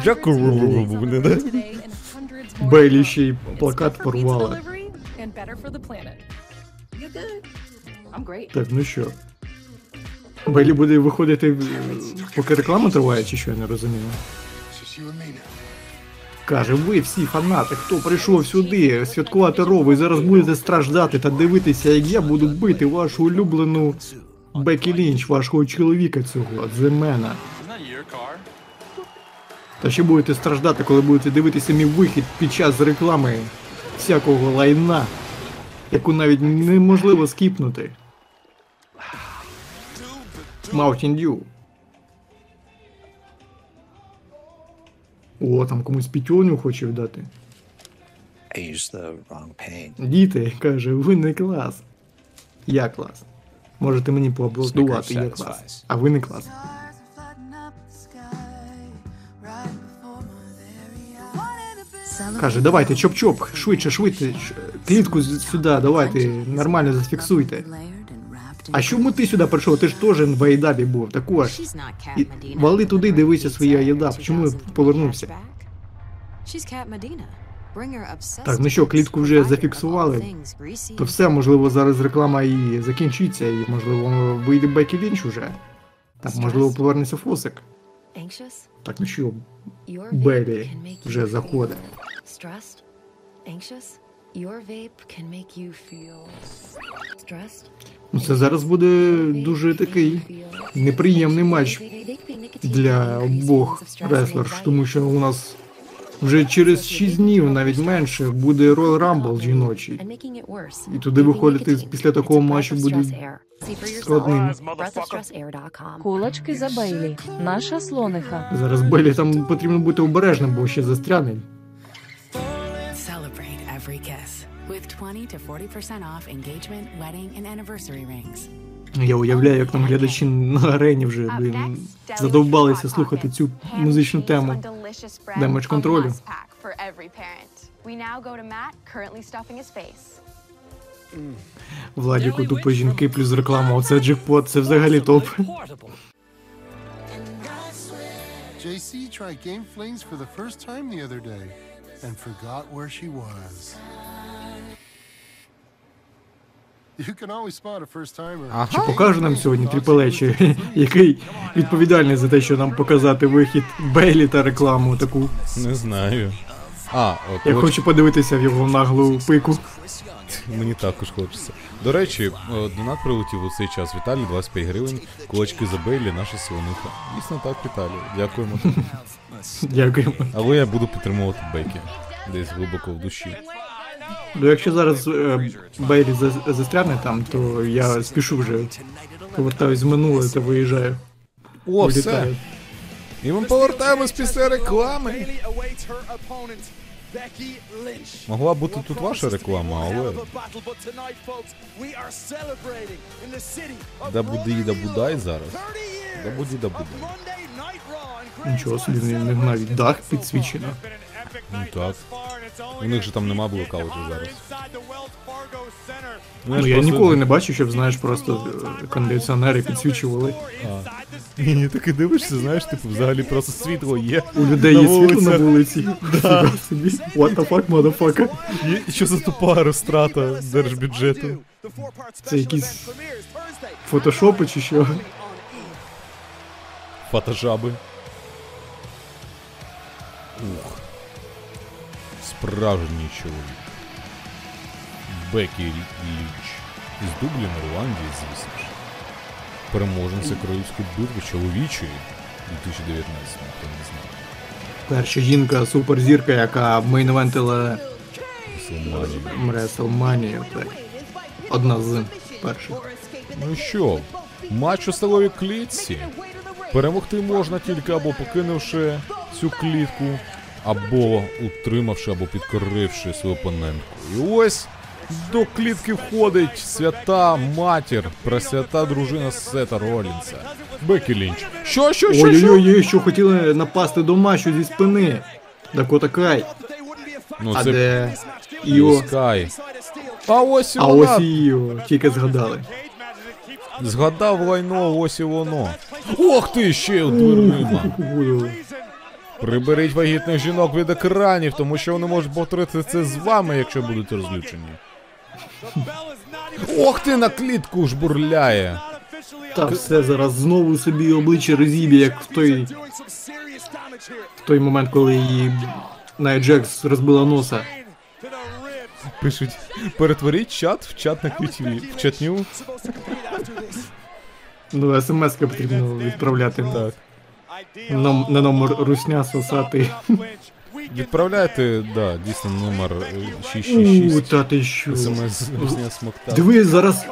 [SPEAKER 1] Дякую, буде, да?
[SPEAKER 2] Бейлі ще й плакат порвала. Так, ну що. Бейлі буде виходити, поки реклама триває, чи що я не розумію. Каже, ви всі фанати, хто прийшов сюди святкувати рову і зараз будете страждати та дивитися, як я буду бити вашу улюблену Бекі Лінч, вашого чоловіка цього, Дземена. Та ще будете страждати, коли будете дивитися мій вихід під час реклами всякого лайна, яку навіть неможливо скіпнути. Mountain Dew. О, там комусь пітюню хоче вдати.
[SPEAKER 7] I used the wrong paint.
[SPEAKER 2] Діти, каже, ви не клас. Я клас. Можете мені поаплодувати, я клас. А ви не клас. Каже, давайте, чоп-чоп, швидше, швидше, клітку сюди, давайте, нормально зафіксуйте. А чому ти сюди прийшов? Ти ж теж в Айдабі був, також. І вали туди, дивися свої Айдаб. Чому повернувся?
[SPEAKER 8] Так, ну що, клітку вже зафіксували?
[SPEAKER 2] То все, можливо, зараз реклама і закінчиться, і можливо вийде Бекі Лінч уже. Так, можливо, повернеться Фосик. Так, ну що, Белі вже заходить. Ну це зараз буде дуже такий неприємний матч для обох реслерш, тому що у нас вже через 6 днів, навіть менше, буде Royal Rumble жіночий.
[SPEAKER 8] І туди виходити після такого матчу буде
[SPEAKER 2] складним.
[SPEAKER 4] Кулачки за Бейлі. Наша слониха.
[SPEAKER 2] Зараз Бейлі там потрібно бути обережним, бо ще застряне.
[SPEAKER 9] 20 to 40% off engagement, wedding, and anniversary rings.
[SPEAKER 2] Я уявляю, як там глядачі на арені вже блін, задовбалися слухати цю музичну тему. Damage контролю. Владіку тупо жінки плюс реклама. Оце джекпот, це взагалі топ.
[SPEAKER 3] JC tried game flings for the first time the other day and forgot where she was.
[SPEAKER 2] Чи покаже нам сьогодні Triple H, який відповідальний за те, що нам показати вихід Бейлі та рекламу таку.
[SPEAKER 1] Не знаю. А, от
[SPEAKER 2] Я
[SPEAKER 1] от
[SPEAKER 2] хочу подивитися в його наглу пику.
[SPEAKER 1] мені також хочеться. До речі, донат прилетів у цей час. Віталій, 25 гривень. Кулачки за Бейлі, наша слонуха. Дійсно так, Віталій. Дякуємо тобі.
[SPEAKER 2] Дякуємо.
[SPEAKER 1] Але я буду підтримувати Бекі. Десь глибоко в душі.
[SPEAKER 2] Ну якщо зараз е, Бейлі за- застряне там, то я спішу вже. Повертаюсь в минуле та виїжджаю.
[SPEAKER 1] О, все.
[SPEAKER 2] Вилітаю.
[SPEAKER 1] І ми повертаємось після реклами. Могла бути тут ваша реклама, але. Да буди, да будай зараз. Да буді, да будай.
[SPEAKER 2] Нічого собі, в них навіть дах підсвічено.
[SPEAKER 1] Ну так. У них же там нема блокауту зараз.
[SPEAKER 2] Ну я ніколи не бачив, щоб знаєш, просто е, кондиціонери підсвічували.
[SPEAKER 1] Ні, ні, так і дивишся, знаєш, типу, взагалі просто світло є.
[SPEAKER 2] У людей є світло на вулиці. Собі. What the fuck, motherfucker?
[SPEAKER 1] Є- що за тупа розтрата держбюджету?
[SPEAKER 2] Це якісь фотошопи чи що?
[SPEAKER 1] Фотожаби. Ух. Справжній чоловік. Бекі Ліч. Із Дубліна, Ірландії, звісно ж. Переможниця королівської битви чоловічої 2019, хто не знає.
[SPEAKER 2] Перша жінка суперзірка, яка. Реселманію. Так. Одна з перших.
[SPEAKER 1] Ну що, матч у столовій клітці. Перемогти можна тільки або покинувши цю клітку, або утримавши, або підкоривши свою опонентку. І ось до клітки входить свята матір, пресвята дружина Сета Ролінса. Бекі Лінч. Що, що, що, що?
[SPEAKER 2] Ой-ой-ой, що хотіли напасти до матчу зі спини. Дакота Кай.
[SPEAKER 1] Ну
[SPEAKER 2] А
[SPEAKER 1] це
[SPEAKER 2] де Іо?
[SPEAKER 1] Скай. А ось і
[SPEAKER 2] А
[SPEAKER 1] вона.
[SPEAKER 2] ось і Іо, тільки згадали.
[SPEAKER 1] Згадав лайно, ось і воно. Ох ти ще дверима. Приберіть вагітних жінок від екранів, тому що вони можуть повторити це з вами, якщо будуть розлючені. Ох ти на клітку жбурляє.
[SPEAKER 2] Та все зараз знову собі обличчя розіб'є, як в той, в той момент, коли її Найя Джекс розбила носа.
[SPEAKER 1] Пишуть, перетворіть чат в чат на квітві. В чатню.
[SPEAKER 2] Ну, смс-ка потрібно відправляти.
[SPEAKER 1] Так.
[SPEAKER 2] На, на номер русня сосати.
[SPEAKER 1] Відправляйте, да, дійсно номер е,
[SPEAKER 2] У,
[SPEAKER 1] 666.
[SPEAKER 2] та ти що?
[SPEAKER 1] СМС Русня Смокта.
[SPEAKER 2] Диви, зараз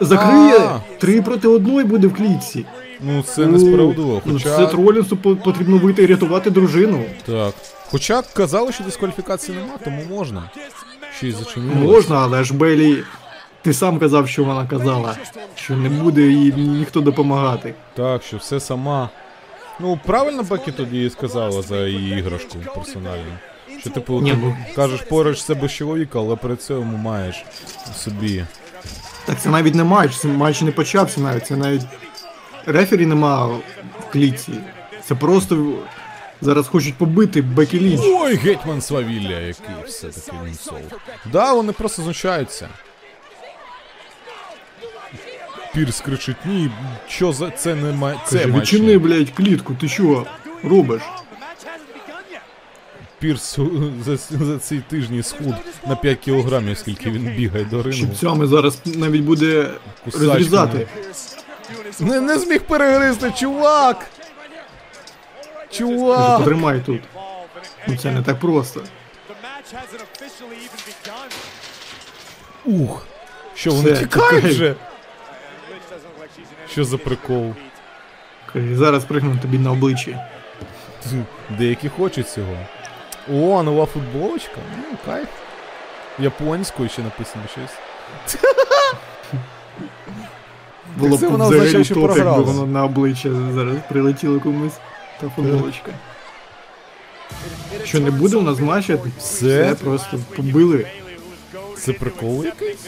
[SPEAKER 2] закриє
[SPEAKER 1] А.
[SPEAKER 2] три проти одної буде в клітці.
[SPEAKER 1] Ну це несправедливо.
[SPEAKER 2] Ну,
[SPEAKER 1] Хоча.
[SPEAKER 2] Це Тролінсу по- потрібно вийти і рятувати дружину.
[SPEAKER 1] Так. Хоча казали, що дискваліфікації нема, тому можна. Ще й зачинили.
[SPEAKER 2] Можна, але ж Белі. Ти сам казав, що вона казала, що не буде їй ніхто допомагати.
[SPEAKER 1] Так, що все сама. Ну, правильно Бекі тоді сказала за її іграшку персональну. Що типу,
[SPEAKER 2] Ні,
[SPEAKER 1] ти
[SPEAKER 2] ну-
[SPEAKER 1] кажеш, поруч з себе чоловіка, але при цьому маєш собі.
[SPEAKER 2] Так це навіть не матч, це матч не почався навіть, це навіть рефері нема в клітці. Це просто зараз хочуть побити Бекі Лінч.
[SPEAKER 1] Ой, гетьман свавілля, який все-таки він сол. Да, вони просто знущаються. Пірс кричить, ні, що за це не має. Це
[SPEAKER 2] Каже,
[SPEAKER 1] матч.
[SPEAKER 2] відчини, блядь, клітку, ти що робиш?
[SPEAKER 1] Пірс за, за ці тижні схуд на 5 кілограмів, скільки він бігає до рингу.
[SPEAKER 2] Щипцями зараз навіть буде
[SPEAKER 1] Кусачками.
[SPEAKER 2] розрізати.
[SPEAKER 1] Не, не зміг перегризти, чувак!
[SPEAKER 2] Каже,
[SPEAKER 1] Чувак!
[SPEAKER 2] потримай тут. Ну це не так просто.
[SPEAKER 1] Ух! Що, вони
[SPEAKER 2] Все,
[SPEAKER 1] тікають
[SPEAKER 2] тікай.
[SPEAKER 1] вже? Що за прикол?
[SPEAKER 2] Зараз пригну тобі на обличчя.
[SPEAKER 1] Деякі хочуть цього. О, нова футболочка. Ну, кайф. Японською ще написано щось.
[SPEAKER 2] Було
[SPEAKER 1] це
[SPEAKER 2] б
[SPEAKER 1] вона
[SPEAKER 2] взагалі
[SPEAKER 1] означає, що
[SPEAKER 2] топ, якби воно на обличчя зараз прилетіло комусь. Та футболочка. Що не буде у нас матча?
[SPEAKER 1] Все?
[SPEAKER 2] просто побили.
[SPEAKER 1] Це прикол якийсь?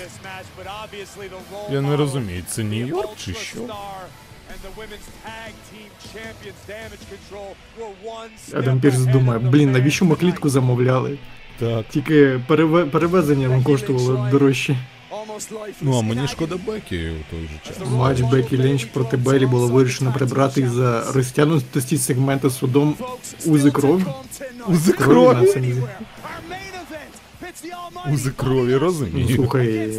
[SPEAKER 1] Я не розумію, це Нью-Йорк чи що?
[SPEAKER 2] Адам Пірс думає, блін, навіщо ми клітку замовляли?
[SPEAKER 1] Так.
[SPEAKER 2] Тільки переве- перевезення вам коштувало дорожче.
[SPEAKER 1] Ну а мені шкода Бекі у той же час.
[SPEAKER 2] Матч Бекі Лінч проти Белі було вирішено прибрати із-за розтягнутості сегмента судом узи крові.
[SPEAKER 1] Узи
[SPEAKER 2] Крові на
[SPEAKER 1] крові? Узи крові,
[SPEAKER 2] Ну,
[SPEAKER 1] розумію.
[SPEAKER 2] слухай,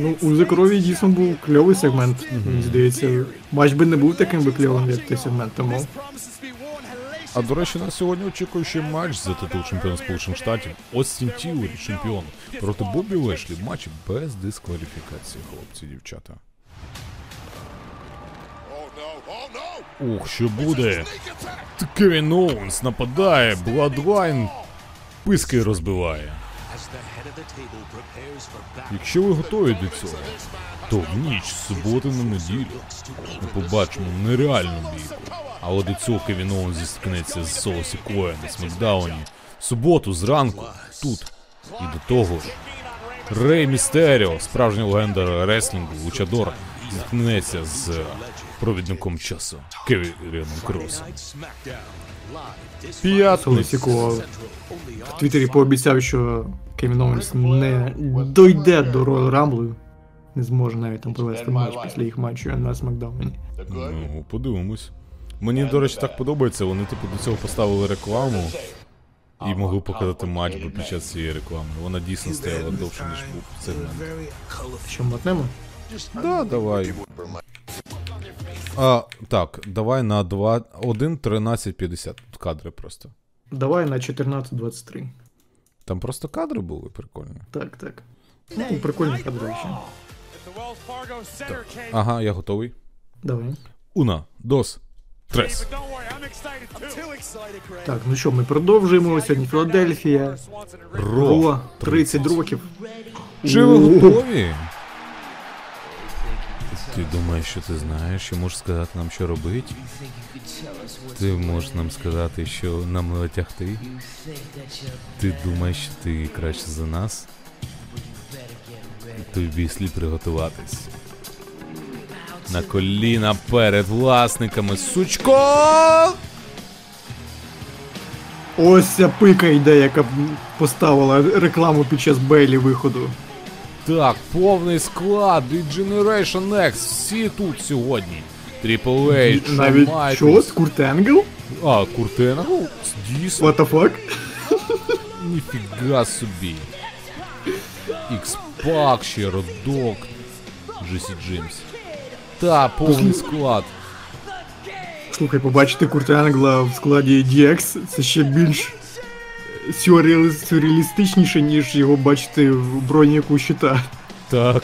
[SPEAKER 2] ну узи крові дійсно був кльовий сегмент. Мені здається, матч би не був таким би кльовим, як той сегмент, тому.
[SPEAKER 1] А до речі, на сьогодні очікує ще матч за титул чемпіона Сполучених Штатів. Остін Тіурі, чемпіон. Проти Бобі Лешлі в матчі без дискваліфікації, хлопці, дівчата. Ух, що буде? Кевін Оуенс нападає, Бладлайн писки розбиває. Якщо ви готові до цього, то в ніч з суботи на неділю ми побачимо нереальну бійку. Але до цього Кевін Оуенс зіткнеться з Солосі Коя на Смакдауні суботу зранку тут. І до того ж, Рей Містеріо, справжня легенда реслінгу, Лучадор, зіткнеться з провідником часу Кевіном Кросом. П'ятниця.
[SPEAKER 2] Солосіко в Твіттері пообіцяв, що Кевін Оуенс не дойде до Royal Rumble, не зможе навіть там провести матч після їх матчу на Смакдауні.
[SPEAKER 1] Ну, подивимось. Мені, до речі, так подобається. Вони, типу, до цього поставили рекламу і могли показати матч би під час цієї реклами. Вона дійсно стояла довше, ніж був сегмент.
[SPEAKER 2] Що мотнемо?
[SPEAKER 1] Да, давай. А, так, давай на 2, 1, 13, 50. Тут кадри просто.
[SPEAKER 2] Давай на 14.23.
[SPEAKER 1] Там просто кадри були прикольні.
[SPEAKER 2] Так, так. Ну, прикольні кадровище.
[SPEAKER 1] Ага, я готовий.
[SPEAKER 2] Давай.
[SPEAKER 1] Уна, дос, трес.
[SPEAKER 2] Так, ну що, ми продовжуємо. Сьогодні Філадельфія.
[SPEAKER 1] Ро,
[SPEAKER 2] 30 років.
[SPEAKER 1] Чи ви готові? Ти думаєш, що ти знаєш, що можеш сказати нам, що робити? Ти можеш нам сказати, що нам не тягти? Ти думаєш, що ти краще за нас? Тобі слід приготуватись. На коліна перед власниками. Сучко!
[SPEAKER 2] Ось ця пика йде, яка поставила рекламу під час Бейлі виходу.
[SPEAKER 1] Так, повний склад і Generation X, всі тут сьогодні. Triple H,
[SPEAKER 2] Навіть що? Курт Енгл?
[SPEAKER 1] А, Куртена? Ну, дійсно.
[SPEAKER 2] What the fuck?
[SPEAKER 1] Ніфіга собі. X-Pac, ще Родок, Джесі Джеймс. Та, повний склад.
[SPEAKER 2] Слухай, побачити Курта Енгла в складі DX це ще більш сюрреалістичніше, ніж його бачити в броніку щита.
[SPEAKER 1] Так.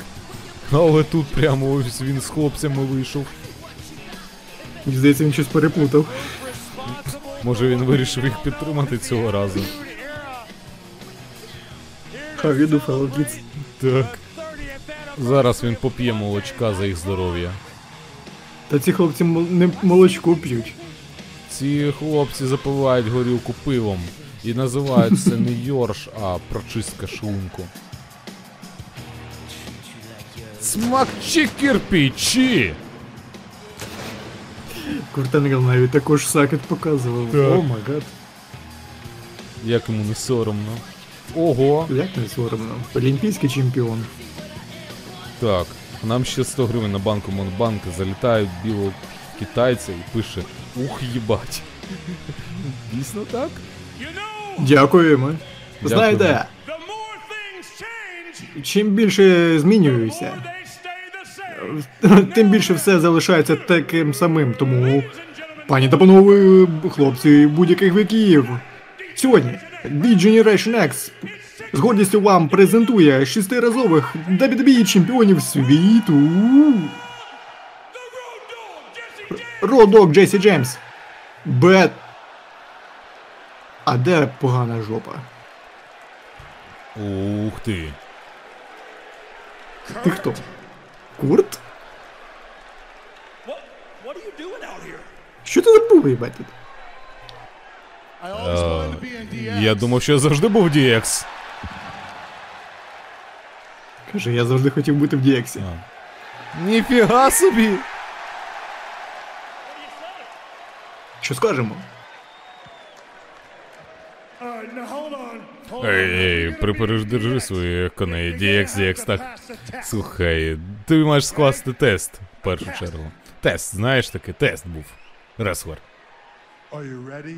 [SPEAKER 1] Але тут прямо ось він з хлопцями вийшов.
[SPEAKER 2] Мені здається, він щось переплутав.
[SPEAKER 1] Може він вирішив їх підтримати цього разу.
[SPEAKER 2] Fellow kids?
[SPEAKER 1] Так. Зараз він поп'є молочка за їх здоров'я.
[SPEAKER 2] Та ці хлопці не молочко п'ють.
[SPEAKER 1] Ці хлопці запивають горілку пивом і називають це не йорш, а прочистка шлунку. Смакчі кирпичі!
[SPEAKER 2] Курт Енгл навіть також suck it показував.
[SPEAKER 1] Так.
[SPEAKER 2] Oh my God.
[SPEAKER 1] Як йому не соромно. Ого!
[SPEAKER 2] Як не соромно. Олімпійський чемпіон.
[SPEAKER 1] Так, нам ще 100 гривень на банку Монобанка залітають білого китайця і пише Ух, їбать. Дійсно так?
[SPEAKER 2] Дякуємо. Знаєте, чим більше змінююся, тим більше все залишається таким самим. Тому, пані та панове, хлопці будь-яких віків. Сьогодні The Generation X з гордістю вам презентує шестиразових WWE чемпіонів світу. Родок Джесі Джеймс. Бет. А де погана жопа?
[SPEAKER 1] Ух ти.
[SPEAKER 2] Ти хто? Курт? Що ти забув, їбать тут?
[SPEAKER 1] Е, я думав, що я завжди був DX.
[SPEAKER 2] Каже, я завжди хотів бути в DX.
[SPEAKER 1] Ніфіга собі!
[SPEAKER 2] Що скажемо?
[SPEAKER 1] Ей, ей, припереждержи свої коней. DX, DX, так. Слухай, ти маєш скласти тест в першу чергу. Тест, знаєш таки, тест був. Реслер.
[SPEAKER 3] Are you ready?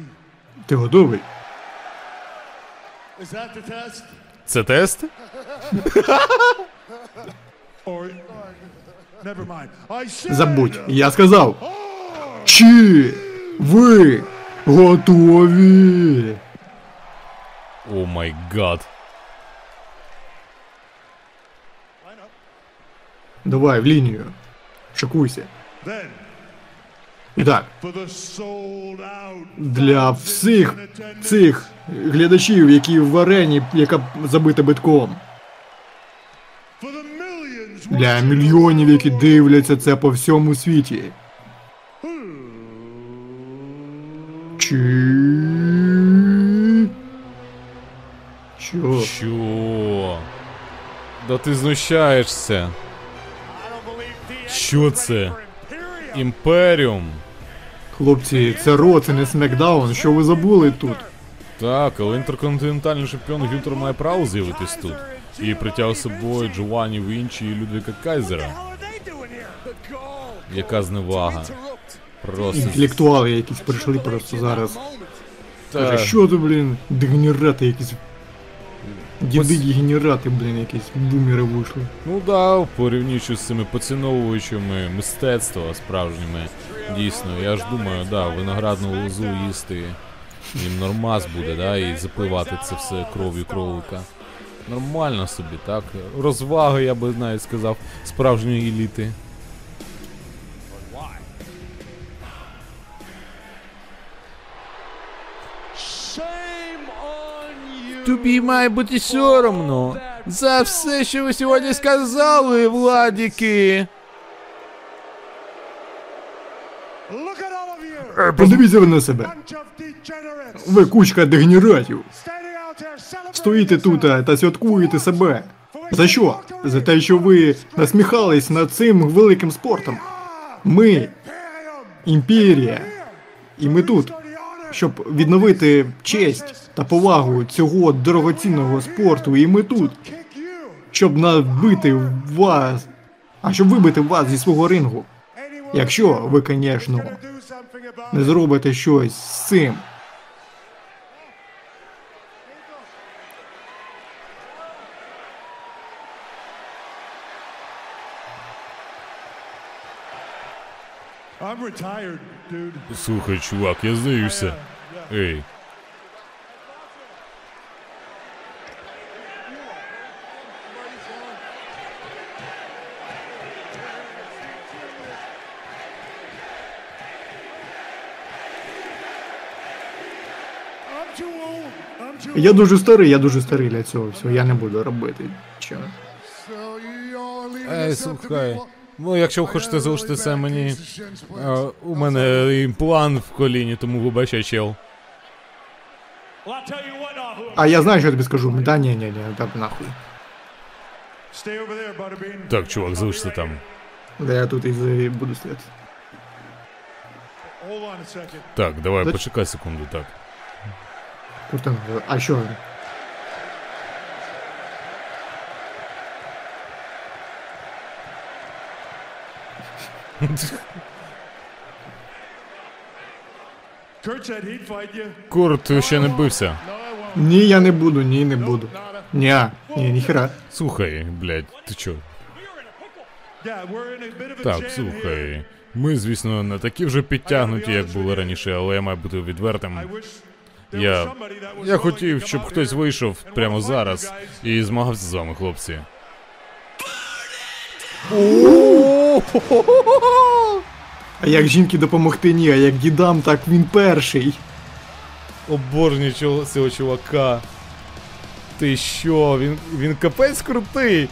[SPEAKER 2] Ти готовий?
[SPEAKER 3] Is that the test?
[SPEAKER 1] Це тест?
[SPEAKER 2] Забудь, я сказав. Чи ви готові?
[SPEAKER 1] Oh my God.
[SPEAKER 2] Давай в лінію. Шикуйся.
[SPEAKER 3] then
[SPEAKER 2] І так,
[SPEAKER 3] for the sold out
[SPEAKER 2] для всіх цих глядачів, які в арені, яка забита битком. Для мільйонів, які дивляться це по всьому світі. Чи... Що?
[SPEAKER 1] Що? Да ти знущаєшся. Що це? Імперіум.
[SPEAKER 2] Хлопці, це Ро, це не Смекдаун. Що ви забули тут?
[SPEAKER 1] Так, але інтерконтинентальний чемпіон Гюнтер має право з'явитись тут. І притяг з собою Джованні Вінчі і Людвіка Кайзера. Яка зневага. Просто.
[SPEAKER 2] Інтелектуали якісь прийшли просто зараз.
[SPEAKER 1] Та,
[SPEAKER 2] що ти, блін, дегенерати якісь. Діди дегенерати, блін, якісь бумери вийшли.
[SPEAKER 1] Ну да, порівнюючи з цими поціновувачами мистецтва справжніми. Дійсно, я ж думаю, да, виноградну лозу їсти їм нормас буде, да, і запивати це все кров'ю кролика. Нормально собі, так? Розвага, я би навіть сказав, справжньої еліти. Тобі має бути соромно за все, що ви сьогодні сказали, владіки.
[SPEAKER 3] You!
[SPEAKER 2] Подивіться ви на себе. Ви кучка дегенератів. Стоїте тут та, та святкуєте себе. За що? За те, що ви насміхались над цим великим спортом. Ми імперія. І ми тут, щоб відновити честь та повагу цього дорогоцінного спорту, і ми тут, щоб набити вас, а щоб вибити вас зі свого рингу. Якщо ви, звісно, не зробите щось з цим.
[SPEAKER 10] I'm retired.
[SPEAKER 1] Слухай, чувак, я здаюся. Ей.
[SPEAKER 2] Я дуже старий, я дуже старий для цього всього. Я не буду робити. Чого?
[SPEAKER 1] Ей, слухай. Ну, якщо ви хочете залишити це мені. е, у мене імплант в коліні, тому вибачай, чел.
[SPEAKER 2] А я знаю, що я тобі скажу. Да ні, ні, ні, так нахуй.
[SPEAKER 10] Stay over there, Butterbean.
[SPEAKER 1] Так, чувак, залишся там.
[SPEAKER 2] Да я тут і буду стояти.
[SPEAKER 1] Так, давай, почекай секунду, так.
[SPEAKER 2] Куртан, а що?
[SPEAKER 1] Курт ще не бився.
[SPEAKER 10] No, I won't.
[SPEAKER 2] Ні, я не буду, ні, не буду. Ні, ні, ніхера.
[SPEAKER 1] Слухай, блядь, ти чо? Так, слухай. Ми, звісно, не такі вже підтягнуті, як були раніше, але я маю бути відвертим. Я, я хотів, щоб хтось вийшов прямо зараз і змагався з вами, хлопці.
[SPEAKER 2] А як жінки допомогти ні, а як дідам, так він перший.
[SPEAKER 1] Обожнюю цього чувака. Ти що? Він, він капець крутий.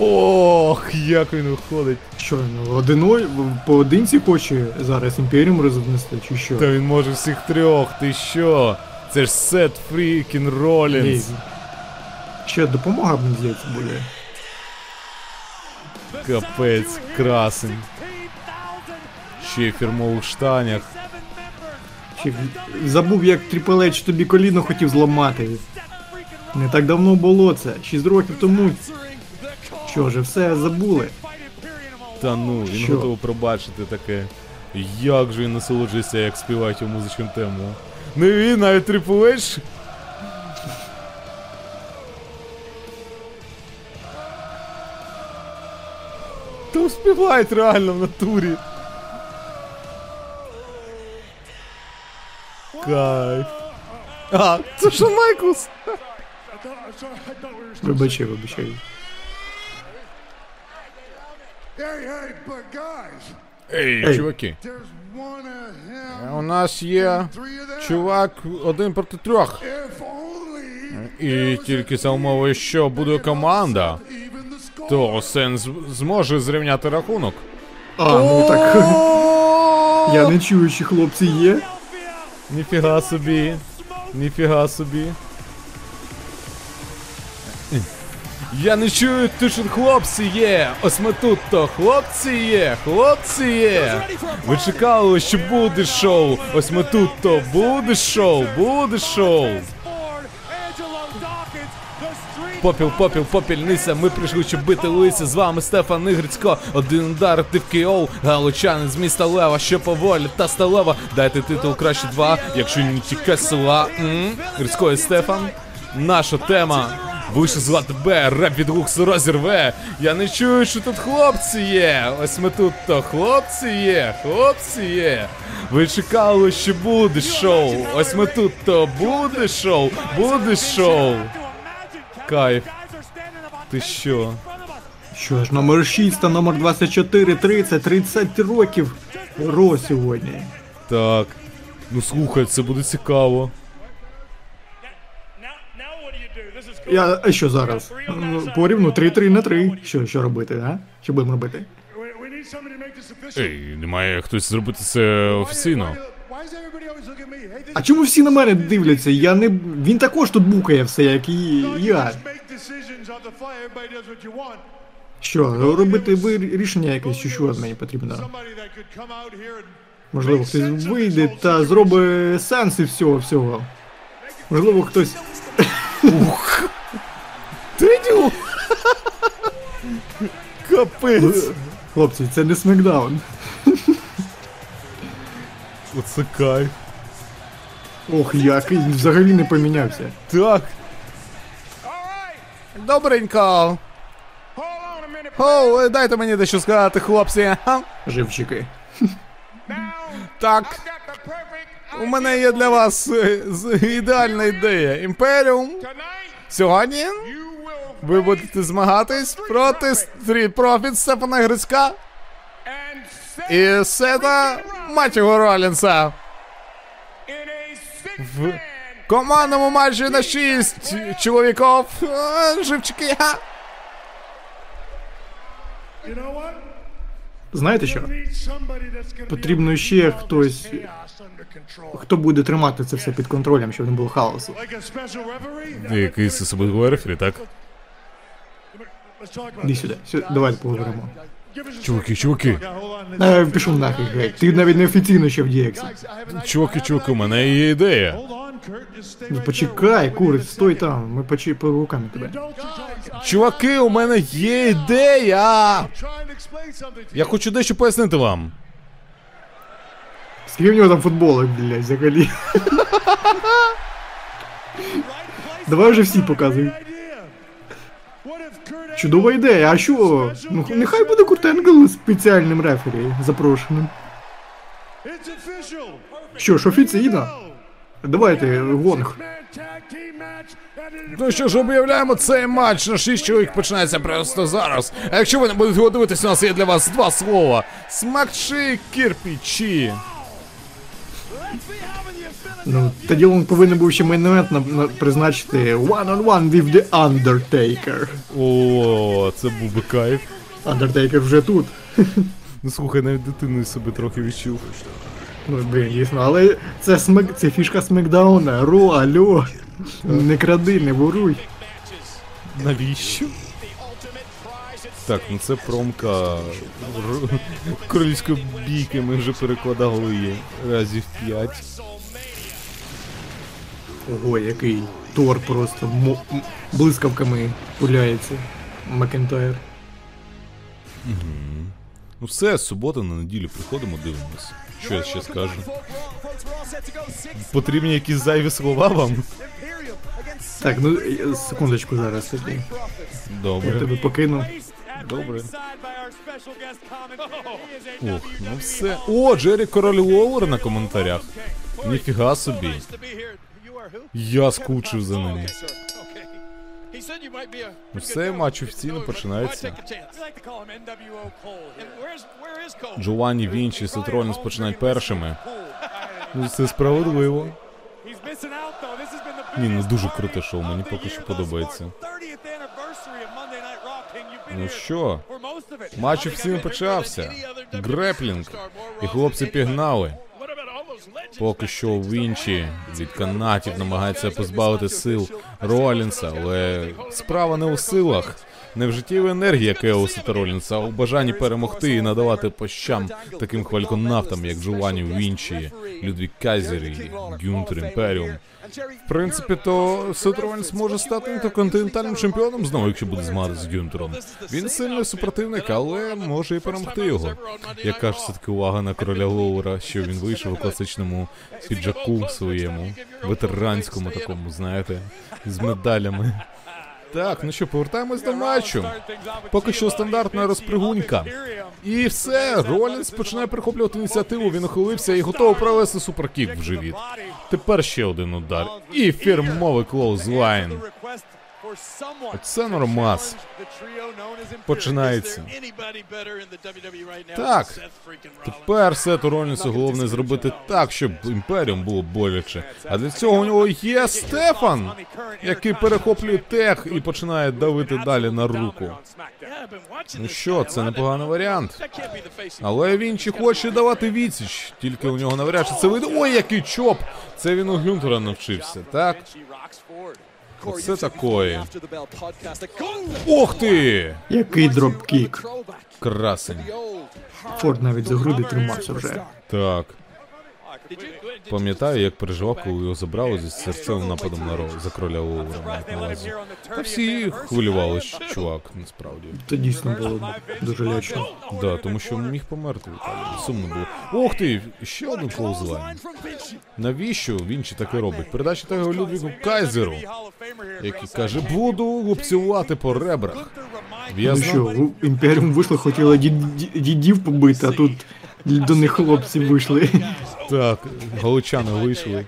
[SPEAKER 1] Ох, як він виходить.
[SPEAKER 2] Що, ну, одиною, поодинці хоче зараз імперіум рознести, чи що?
[SPEAKER 1] Та він може всіх трьох, ти що? Це ж Сет Фрікін. Ролінс.
[SPEAKER 2] Ще допомога мені здається буде.
[SPEAKER 1] Капець, красень. Ще й фірмових штанях.
[SPEAKER 2] Ще забув, як H тобі коліно хотів зламати. Не так давно було це, 6 років тому. Що ж, все забули.
[SPEAKER 1] Та ну, він
[SPEAKER 2] Що?
[SPEAKER 1] готовий пробачити таке. Як же він насолоджується, як співають його музичним тему. Не він, навіть Triple Співають реально в натурі. Кайф. А, це що
[SPEAKER 10] were still
[SPEAKER 2] Вибачай,
[SPEAKER 1] Ей, чуваки. У нас є чувак один проти трьох. І тільки за умови, що буде команда. То Сен зможе зрівняти рахунок.
[SPEAKER 2] А, ну так. Я не чую, чи хлопці є.
[SPEAKER 1] Ніфіга собі. Ніфіга собі. Я не чую, ти що хлопці є! Ось ми тут то хлопці є! Хлопці є! Ви чекали, що буде шоу! Ось ми тут то буде шоу! Буде шоу! Попіл, попіл, попільниця, ми прийшли, щоб бити лися. З вами Стефан Ігрицько. Один удар, ти в КО. Галичанин з міста Лева, що поволі та сталева. Дайте титул краще два, якщо не тільки села. Грицько і Стефан. Наша тема. Вийшли звати Б, реп від Луксу розірве. Я не чую, що тут хлопці є. Ось ми тут то хлопці є, хлопці є. Ви чекали, що буде шоу. Ось ми тут то буде шоу, буде шоу. Кайф. Ти що?
[SPEAKER 2] Що ж, номер 6 та номер 24, 30, 30 років. Ро сьогодні.
[SPEAKER 1] Так. Ну слухай, це буде цікаво.
[SPEAKER 2] Я, а що зараз? Ну, Порівну 3-3 на 3. Що, що робити, а? Що будемо робити?
[SPEAKER 1] Ей, немає хтось зробити це офіційно.
[SPEAKER 2] А чому всі на мене дивляться? Я не. Він також тут букає все, як і я. Що, робити ви рішення якесь, чи що мені потрібно? Можливо, хтось вийде та зробить сенс і всього всього. Можливо, хтось.
[SPEAKER 1] Тидю! Капець!
[SPEAKER 2] Хлопці, це не смакдаун.
[SPEAKER 1] Оце кайф.
[SPEAKER 2] Ох, як він взагалі не помінявся.
[SPEAKER 1] Так. Добренько. О, дайте мені дещо сказати, хлопці.
[SPEAKER 2] Живчики.
[SPEAKER 1] Так. У мене є для вас е, ідеальна ідея. Імперіум. Сьогодні ви будете змагатись проти Street Profits Стефана Грицька і Сета Матіго Ролінса. В командному матчі на 6 чоловіків. Е, Живчики.
[SPEAKER 2] Знаєте що? Потрібно ще хтось, хто буде тримати це все під контролем, щоб не було хаосу.
[SPEAKER 1] Якийсь особливий рефері, так?
[SPEAKER 2] Іди сюди, сюди, давайте поговоримо.
[SPEAKER 1] Чуваки, чуваки.
[SPEAKER 2] Е, пішов нахід, геть. Ти навіть неофіційно ще в DX.
[SPEAKER 1] Чуваки, чуваки, у мене є ідея.
[SPEAKER 2] Ну, Почекай, курець, стой там, ми почи по руками тебе.
[SPEAKER 1] Чуваки, у мене є ідея. Я хочу дещо пояснити вам.
[SPEAKER 2] Скільки в нього там футболок, блядь, взагалі. Давай вже всі показуй. Чудова ідея, а що? Ну нехай буде Курт Енгл спеціальним рефері запрошеним. Що ж, офіційно? Давайте, гонг.
[SPEAKER 1] Ну що ж, об'являємо цей матч на 6 чоловік починається просто зараз. А якщо ви не будете його у нас є для вас два слова: смокчи кирпичі.
[SPEAKER 2] Ну, тоді він повинен був ще main event на, на, призначити one-on-one with the Undertaker.
[SPEAKER 1] О, це був би кайф.
[SPEAKER 2] Undertaker вже тут.
[SPEAKER 1] Ну слухай, навіть дитиною себе трохи відчув.
[SPEAKER 2] Ну, блін, дійсно, але це смак, це фішка смакдауна. Raw, алло. Не кради, не воруй.
[SPEAKER 1] Навіщо? Так, ну це промка королівської бійки, ми вже перекладали її разів 5.
[SPEAKER 2] Ого, який Тор просто мо- м- блискавками пуляється. Макентайр.
[SPEAKER 1] Ну все, субота на неділю приходимо, дивимось. Що я ще скажу? Потрібні якісь зайві слова вам?
[SPEAKER 2] Так, ну е, секундочку зараз тоді. Я
[SPEAKER 1] Добре,
[SPEAKER 2] тебе покину.
[SPEAKER 1] добре. Ох, ну все. О, Джері Король Лоуер на коментарях. Ніфіга собі. Я скучив за ним. Ну все, матч офіційно починається. Джованні Вінчі і Сет починають першими. Ну це справедливо. Ні, ну дуже круте шоу, мені поки що подобається. Ну що, матч офіційно почався. Греплінг. І хлопці пігнали. Поки що Вінчі від канатів намагається позбавити сил Ролінса, але справа не у силах. Не в життєвій енергії Кеоса та Ролінса, а у бажанні перемогти і надавати пощам таким хвальконавтам, як Джованні Вінчі, Людвік Казер і Гюнтер Імперіум. В принципі, то Сет Ролінс може стати інтерконтинентальним чемпіоном знову, якщо буде змагатися з Гюнтером. Він сильний супротивник, але може і перемогти його. Яка ж все-таки увага на короля Лоура, що він вийшов у класичному піджаку своєму, ветеранському такому, знаєте, з медалями. Так, ну що, повертаємось до матчу. Поки що стандартна розпригунька. І все, Ролінс починає прихоплювати ініціативу, він ухилився і готовий провести superkick в живіт. Тепер ще один удар. І фірмовий clothesline. Оце нормас. Починається. Так. Тепер Сету Ролінсу головне зробити так, щоб імперіум було боляче. А для цього у нього є Стефан, який перехоплює tag і починає давити далі на руку. Ну що, це непоганий варіант. Але він чи хоче давати відсіч, тільки у нього навряд чи це вийде. Ой, який chop! Це він у Гюнтера навчився, так? Оце такої. Ох ти!
[SPEAKER 2] Який dropkick.
[SPEAKER 1] Красень.
[SPEAKER 2] Форд навіть за груди тримався вже.
[SPEAKER 1] Так. Пам'ятаю, як переживав, коли його забрали зі серцевим нападом на ро за короля увазі. Та всі хвилювалися, чувак, насправді.
[SPEAKER 2] Це дійсно було дуже лячно.
[SPEAKER 1] Да, тому що міг померти Сумно було. Ох ти! Ще один клоузлайн. Навіщо він чи таке робить? Передача того Людвігу Кайзеру, який каже, буду лупцювати по ребрах.
[SPEAKER 2] Ну що, Імперіум вийшло, хотіла дід- дідів побити, а тут до них хлопці вийшли.
[SPEAKER 1] Так, галичани вийшли.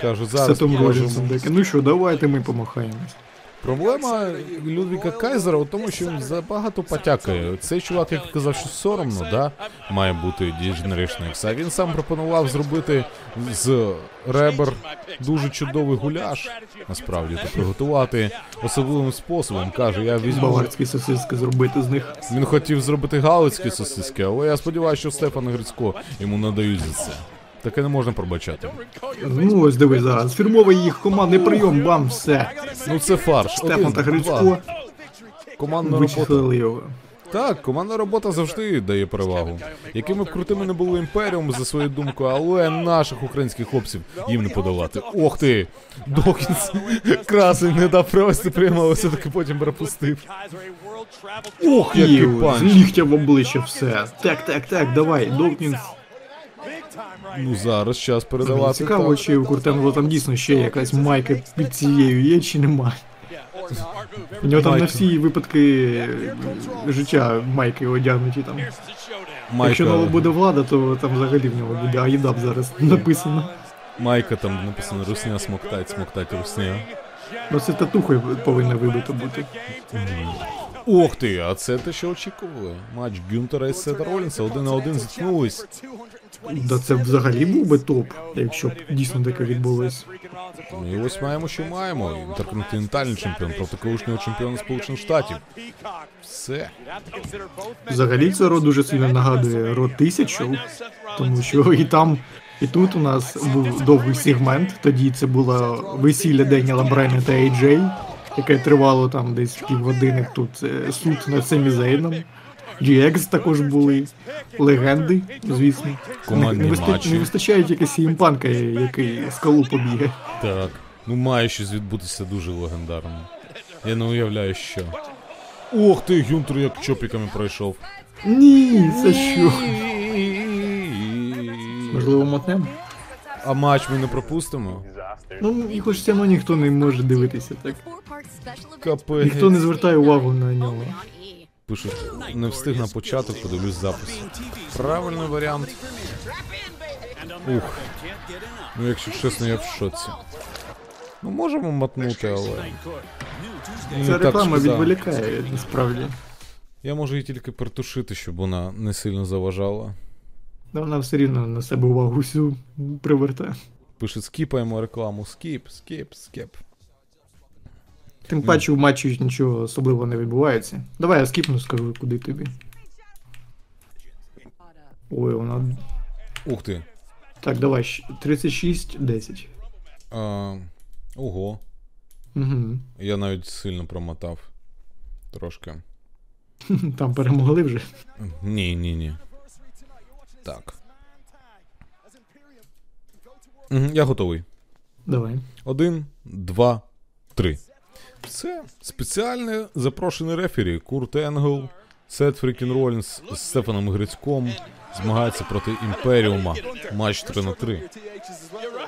[SPEAKER 1] Кажу, зараз
[SPEAKER 2] таке, Ну що, давайте ми помахаємось.
[SPEAKER 1] Проблема Людвіга Кайзера у тому, що він забагато потякає. Цей чувак, який казав, що соромно, да, має бути Generation X, а він сам пропонував зробити з ребер дуже чудовий гуляш, насправді, то приготувати особливим способом. Каже, я візьму.
[SPEAKER 2] Баварські сосиски зробити з них.
[SPEAKER 1] Він хотів зробити галицькі сосиски, але я сподіваюся, що Стефан Грицько йому надають за це. Таке не можна пробачати.
[SPEAKER 2] Ну ось дивись зараз. Фірмовий їх командний прийом, бам, все.
[SPEAKER 1] Ну це фарш.
[SPEAKER 2] Стефан
[SPEAKER 1] Один,
[SPEAKER 2] та. Грицько
[SPEAKER 1] Командна робота.
[SPEAKER 2] його.
[SPEAKER 1] Так, командна робота завжди дає перевагу. Якими б крутими не було імперіум за свою думку, але наших українських хлопців їм не подолати. Ох ти! Докінс красень не дав провести прямо, але все-таки потім пропустив. Ох, який панч!
[SPEAKER 2] ліктя в обличчя все. Так, так, так, давай, Докінс.
[SPEAKER 1] Ну зараз час передавати.
[SPEAKER 2] цікаво,
[SPEAKER 1] так.
[SPEAKER 2] чи у Куртенго там дійсно ще якась майка під цією є, чи нема. У нього там на всі випадки життя майки одягнуті там. Якщо нова буде влада, то там взагалі в нього буде Аїдап зараз написано.
[SPEAKER 1] майка там написано Русня смоктать, смоктать Русня.
[SPEAKER 2] Ну це татухою повинна вибито бути.
[SPEAKER 1] Ох ти, а це те, що очікували. Матч Гюнтера і Сета Ролінса один на один зіткнулись.
[SPEAKER 2] Да це взагалі був би топ, якщо б дійсно таке відбулось.
[SPEAKER 1] Ну і ось маємо, що маємо. Інтерконтинентальний чемпіон проти колишнього чемпіона Сполучених Штатів. Все.
[SPEAKER 2] Взагалі це ро дуже сильно нагадує ро тисячу, тому що і там, і тут у нас був довгий сегмент. Тоді це було весілля Деніела Брайна та AJ, яке тривало там десь півгодини. Тут е, суд над Семі Зейном. GX також були легенди, звісно.
[SPEAKER 1] Командні
[SPEAKER 2] не, не,
[SPEAKER 1] матчі.
[SPEAKER 2] не вистачає тільки Сімпанка, який скалу побігає.
[SPEAKER 1] Так. Ну має щось відбутися дуже легендарно. Я не уявляю, що. Ох ти, Гюнтер як чопіками пройшов.
[SPEAKER 2] Ні, це що? Можливо, мотнем?
[SPEAKER 1] А матч ми не пропустимо?
[SPEAKER 2] Ну, і хоч все одно ніхто не може дивитися так.
[SPEAKER 1] Капець.
[SPEAKER 2] Ніхто не звертає увагу на нього.
[SPEAKER 1] Пишуть, не встиг на початок, подивлюсь запис. Правильний варіант. Ух. Ну, якщо чесно, я в шоці. Ну, можемо мотнути, але. Ну,
[SPEAKER 2] Ця
[SPEAKER 1] так
[SPEAKER 2] реклама
[SPEAKER 1] шкода.
[SPEAKER 2] відволікає, насправді.
[SPEAKER 1] Я можу її тільки притушити, щоб вона не сильно заважала.
[SPEAKER 2] Но вона все рівно на себе увагу всю привертає.
[SPEAKER 1] Пише, скіпаємо рекламу. Скіп, скіп, скіп.
[SPEAKER 2] Тим паче у матчі нічого особливого не відбувається. Давай я скіпну, скажу, куди тобі. Ой, вона.
[SPEAKER 1] Ух ти.
[SPEAKER 2] Так, давай, 36-10.
[SPEAKER 1] А, ого.
[SPEAKER 2] Угу.
[SPEAKER 1] Я навіть сильно промотав. Трошки.
[SPEAKER 2] Там перемогли вже.
[SPEAKER 1] Ні, ні, ні. Так. Я готовий.
[SPEAKER 2] Давай.
[SPEAKER 1] Один, два, три. Це спеціальний запрошений рефері Курт Енгл, Сет Фрікін Ролінс з Стефаном Грицьком змагаються проти Імперіума. Матч 3 на 3.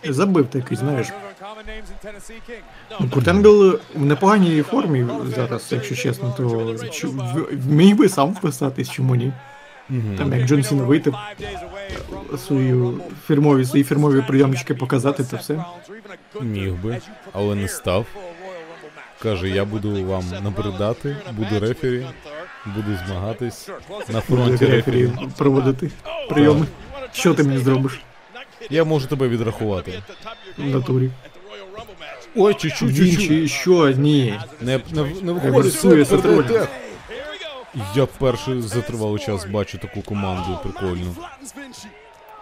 [SPEAKER 2] Забив такий, знаєш. Ну, Куртенгл в непоганій формі зараз, якщо чесно, то міг би сам вписатись, чому ні. Там як Джон Сіна вийти, свою фірмові, свої фірмові прийомчики показати, то все.
[SPEAKER 1] Міг би, але не став. Каже, я буду вам набридати, буду рефері, буду змагатись на фронті
[SPEAKER 2] рефері
[SPEAKER 1] рефері.
[SPEAKER 2] проводити прийоми. Що ти мені зробиш
[SPEAKER 1] Я можу тебе відрахувати.
[SPEAKER 2] в натурі?
[SPEAKER 1] Ой, чуть-чуть,
[SPEAKER 2] Він
[SPEAKER 1] чуть-чуть.
[SPEAKER 2] чи що? Ні.
[SPEAKER 1] Не, не, не виходить. Я вперше за тривалий час бачу таку команду прикольну.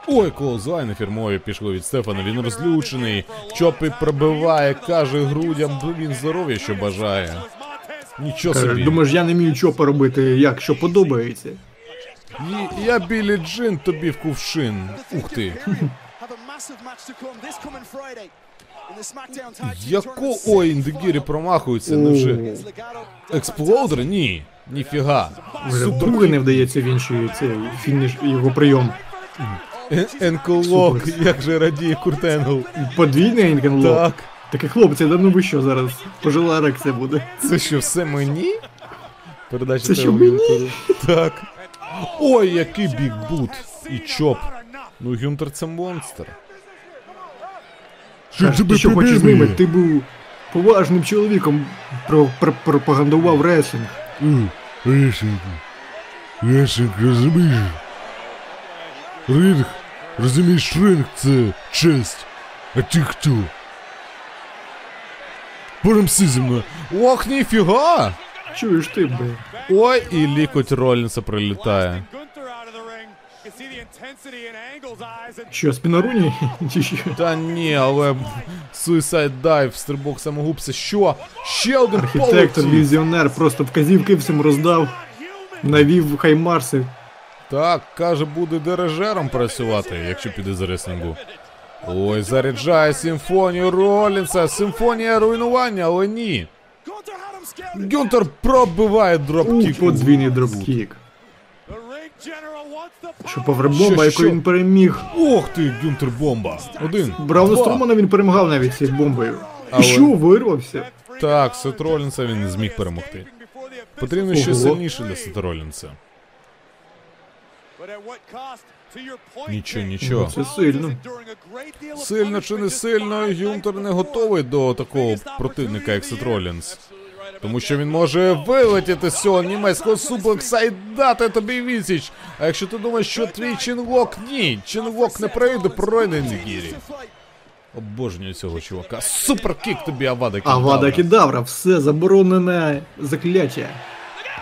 [SPEAKER 1] Ой, колозайни фірмові пішли від Стефана. Він розлючений. Чопі пробиває, каже грудям, він здоров'я, що бажає. Нічого собі.
[SPEAKER 2] Думаєш, я не вмію чого поробити, як що подобається.
[SPEAKER 1] І- Я білі джин, тобі в кувшин. Ух ти. Яко. Ой, індегірі промахуються, невже. Експлоудер? Ні. Ніфіга.
[SPEAKER 2] Вже вдруге не вдається в інший цей фініш його прийом.
[SPEAKER 1] Енколок, як же радіє Куртенгл.
[SPEAKER 2] Подвійний інкенлок.
[SPEAKER 1] Так.
[SPEAKER 2] Таке хлопці, да ну ви що зараз? Пожила ерекція буде.
[SPEAKER 1] Це що, все мені? Передача
[SPEAKER 2] Це що, мені?
[SPEAKER 1] Так. Ой, який бікбут. І чоп. Ну, Гюнтер це монстр.
[SPEAKER 2] Каже, ти що хочеш з ними? Ти був поважним чоловіком, про, про, пропагандував реслінг.
[SPEAKER 6] Рішенько. Рішенько, розумієш? Ринг. Розумієш, ринг це честь. А ти хто? Поремси зі мною.
[SPEAKER 1] Ох, ніфіга!
[SPEAKER 2] Чуєш ти, бля.
[SPEAKER 1] Ой, і лікоть Ролінса прилітає.
[SPEAKER 2] Що, спінаруні? Чи що?
[SPEAKER 1] Та ні, але Suicide Dive, стрибок самогубця. Що? Ще один
[SPEAKER 2] Архітектор,
[SPEAKER 1] полетів.
[SPEAKER 2] візіонер, просто вказівки всім роздав. Навів хаймарси.
[SPEAKER 1] Так, каже, буде дирижером працювати, якщо піде з реслінгу. Ой, заряджає симфонію Ролінса, симфонія руйнування, але ні. Гюнтер пробиває
[SPEAKER 2] У,
[SPEAKER 1] дропкік.
[SPEAKER 2] подвійний дропкік. Що павербомба,
[SPEAKER 1] Що,
[SPEAKER 2] яку він переміг.
[SPEAKER 1] Ох ти, Гюнтер бомба. Один. Два.
[SPEAKER 2] Струмана він перемагав навіть цією бомбою.
[SPEAKER 1] Але-
[SPEAKER 2] І що, вирвався?
[SPEAKER 1] Так, Сет Ролінса він не зміг перемогти. Потрібно щось сильніше для Сет Ролінса. Нічого, нічого.
[SPEAKER 2] Ну, Це сильно.
[SPEAKER 1] Сильно чи не сильно, Гюнтер не готовий до такого противника, як Сет Ролінс. Тому що він може вилетіти з цього німецького суплекса і дати тобі відсіч. А якщо ти думаєш, що твій чинлок ні, чинлок не пройде, пройде Нігірі. Обожнюю цього чувака. Суперкік тобі Авада Кедавра.
[SPEAKER 2] Авада Кедавра, все заборонене закляття.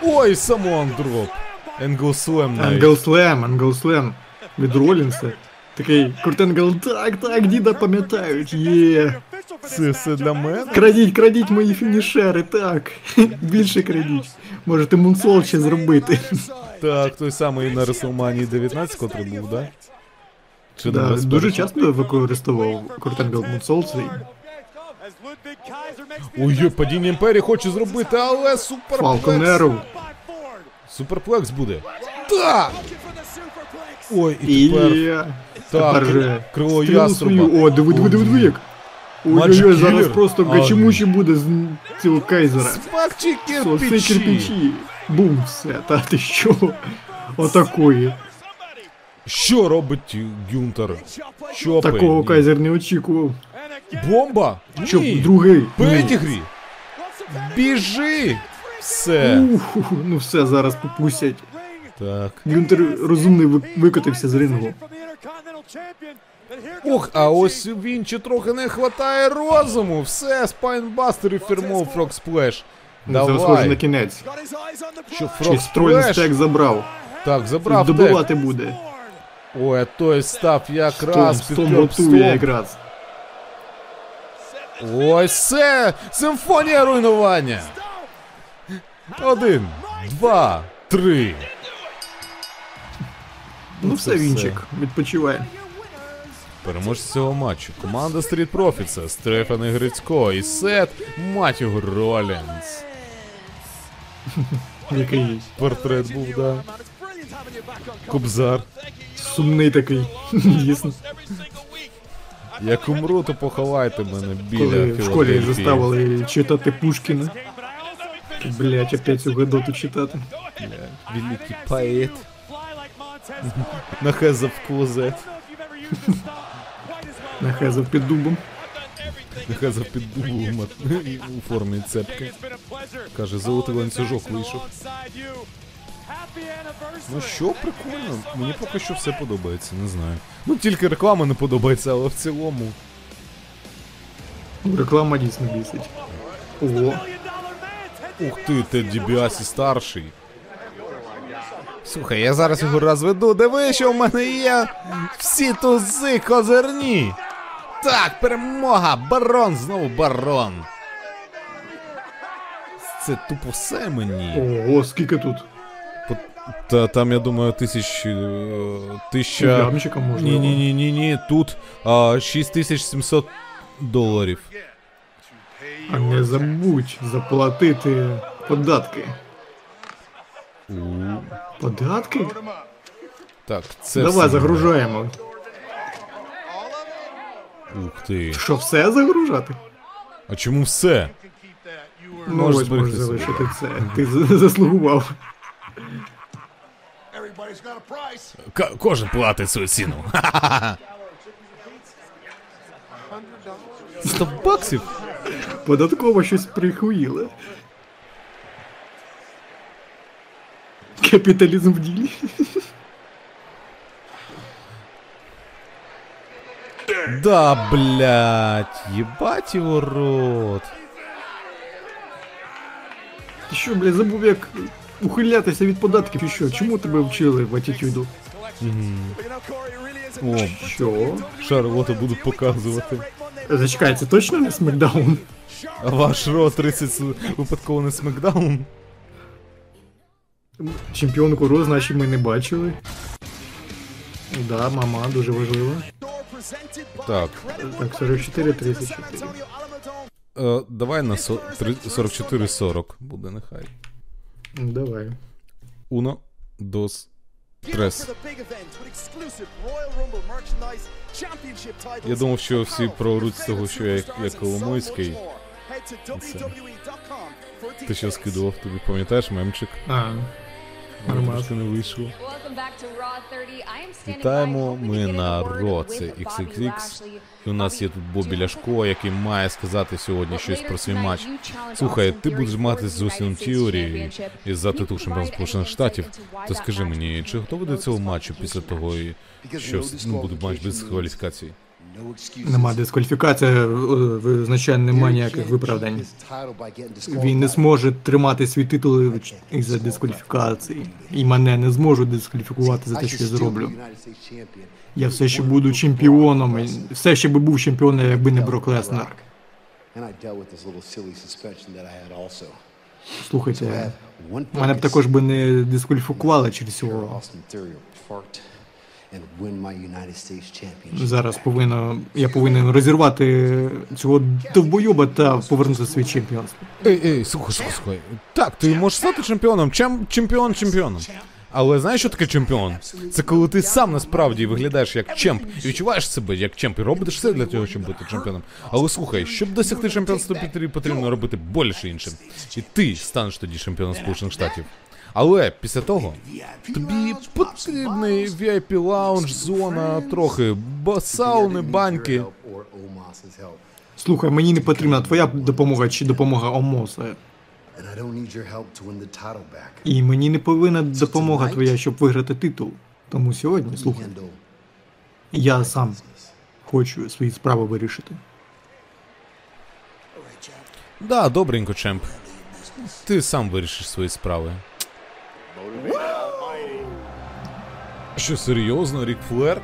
[SPEAKER 1] Ой, самон дроп. Енглслем навіть.
[SPEAKER 2] Англслем, Англслем від Ролінса. Такий Куртенгл, так, так, діда пам'ятають, є.
[SPEAKER 1] Це все для мене?
[SPEAKER 2] Крадіть, крадіть мої фінішери, так. Більше крадіть. Можете moonsault ще зробити.
[SPEAKER 1] Так, той самий на WrestleMania 19, котрий був, да? Чи
[SPEAKER 2] Да, дуже часто використовував Курт Енгл moonsault свій.
[SPEAKER 1] Ой, падіння імперії хочу зробити, але
[SPEAKER 2] superplex. Arrow.
[SPEAKER 1] Superplex буде. Так! Ой, і
[SPEAKER 2] І.
[SPEAKER 1] Так,
[SPEAKER 2] тепер же
[SPEAKER 1] крило яструба.
[SPEAKER 2] О, диви, диви, диви, диви як. Ой-ой-ой, зараз просто гачимучі буде з цього кайзера. Смокчи
[SPEAKER 1] кирпичі.
[SPEAKER 2] кирпичі. Бум, все, та ти що? Отакої.
[SPEAKER 1] Що робить Гюнтер? Що
[SPEAKER 2] Такого кайзер не очікував.
[SPEAKER 1] Бомба? Ні.
[SPEAKER 2] другий.
[SPEAKER 1] Pedigree. Біжи. Все.
[SPEAKER 2] Ух, ну все, зараз попустять.
[SPEAKER 1] Так.
[SPEAKER 2] Гюнтер розумний викотився з рингу.
[SPEAKER 1] Ох, а ось у Вінчі трохи не хватає розуму. Все, spinebuster і фірмовий Frog Splash.
[SPEAKER 2] Ну, Це схоже на кінець.
[SPEAKER 1] Що
[SPEAKER 2] Чи
[SPEAKER 1] Фрог Сплеш?
[SPEAKER 2] стек забрав.
[SPEAKER 1] Так, забрав тек.
[SPEAKER 2] Добивати буде.
[SPEAKER 1] Ой, а той став якраз під
[SPEAKER 2] якраз.
[SPEAKER 1] Ось це! Симфонія руйнування! Один, два, три.
[SPEAKER 2] Ну
[SPEAKER 1] це
[SPEAKER 2] все, Вінчик, відпочиває.
[SPEAKER 1] Переможці цього матчу. Команда Street Profits, Стефан Грицько і Сет Матю Ролінс.
[SPEAKER 2] Який
[SPEAKER 1] Портрет був, да. Кобзар.
[SPEAKER 2] сумний такий. Дійсно.
[SPEAKER 1] Як умру, то поховайте мене біля
[SPEAKER 2] Коли в школі заставили читати Пушкіна. Блять, опять цю гадоту читати.
[SPEAKER 1] Великий поет. Нахезав клозет.
[SPEAKER 2] Нахезав під дубом.
[SPEAKER 1] Нахезав під дубом у формі цепки. Каже, золотий ланцюжок вийшов. Ну що, прикольно. Мені поки що все подобається, не знаю. Ну тільки реклама не подобається, але в цілому.
[SPEAKER 2] Реклама дійсно бісить. Ого.
[SPEAKER 1] Ух ти, Тедді Біасі старший. Слухай, я зараз його розведу. Диви, що в мене є. Всі тузи козирні. Так, перемога! Барон, знову барон. Це тупо все мені.
[SPEAKER 2] Ого, скільки тут.
[SPEAKER 1] Та там, я думаю, тисяч. е, Тисяча.
[SPEAKER 2] Ямчика можна.
[SPEAKER 1] Ні, ні, ні, ні, ні. Тут а, 6700 доларів.
[SPEAKER 2] А не забудь заплатити податки. Податки?
[SPEAKER 1] Так, це.
[SPEAKER 2] Давай
[SPEAKER 1] все.
[SPEAKER 2] загружаємо.
[SPEAKER 1] Ух ти.
[SPEAKER 2] Що все загружати?
[SPEAKER 1] А чому все?
[SPEAKER 2] Ну
[SPEAKER 1] Можеш
[SPEAKER 2] ось можеш залишити це. Ти заслугував.
[SPEAKER 1] К- кожен платить свою ціну. Ха-ха-ха. 100 баксів?
[SPEAKER 2] Податково щось прихуїло. Капіталізм в ділі.
[SPEAKER 1] Да, блядь, ебать его рот.
[SPEAKER 2] Ти що, блядь, забув як ухилятися від податків і що? Чому тебе вчили в атітюду?
[SPEAKER 1] О,
[SPEAKER 2] Що?
[SPEAKER 1] Шарлота будуть показувати.
[SPEAKER 2] Зачекай, це точно не смакдаун?
[SPEAKER 1] А ваш рот 30 с- випадково не смакдаун?
[SPEAKER 2] Чемпіонку Ро, значить, ми не бачили. Да, мама, дуже важливо.
[SPEAKER 1] Так,
[SPEAKER 2] Так, 44 34.
[SPEAKER 1] е, давай на со- три- 44-40 буде нехай.
[SPEAKER 2] Ну, Давай.
[SPEAKER 1] Уно, дос, трес. Я думав, що всі прооруть з того, що я як, як Коломойський. Це. Ти що скидував тобі, пам'ятаєш мемчик?
[SPEAKER 2] А, нормально.
[SPEAKER 1] Не вийшло.
[SPEAKER 11] Welcome back to Raw 30. I am standing
[SPEAKER 1] Вітаємо ми на Ро, це XXX. І у нас є тут Бобі Ляшко, який має сказати сьогодні щось про свій матч. Слухай, ти будеш мати з Theory
[SPEAKER 11] Championship.
[SPEAKER 1] і за титул
[SPEAKER 11] provide
[SPEAKER 1] Сполучених Штатів. То скажи мені, чи готовий до цього матчу після того, що ну, буде матч без кваліфікації?
[SPEAKER 2] Нема дискваліфікації, е, визначає нема ніяких виправдань. Він не зможе тримати свій титул із-за дискваліфікації. І мене не зможуть дискваліфікувати за те, що я зроблю. Я все ще буду чемпіоном. Все ще би був чемпіоном, якби не Брок Леснер. Слухайте, мене б також би не дискваліфікували через цього. Зараз повинно, я повинен розірвати цього довбойоба та повернути свій чемпіонство.
[SPEAKER 1] Ей, ей, слухай, слухай, слухай. Так, ти можеш стати чемпіоном, Чем, чемпіон чемпіоном. Але знаєш, що таке чемпіон? Це коли ти сам насправді виглядаєш як чемп і відчуваєш себе як чемп і робиш все для того, щоб бути чемпіоном. Але слухай, щоб досягти чемпіонства, тобі потрібно робити більше іншим. І ти станеш тоді чемпіоном Сполучених Штатів. Але після того тобі потрібний VIP лаунж, зона, трохи ба- сауни, баньки.
[SPEAKER 2] Слухай, мені не потрібна твоя допомога чи допомога Омоса. І мені не повинна допомога твоя, щоб виграти титул. Тому сьогодні, слухай, я сам хочу свої справи вирішити.
[SPEAKER 1] Да, добренько, чемп. Ти сам вирішиш свої справи. Що серйозно, Рік Флер?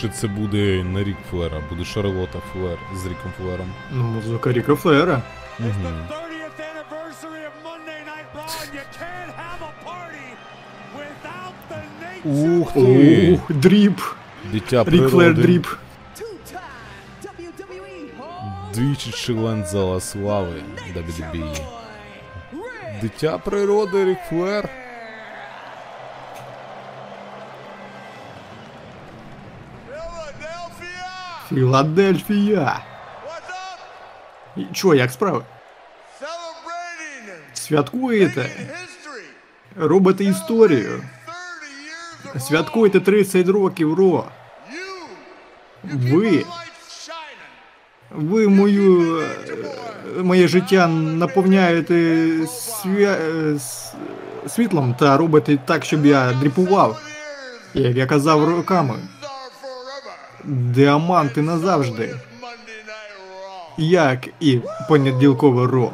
[SPEAKER 1] Чи це буде не Рік Флер, а буде Шарлота Флер з Ріком Флером?
[SPEAKER 2] Ну, музика Ріка Флера.
[SPEAKER 1] Угу.
[SPEAKER 10] 30th anniversary of Monday Night Raw, and you can't have a party without the nature.
[SPEAKER 1] Ух ти!
[SPEAKER 2] Ух, drip!
[SPEAKER 1] Дитя
[SPEAKER 2] Рік Флер
[SPEAKER 1] природи.
[SPEAKER 2] drip.
[SPEAKER 1] Двічі член зала слави WWE. Дитя природи Рік Флер.
[SPEAKER 2] Філадельфія. І Чо, як справи? Святкуєте? Робите історію. Святкуєте 30 років Ро. Ви. Ви мою, моє життя наповняєте свя... е, світлом та робите так, щоб я дріпував. Як я казав роками. Діаманти назавжди. Як і понеділкове Ро.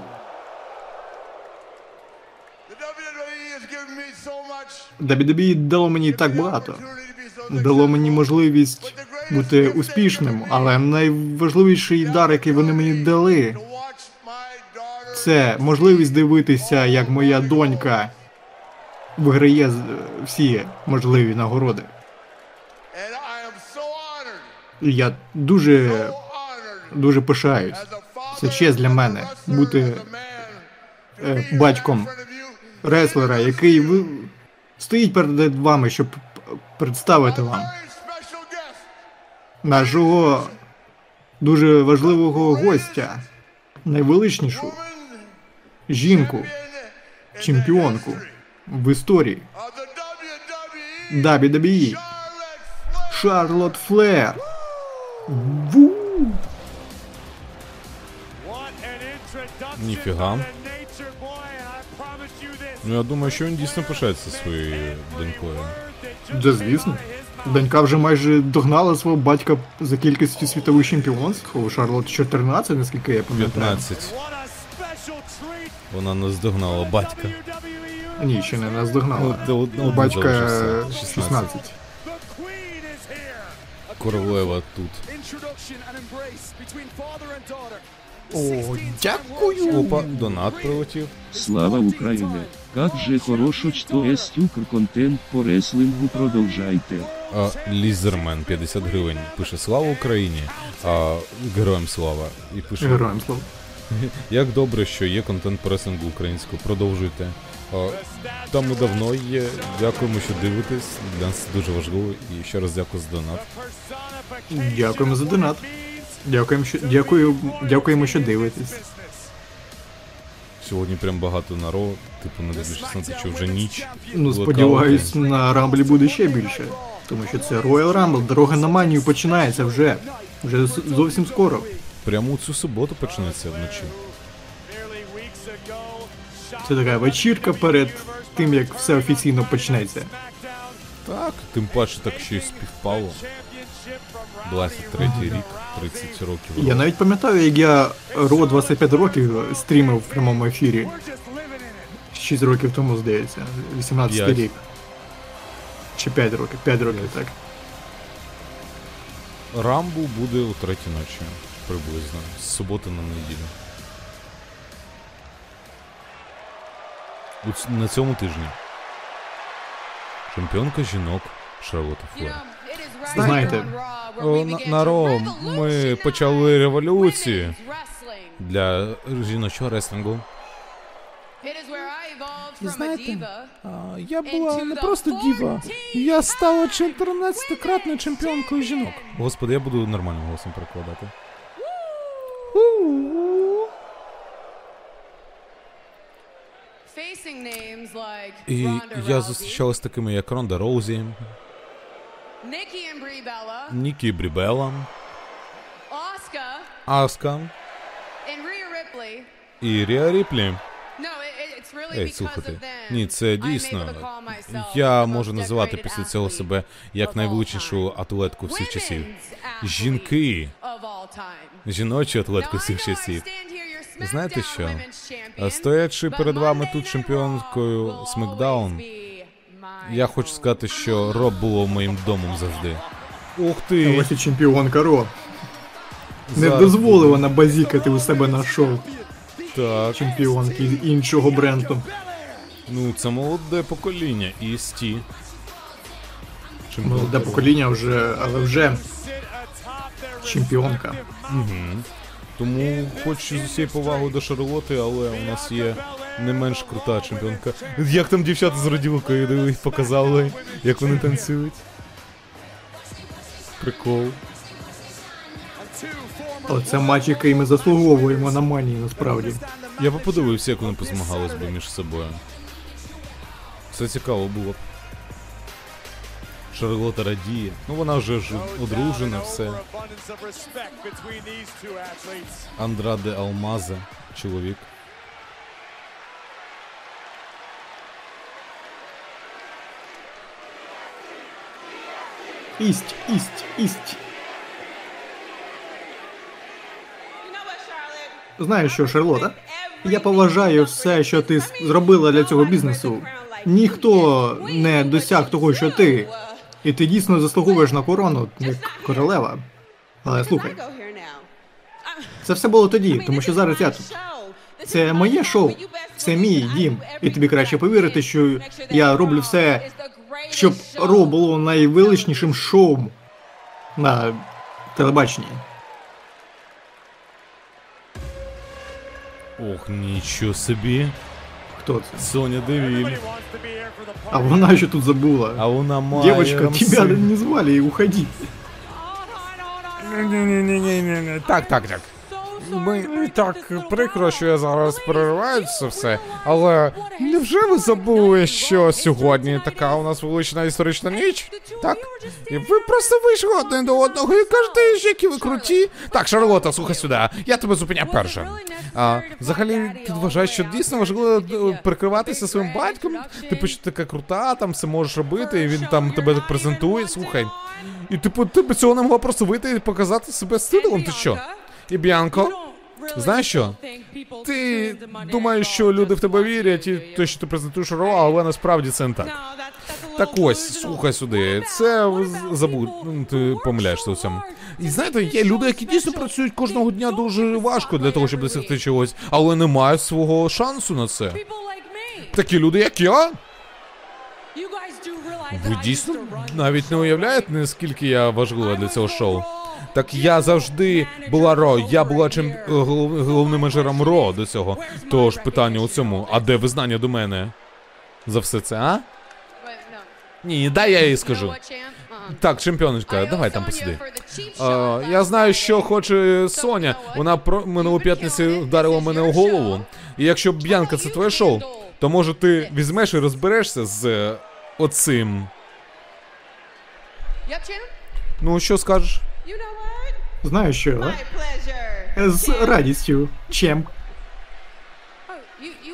[SPEAKER 2] WWE дало мені так багато. Дало мені можливість бути успішним, але найважливіший дар, який вони мені дали, це можливість дивитися, як моя донька виграє всі можливі нагороди. І я дуже, дуже пишаюсь. Це честь для мене бути е, батьком реслера, який ви... стоїть перед вами, щоб представити вам нашого дуже важливого гостя, найвеличнішу жінку, чемпіонку в історії WWE Шарлот Флер. Ву!
[SPEAKER 1] Ніфіга. Ну я думаю, що він дійсно пишається своєю донькою.
[SPEAKER 2] Да, звісно. Донька вже майже догнала свого батька за кількістю світових чемпіонств. У Шарлот 14, наскільки я пам'ятаю.
[SPEAKER 1] 15. Вона наздогнала батька.
[SPEAKER 2] Ні, ще не наздогнала.
[SPEAKER 1] Ну,
[SPEAKER 2] У батька
[SPEAKER 1] залишився.
[SPEAKER 2] 16.
[SPEAKER 1] Королева тут.
[SPEAKER 2] О, дякую!
[SPEAKER 1] Опа, донат прилетів.
[SPEAKER 5] Слава Україні! Как же хорошо, что есть контент по реслингу продовжайте.
[SPEAKER 1] А, Лізермен 50 гривень. Пише Слава Україні, а героям слава. І пише
[SPEAKER 2] Героям слава.
[SPEAKER 1] Як добре, що є контент по реслингу українською. Продовжуйте. А, Там ми давно є. Дякуємо, що дивитесь. Для нас це дуже важливо. І ще раз дякую за донат.
[SPEAKER 2] Дякуємо за донат. Дякуємо, що, дякую, дякуємо, що дивитесь.
[SPEAKER 1] Сьогодні прям багато народ, типу на 16 чи вже ніч.
[SPEAKER 2] Ну, сподіваюсь, на Рамблі буде ще більше. Тому що це Royal Rumble, дорога на манію починається вже. Вже зовсім скоро.
[SPEAKER 1] Прямо у цю суботу почнеться вночі.
[SPEAKER 2] Це така вечірка перед тим, як все офіційно почнеться.
[SPEAKER 1] Так, тим паче так ще й співпало. 23 рік, 30 років.
[SPEAKER 2] Я навіть пам'ятаю, як я Ро 25 років стрімив в прямому ефірі. 6 років тому, здається. 18
[SPEAKER 1] П'ять.
[SPEAKER 2] рік. Чи 5 років, 5 років, так.
[SPEAKER 1] Рамбу буде у третій ночі, приблизно. З суботи на неділю. На цьому тижні. Чемпіонка жінок Шарлотта Флер.
[SPEAKER 2] Знаєте,
[SPEAKER 1] О, на, на Ро ми почали революцію для жіночого реслінгу.
[SPEAKER 11] Знаєте,
[SPEAKER 1] Я була не просто діва, я стала 14-кратною чемпіонкою жінок. Господи, я буду нормальним голосом перекладати. І я зустрічалась з такими, як Ронда Роузі, Нікі Брібелла, Аска і Ріа Ріплі. Ей, слухайте. Ні, це дійсно. Я можу називати після цього себе як найвеличнішу атлетку всіх часів. Жінки, жіночу атлетку всіх часів. Знаєте що? Стоячи перед вами тут чемпіонкою Смакдаун, я хочу сказати, що Роб було моїм домом завжди. Ух ти!
[SPEAKER 2] ось і чемпіонка Ро. Не дозволила набазікати у себе на шоу
[SPEAKER 1] Так,
[SPEAKER 2] чемпіонки іншого бренду.
[SPEAKER 1] ну це молоде покоління. І Сті.
[SPEAKER 2] Молоде покоління вже, але вже чемпіонка.
[SPEAKER 1] Угу. Тому хочу з усією повагою до Шарлоти, але у нас є не менш крута чемпіонка. Як там дівчата з роділкою показали, як вони танцюють. Прикол.
[SPEAKER 2] Оце матч, який ми заслуговуємо на манії насправді.
[SPEAKER 1] Я би подивився, як вони позмагались би між собою. Все цікаво було б. Шарлота радіє. Ну вона вже ж одружена, все. Андраде Алмаза, чоловік.
[SPEAKER 2] Ість, ість, ість. Знаєш що, Шарлота? Я поважаю все, що ти зробила для цього бізнесу. Ніхто не досяг того, що ти. І ти дійсно заслуговуєш на корону, як королева. Але слухай, це все було тоді, тому що зараз я тут. Це моє шоу. Це мій дім. І тобі краще повірити, що я роблю все, щоб Ро було найвеличнішим шоу на телебаченні.
[SPEAKER 1] Ох, нічого собі.
[SPEAKER 2] Хто це?
[SPEAKER 1] Соня Девіль.
[SPEAKER 2] А вона що тут забула?
[SPEAKER 1] А вона має.
[SPEAKER 2] Девочка,
[SPEAKER 1] рамси.
[SPEAKER 2] тебя не звали, и уходи.
[SPEAKER 1] Ні-ні-ні-ні-ні. Так, так, так. Мені так прикро, що я зараз перериваю це все, але невже ви забули, що сьогодні така у нас велична історична ніч? Так? І ви просто вийшли один до одного і кажете, що які ви круті. Так, Шарлота, слухай сюди, я тебе зупиняю перше. А, взагалі, ти вважаєш, що дійсно важливо е, прикриватися своїм батьком? Типу, що така крута, там все можеш робити, і він там тебе презентує, слухай. І типу, ти б цього не могла просто вийти і показати себе з титулом, ти що? І Б'янко, знаєш що? Ти думаєш, що люди в тебе вірять, і те, що ти презентуєш Ро, але насправді це не так. Так ось, слухай сюди, це з- забудь, ну, ти помиляєшся у цьому. І знаєте, є люди, які дійсно працюють кожного дня дуже важко для того, щоб досягти чогось, але не мають свого шансу на це. Такі люди, як я. Ви дійсно навіть не уявляєте, наскільки я важлива для цього шоу. Так я завжди була Ро, я була чим головним менеджером Ро до цього. Тож питання у цьому, а де визнання до мене? За все це, а? Ні, дай я їй скажу. Так, чемпіоночка, давай там посиди. А, я знаю, що хоче Соня. Вона про минулу п'ятницю вдарила мене у голову. І якщо Б'янка це твоє шоу, то може ти візьмеш і розберешся з е, оцим. Ну, що скажеш?
[SPEAKER 2] Знаю що? З радістю. Чим?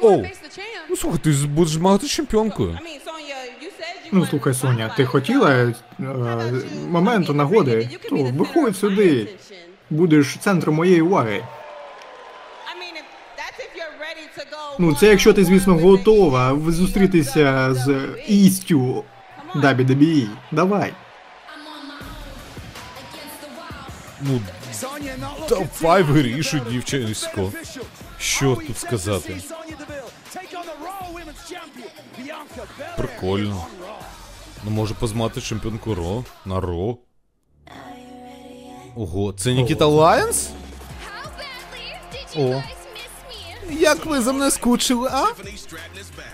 [SPEAKER 1] Оу. Ну слухай, ти з- будеш змагати з чемпіонкою.
[SPEAKER 2] Ну слухай, Соня, ти хотіла е, моменту нагоди, то виходь сюди. Будеш центром моєї уваги. Ну, це якщо ти, звісно, готова зустрітися з істю WWE. Давай.
[SPEAKER 1] Ну, давай вирішуй, дівчисько. Що тут сказати? Прикольно. Ну може позмати чемпіонку Ро на Ро. Ого, це Нікіта Лайонс? О. Як ви за мною скучили, а?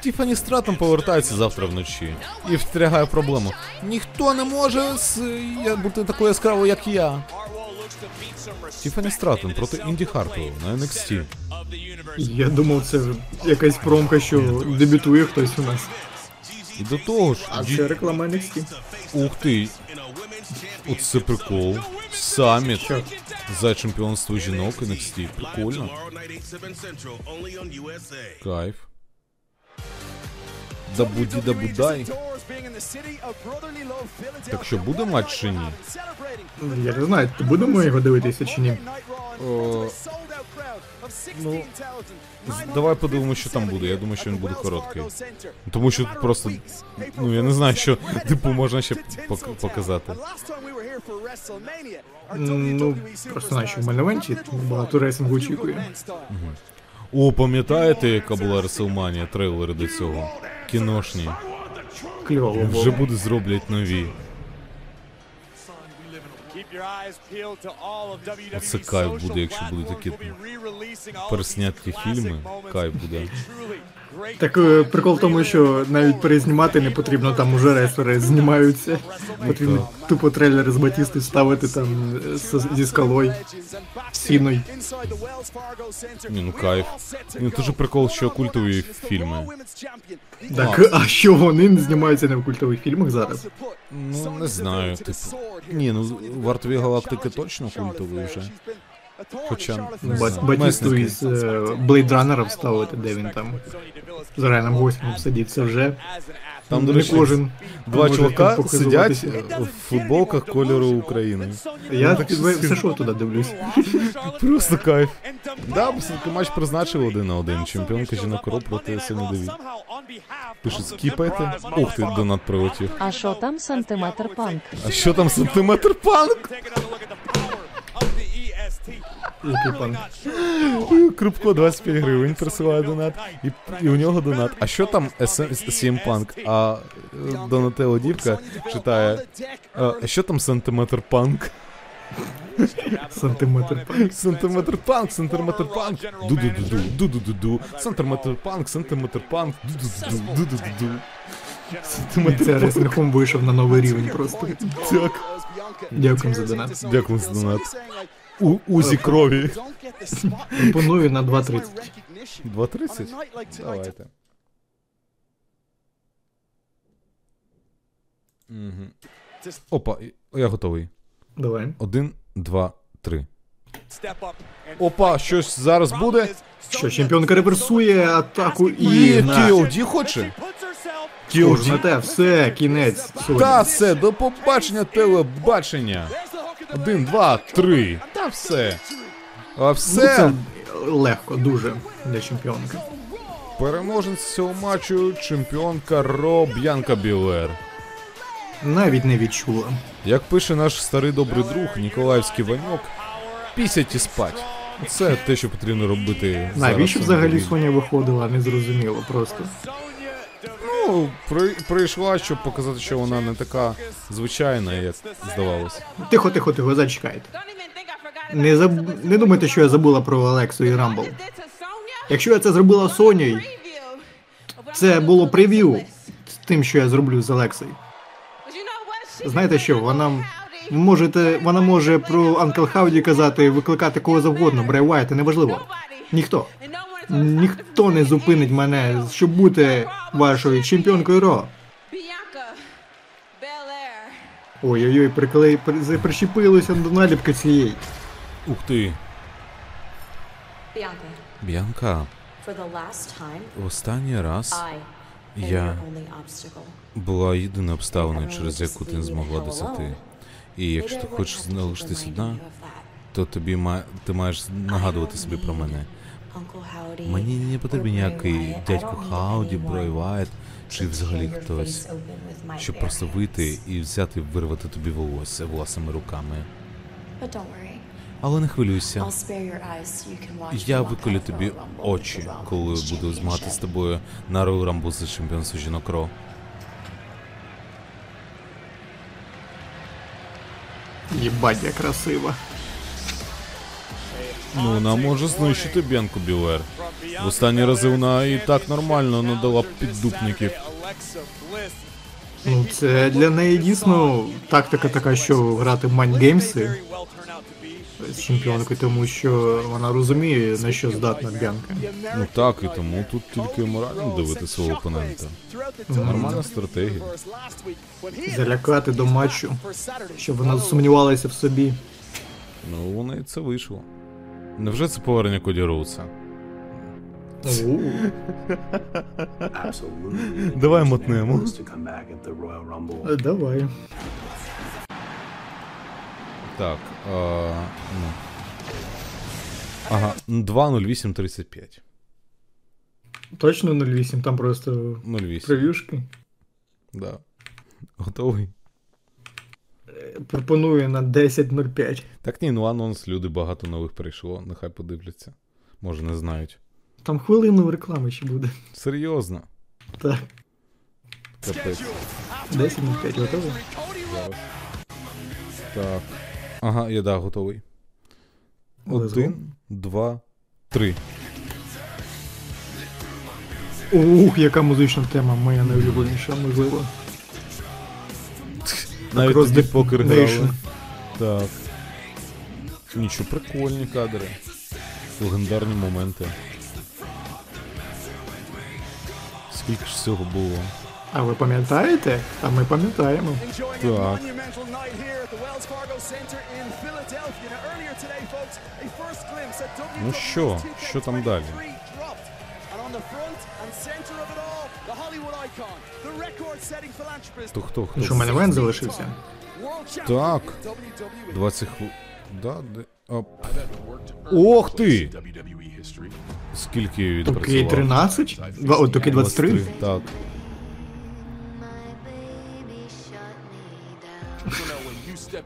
[SPEAKER 1] Тіфані Стратон повертається завтра вночі і встрягає проблему. Ніхто не може с... бути такою яскравою, як я. Тіфані Стратон проти Інді Хартвелл на NXT.
[SPEAKER 2] Я думав, це якась промка, що дебютує хтось у нас.
[SPEAKER 1] І до того ж,
[SPEAKER 2] А
[SPEAKER 1] ді-
[SPEAKER 2] це реклама NXT.
[SPEAKER 1] Ух ти. Оце прикол. Саміт за чемпіонство жінок NXT. Прикольно. Кайф. Дабуді дабудай. Так що буде матч чи ні?
[SPEAKER 2] Я не знаю, будемо його дивитися чи ні.
[SPEAKER 1] О, ну, давай подивимося, що там буде. Я думаю, що він буде короткий. Тому що тут просто. Ну я не знаю, що типу можна ще пок- показати.
[SPEAKER 2] Ну, просто наче в Мальновенті багато рейсингу очікує.
[SPEAKER 1] О, пам'ятаєте, яка була Реселманія, трейлери до цього? Кіношні.
[SPEAKER 2] Кльово було.
[SPEAKER 1] Вже буде зроблять нові.
[SPEAKER 10] Оце кайф буде, якщо будуть такі
[SPEAKER 1] переснятки фільми. Кайф буде.
[SPEAKER 2] Так е, прикол в тому, що навіть перезнімати не потрібно, там уже рестлери знімаються. Потрібно тупо трейлери з Батісти ставити там е, зі скалою, сіною.
[SPEAKER 1] Ні, ну кайф. Ну дуже прикол, що культові фільми.
[SPEAKER 2] Так, а що вони не знімаються не в культових фільмах зараз?
[SPEAKER 1] Ну, не знаю, типу. Ні, ну вартові галактики точно культові вже. Хоча
[SPEAKER 2] Батісту із Блейд Раннера вставити, де він там з Райаном Гослінгом сидить, це вже
[SPEAKER 1] Там, до речі,
[SPEAKER 2] кожен
[SPEAKER 1] Два чувака сидять в футболках кольору України.
[SPEAKER 2] Я
[SPEAKER 1] так
[SPEAKER 2] все
[SPEAKER 1] що-
[SPEAKER 2] туди дивлюсь.
[SPEAKER 1] Просто кайф. Да, матч призначили один на один. Чемпіонка жінок РО проти Соні Деві. Пишуть скіпайте. Ух ти, донат прилетів.
[SPEAKER 4] А що там сантиметр панк?
[SPEAKER 1] А що там сантиметр панк?
[SPEAKER 2] Який пан.
[SPEAKER 1] Крупко 25 гривень присилає донат. І, і у нього донат. А що там CM Punk? А е, Донателло Дівка читає. «А, що там сантиметр панк?
[SPEAKER 2] Сантиметр панк.
[SPEAKER 1] Сантиметр панк, сантиметр панк. Ду-ду-ду-ду, ду-ду-ду-ду. Сантиметр панк, сантиметр панк. Ду-ду-ду-ду, ду-ду-ду-ду.
[SPEAKER 2] Це вийшов на новий рівень просто.
[SPEAKER 1] Так.
[SPEAKER 2] Дякуємо за донат.
[SPEAKER 1] Дякую за донат. У Узі крові.
[SPEAKER 2] Пропоную на 2.30.
[SPEAKER 1] 2.30? Давайте. Угу. Опа, я готовий.
[SPEAKER 2] Давай.
[SPEAKER 1] Один, два, три. Опа, щось зараз буде.
[SPEAKER 2] Що, чемпіонка реверсує атаку і.
[SPEAKER 1] І
[SPEAKER 2] на.
[SPEAKER 1] KOD хоче?
[SPEAKER 2] На те, все, кінець. сьогодні.
[SPEAKER 1] Та все, до побачення телебачення. Один, два, три. Та все. А
[SPEAKER 2] Ну,
[SPEAKER 1] все.
[SPEAKER 2] це легко, дуже для чемпіонки.
[SPEAKER 1] Переможець цього матчу чемпіонка Ро Б'янка Білер.
[SPEAKER 2] Навіть не відчула.
[SPEAKER 1] Як пише наш старий добрий друг Ніколаївський Ваньок, пісять і спать. Це те, що потрібно робити.
[SPEAKER 2] Навіщо
[SPEAKER 1] зараз.
[SPEAKER 2] взагалі Соня виходила, не зрозуміло просто.
[SPEAKER 1] Ну, при, прийшла, щоб показати, що вона не така звичайна, як здавалось.
[SPEAKER 2] Тихо, тихо, тихо, зачекайте. Не, заб... не думайте, що я забула про Алексу і Рамбл. Якщо я це зробила з Сонею, це було прев'ю з тим, що я зроблю з Алексою. Знаєте що, вона можете, вона може про Анкл Хауді казати, викликати кого завгодно, Брей Уайта, неважливо. Ніхто. Ніхто не зупинить мене, щоб бути вашою чемпіонкою Ро. Ой-ой-ой, приклей, при- прищепилося до наліпки цієї.
[SPEAKER 1] Ух ти. В останній раз я була єдиною обставиною, через яку ти не змогла досягти. І якщо ти хочеш залишитись одна, то тобі ма... ти маєш нагадувати собі про мене. Мені не потрібен ніякий дядько Хауді, Брей Вайт, чи взагалі хтось, щоб просто вийти і взяти вирвати тобі волосся власними руками. Але не хвилюйся. Я виколю тобі очі, коли буду змагатися з тобою на Royal Rumble за чемпіонство жінок Ро.
[SPEAKER 2] Єбать, я красива.
[SPEAKER 1] Ну, вона може знищити Б'янку Білер. В останні рази вона і так нормально надала піддупників.
[SPEAKER 2] Ну, це для неї дійсно тактика така, що грати в майндгеймси з чемпіонкою, тому що вона розуміє, на що здатна Бянка.
[SPEAKER 1] Ну так, і тому тут тільки морально дивити свого опонента. Нормальна стратегія.
[SPEAKER 2] Залякати до матчу, щоб вона сумнівалася в собі.
[SPEAKER 1] Ну, у неї це вийшло. Невже це повернення Коді Роуса? Давай мотнемо.
[SPEAKER 2] Е, Давай.
[SPEAKER 1] Так. А, ну. Ага, 2.08.35.
[SPEAKER 2] Точно 08, там просто
[SPEAKER 1] 08.
[SPEAKER 2] прев'юшки.
[SPEAKER 1] Да. Готовий?
[SPEAKER 2] Пропоную на 10.05.
[SPEAKER 1] Так ні, ну анонс, люди багато нових прийшло, нехай подивляться. Може, не знають.
[SPEAKER 2] Там хвилину реклами ще буде.
[SPEAKER 1] Серйозно.
[SPEAKER 2] Так.
[SPEAKER 1] Капець.
[SPEAKER 2] 10.05, готовий?
[SPEAKER 1] Зараз. Так. Ага, я да, готовий. Один, два, три.
[SPEAKER 2] Ух, яка музична тема, моя найулюбленіша, можливо.
[SPEAKER 1] Навіть
[SPEAKER 2] Across
[SPEAKER 1] тоді
[SPEAKER 2] the
[SPEAKER 1] покер
[SPEAKER 2] Nation.
[SPEAKER 1] Так. Нічого, прикольні кадри. Легендарні моменти. Скільки ж всього було?
[SPEAKER 2] А ви пам'ятаєте? А ми пам'ятаємо.
[SPEAKER 1] Так. Ну що, що там далі?
[SPEAKER 10] Dropped. The front and center of it all, the Hollywood icon, the record-setting philanthropist,
[SPEAKER 1] То хто, хто?
[SPEAKER 2] Ну що, мене залишився?
[SPEAKER 1] Так. 20 хвилин. Да, де... Ох ти! Скільки
[SPEAKER 2] Токи
[SPEAKER 1] відпрацював?
[SPEAKER 2] 13? Два- О, токи 23?
[SPEAKER 1] Так.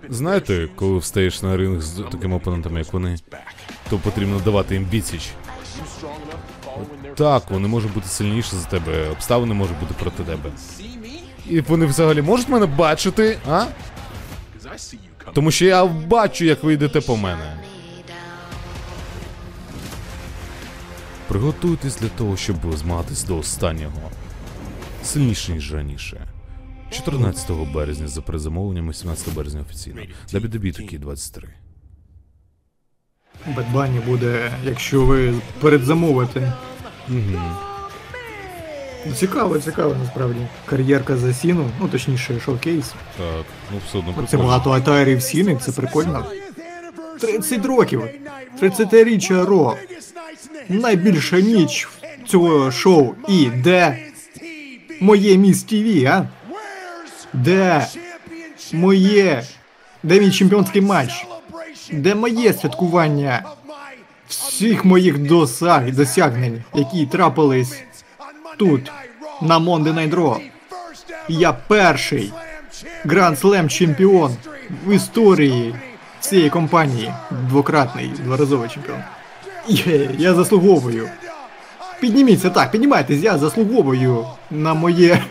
[SPEAKER 1] Знаєте, коли встаєш на ринг з такими опонентами, як вони, то потрібно давати їм відсіч. Так, вони можуть бути сильніші за тебе, обставини можуть бути проти тебе. І вони взагалі можуть мене бачити, а? Тому що я бачу, як ви йдете по мене. Приготуйтесь для того, щоб змагатись до останнього. Сильніше, ніж раніше. 14 березня за призамовленням, 18 березня офіційно. WWE 2K23.
[SPEAKER 2] Бетбані буде, якщо ви передзамовите.
[SPEAKER 1] Угу.
[SPEAKER 2] Цікаво, цікаво насправді. Кар'єрка за сіну, ну точніше, шоукейс.
[SPEAKER 1] Так, ну все одно
[SPEAKER 2] Це багато атарів сіни, це прикольно. 30 років. 30-річчя Ро. Найбільша ніч цього шоу. І де моє міс ТВ, а? Де моє. Де мій чемпіонський матч? Де моє святкування всіх моїх досяг, досягнень, які трапились тут, на Monday Night Raw? Я перший Гранд Слем чемпіон в історії цієї компанії. Двократний, дворазовий чемпіон. Є, я заслуговую. Підніміться так, піднімайтесь, я заслуговую на моє.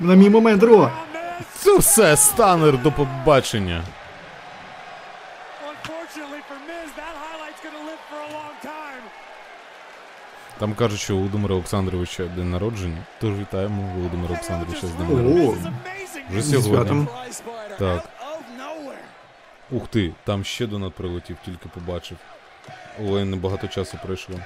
[SPEAKER 2] На мій момент Ро.
[SPEAKER 1] Це все, станер, до побачення. Там кажуть, що Володимира Олександровича день народження. Тож вітаємо Володимира Олександровича з днем народження. Вже сьогодні. Так. Ух ти, там ще донат прилетів, тільки побачив. Ой, небагато часу пройшло.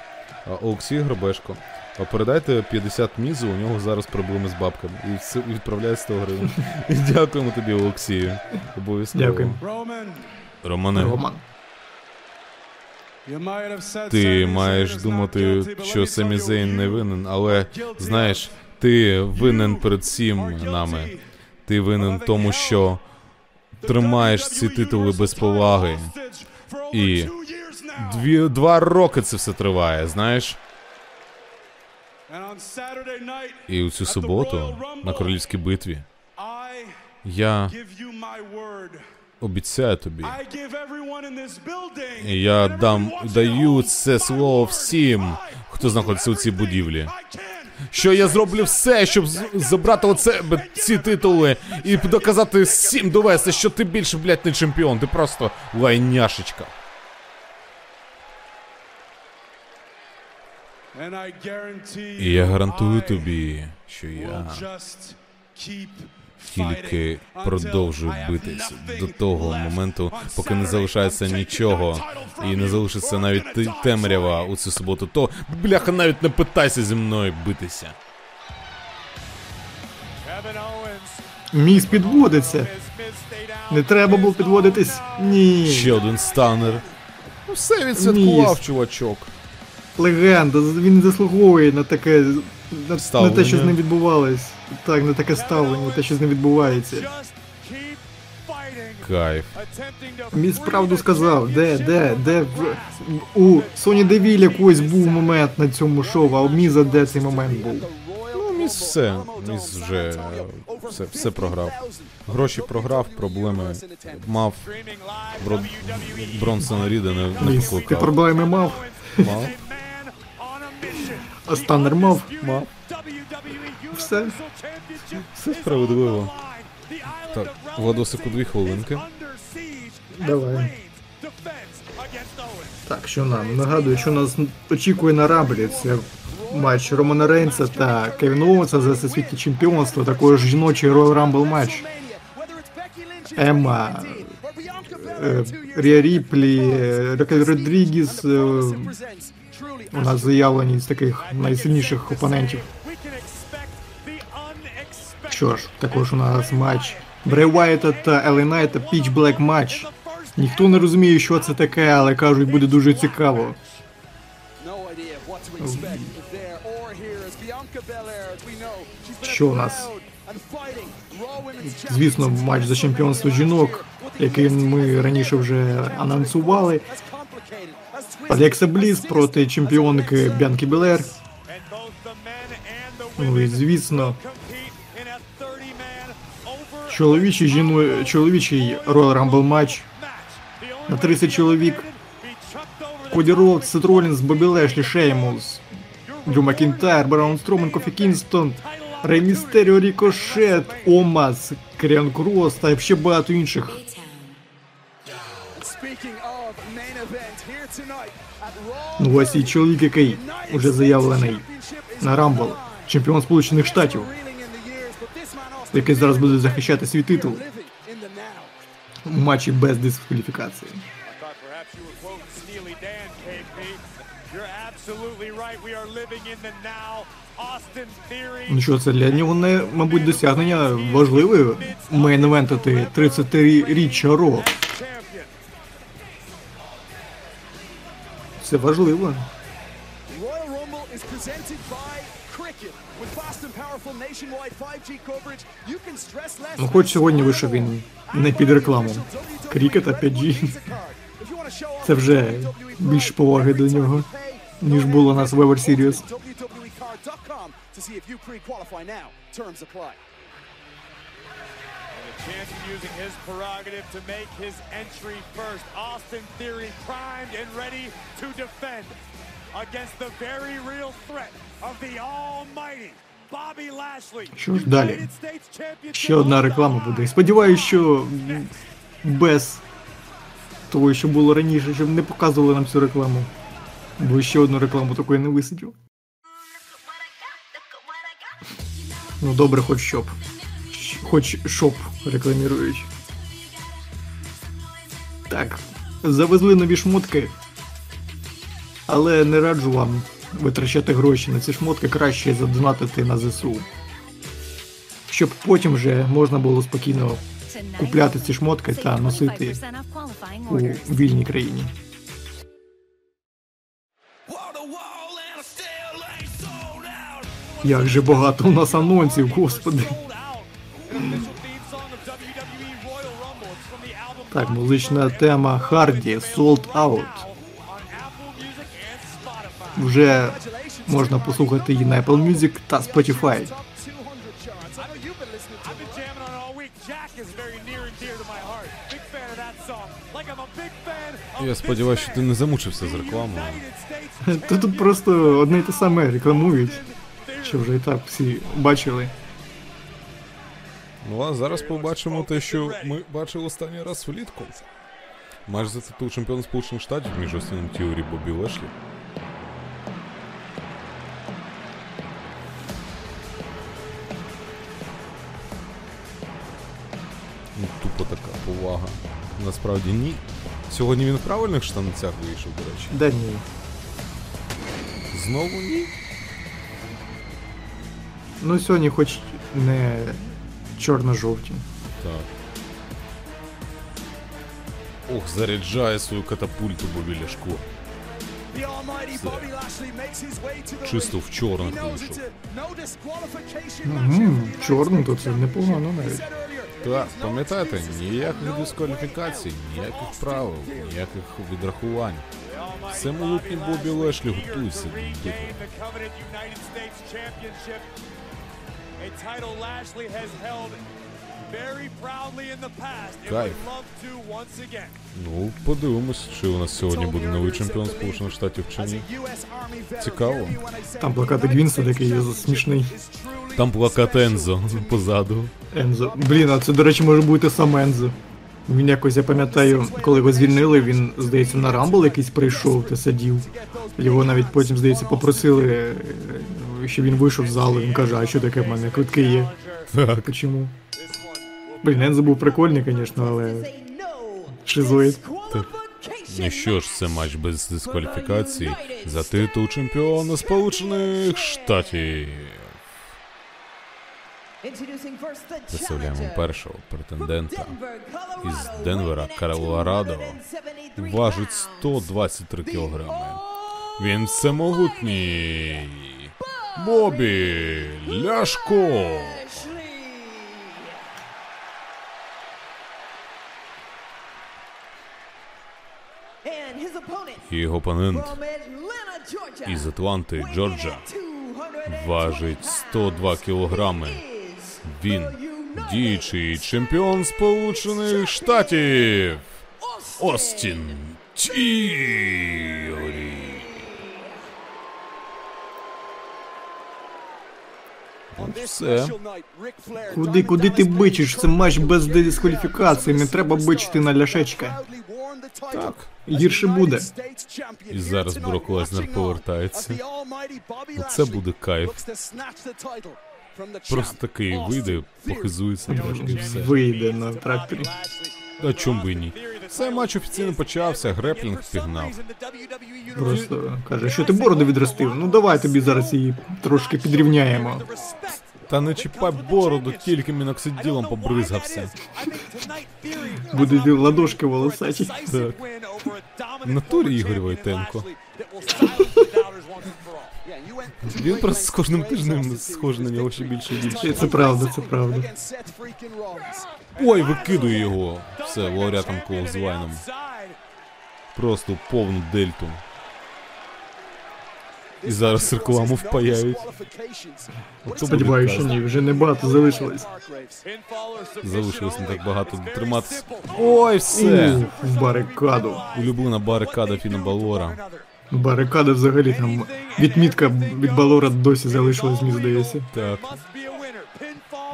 [SPEAKER 1] А, Олексій Грабешко. А передайте 50 мізу, у нього зараз проблеми з бабками. І все відправляє 100 гривень. Дякуємо тобі, Олексію. Обов'язково.
[SPEAKER 2] Дякую.
[SPEAKER 1] Романе,
[SPEAKER 2] Роман.
[SPEAKER 10] you might have said
[SPEAKER 1] ти маєш думати, що Семі Зейн не винен, але знаєш, ти винен перед всім нами. Ти винен тому, що тримаєш ці титули без поваги. І. Дві, два роки це все триває, знаєш? І у цю суботу на королівській битві я обіцяю тобі. Я дам даю це слово всім, хто знаходиться у цій будівлі. Що я зроблю все, щоб забрати оце б- ці титули і доказати всім довести, що ти більше, блядь, не чемпіон, ти просто лайняшечка. І я гарантую тобі, що я тільки
[SPEAKER 10] fighting
[SPEAKER 1] продовжую
[SPEAKER 10] until I have
[SPEAKER 1] битись до того моменту, поки не залишається нічого і не залишиться навіть темрява у цю суботу, то бляха навіть не питайся зі мною битися.
[SPEAKER 2] Міс підводиться. Не треба було підводитись. Ні.
[SPEAKER 1] Ще один станер. Ну все відсвяткував, чувачок.
[SPEAKER 2] Легенда, він заслуговує на таке. На те, що з ним відбувалось. Так, на таке ставлення, те, що з ним відбувається.
[SPEAKER 1] Кайф.
[SPEAKER 2] Міс правду сказав, де, де, де у Соні Девіль якийсь був момент на цьому шоу, а у Міза де цей момент був?
[SPEAKER 1] Ну, міс все. Міс вже все, все програв. Гроші програв, проблеми мав. Бронсона Ріда не, не
[SPEAKER 2] Міс, ти проблеми мав,
[SPEAKER 1] Мав.
[SPEAKER 2] А Станнер мав.
[SPEAKER 1] Мав.
[SPEAKER 2] Все.
[SPEAKER 1] Все справедливо. Так, Владосику дві хвилинки.
[SPEAKER 2] Давай. Так, що нам? Нагадую, що нас очікує на Рамблі. Це матч Романа Рейнса та Кевіна Оуенса за всесвітнє чемпіонство, також жіночий Royal Rumble матч. Емма, е, Рія Ріплі, е, Ракель Родрігіс. У нас заявлені з таких найсильніших опонентів. Що ж, також у нас матч Брей Уайта та Елі Найта Піч Блек матч. Ніхто не розуміє, що це таке, але кажуть, буде дуже цікаво. Що у нас? Звісно, матч за чемпіонство жінок, який ми раніше вже анонсували. Алекса Бліс проти чемпіонки Бянки
[SPEAKER 10] the
[SPEAKER 2] Ну і звісно,
[SPEAKER 10] compete in a 30-man over
[SPEAKER 2] чоловічий жіно... чоловічий Royal Rumble матч. на 30 чоловік. Коді Роудс, Сет Ролінс, Бобі Лешлі, Шеймус, Дрю Макінтайр, Браун Стромен, Кофі Кінстон, Рей Містеріо, Рікошет, Омос, Керріон Крос та ще багато інших. Ну ось і чоловік, який уже заявлений на Рамбл, чемпіон Сполучених Штатів, який зараз буде захищати свій титул у матчі без дискваліфікації. Ну що, це для нього не, мабуть, досягнення важливе мейн-евентити 30-річчя Raw. Це важливо. Ну хоч сьогодні вийшов він не під рекламу. Крікет, а 5G. Це вже більше поваги до нього, ніж було у нас в Ever Series.
[SPEAKER 10] Of using his prerogative to make his entry first. Austin Theory primed and ready to defend against the very real threat of the almighty Bobby Lashley.
[SPEAKER 2] Що ж далі? Ще одна реклама буде. Сподіваюсь, що без того, що було раніше, щоб не показували нам цю рекламу. Бо ще одну рекламу такої не висидів. Ну добре, хоч щоб. Хоч щоб рекламірують. Так, завезли нові шмотки. Але не раджу вам витрачати гроші на ці шмотки краще задонатити на ЗСУ. Щоб потім вже можна було спокійно купляти ці шмотки та носити у вільній країні. Як же багато у нас анонсів, господи. Так, музична тема Харді Sold Out. Вже можна послухати її на Apple Music та Spotify.
[SPEAKER 1] Я сподіваюся, що ти не замучився з рекламою.
[SPEAKER 2] Та тут просто одне й те саме рекламують, що вже і так всі бачили.
[SPEAKER 1] Ну а зараз побачимо те, що ми бачили останній раз влітку. Матч за титул чемпіона Сполучених Штатів між Остіном Тіорі Бобі Лешлі. Ну, тупо така повага. Насправді ні. Сьогодні він в правильних штанцях вийшов, до речі.
[SPEAKER 2] Да ні.
[SPEAKER 1] Знову ні.
[SPEAKER 2] Ну сьогодні хоч не чорно-жовті.
[SPEAKER 1] Так. Ох, заряджає свою катапульту Бобі Ляшко. Все. Чисто в чорних вийшов.
[SPEAKER 2] Угу, чорно, то це непогано навіть.
[SPEAKER 1] Так, пам'ятайте, ніяких дискваліфікацій, ніяких правил, ніяких відрахувань. Самолітній Бобі Лешлі готуйся до битви.
[SPEAKER 10] A title Lashley has held very proudly in the past and would love to once again.
[SPEAKER 1] Ну, подивимось, чи у нас сьогодні буде новий чемпіон Сполучених Штатів чи ні. Цікаво.
[SPEAKER 2] Там плакатик Вінса такий смішний.
[SPEAKER 1] Там плакат Ензо позаду.
[SPEAKER 2] Ензо. Блін, а це, до речі, може бути сам Ензо. Він якось, я пам'ятаю, коли його звільнили, він, здається, на Рамбл якийсь прийшов та сидів. Його навіть потім, здається, попросили, е, щоб він вийшов з залу. Він каже, а що таке в мене? Квитки є.
[SPEAKER 1] Так.
[SPEAKER 2] Чому? Блін, Ензо був прикольний, звісно, але. Шизоїд.
[SPEAKER 1] Так. Ну що ж, це матч без дискваліфікації за титул чемпіона Сполучених Штатів. Представляємо першого претендента із Денвера, Колорадо. Важить 123 кілограми. Він всемогутній. Бобі Ляшко. І його опонент із Атланти, Джорджа, важить 102 кілограми. Він діючий чемпіон Сполучених Штатів. Остін Тіорі. Все.
[SPEAKER 2] Куди, куди ти бичиш? Це матч без дискваліфікації, не треба бичити на ляшечка.
[SPEAKER 1] Так.
[SPEAKER 2] Гірше буде.
[SPEAKER 1] І зараз Брок Леснер повертається. Оце буде кайф. Просто такий вийде, похизується трошки все.
[SPEAKER 2] Вийде на тракторі.
[SPEAKER 1] А чом би ні? Цей матч офіційно почався, греплінг пігнав.
[SPEAKER 2] Просто каже, що ти бороду відростив? Ну давай тобі зараз її трошки підрівняємо.
[SPEAKER 1] Та не чіпай бороду, тільки міноксиділом побризгався.
[SPEAKER 2] Будуть ладошки волосаті.
[SPEAKER 1] Так. В натурі Ігор Войтенко. Він просто з кожним тижнем схожий на нього ще більше і більше.
[SPEAKER 2] Це правда, це правда.
[SPEAKER 1] Ой, викидує його. Все, лауреатом Клоузвайном. Просто повну дельту. І зараз рекламу впаяють.
[SPEAKER 2] Сподіваюся, що ні, вже небагато залишилось.
[SPEAKER 1] Залишилось не так багато дотриматися. Ой, все!
[SPEAKER 2] В барикаду.
[SPEAKER 1] Улюблена барикада Фіна Балора.
[SPEAKER 2] Барикада взагалі там відмітка від Балора досі залишилась, мені здається.
[SPEAKER 1] Так.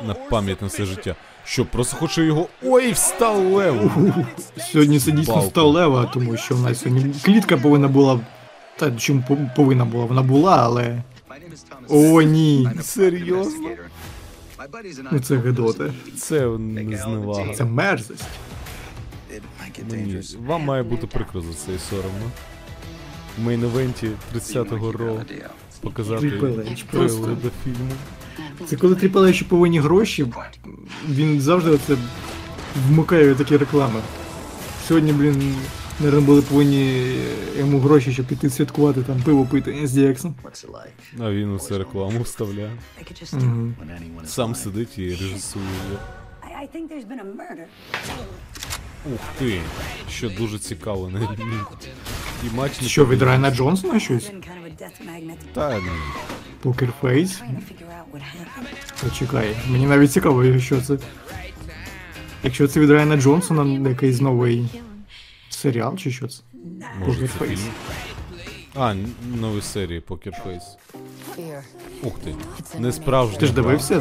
[SPEAKER 1] На пам'ять на все життя. Що, просто хочу його. Ой, встав лев!
[SPEAKER 2] Сьогодні це дійсно
[SPEAKER 1] Палку.
[SPEAKER 2] став лева, тому що в нас сьогодні клітка повинна була. Та чим по- повинна була? Вона була, але. О, ні.
[SPEAKER 1] Серйозно?
[SPEAKER 2] Ну це гидота.
[SPEAKER 1] Це не зневага.
[SPEAKER 2] Це мерзость.
[SPEAKER 1] Мені, вам має бути прикро за це і соромно. В мейн-евенті 30-го Raw показати
[SPEAKER 2] просто.
[SPEAKER 1] до фільму.
[SPEAKER 2] Це коли Triple H повинні гроші, він завжди оце вмикає такі реклами. Сьогодні, блін, наверное, були повинні йому гроші, щоб піти святкувати, там пиво пити з DX.
[SPEAKER 1] А він усе рекламу вставляє. Сам сидить і режисує. Ух ти, що дуже цікаво на. І матч не
[SPEAKER 2] Що, від Райана Джонсона щось?
[SPEAKER 1] Та ні.
[SPEAKER 2] Покерфейс? Почекай, мені навіть цікаво, що це. Якщо це від Райана Джонсона якийсь новий серіал чи що це? Покерфейс.
[SPEAKER 1] А, нові серії Poker Face. Ух ти. Не справжня.
[SPEAKER 2] Ти ж дивився е,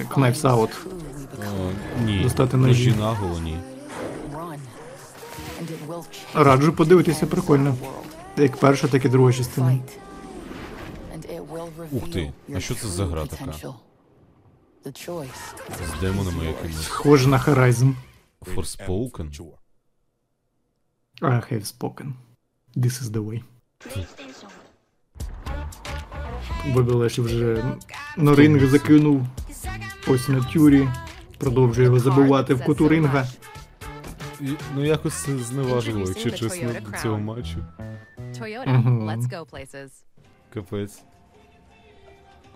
[SPEAKER 2] е, Knives Out?
[SPEAKER 1] О, ні.
[SPEAKER 2] Достати
[SPEAKER 1] Ножі
[SPEAKER 2] ножі.
[SPEAKER 1] на голові.
[SPEAKER 2] Раджу подивитися, прикольно. Як перша, так і друга частина.
[SPEAKER 1] Ух ти, а що це за гра така? З демонами якимось.
[SPEAKER 2] Схоже на Horizon.
[SPEAKER 1] Forspoken.
[SPEAKER 2] I have spoken. This is the way. Бобілеш вже на ринг закинув. Ось на тюрі. Продовжує його забивати в куту ринга.
[SPEAKER 1] Ну якось це зневажливо, якщо чесно, до цього матчу.
[SPEAKER 12] Toyota, let's go places.
[SPEAKER 1] Капець.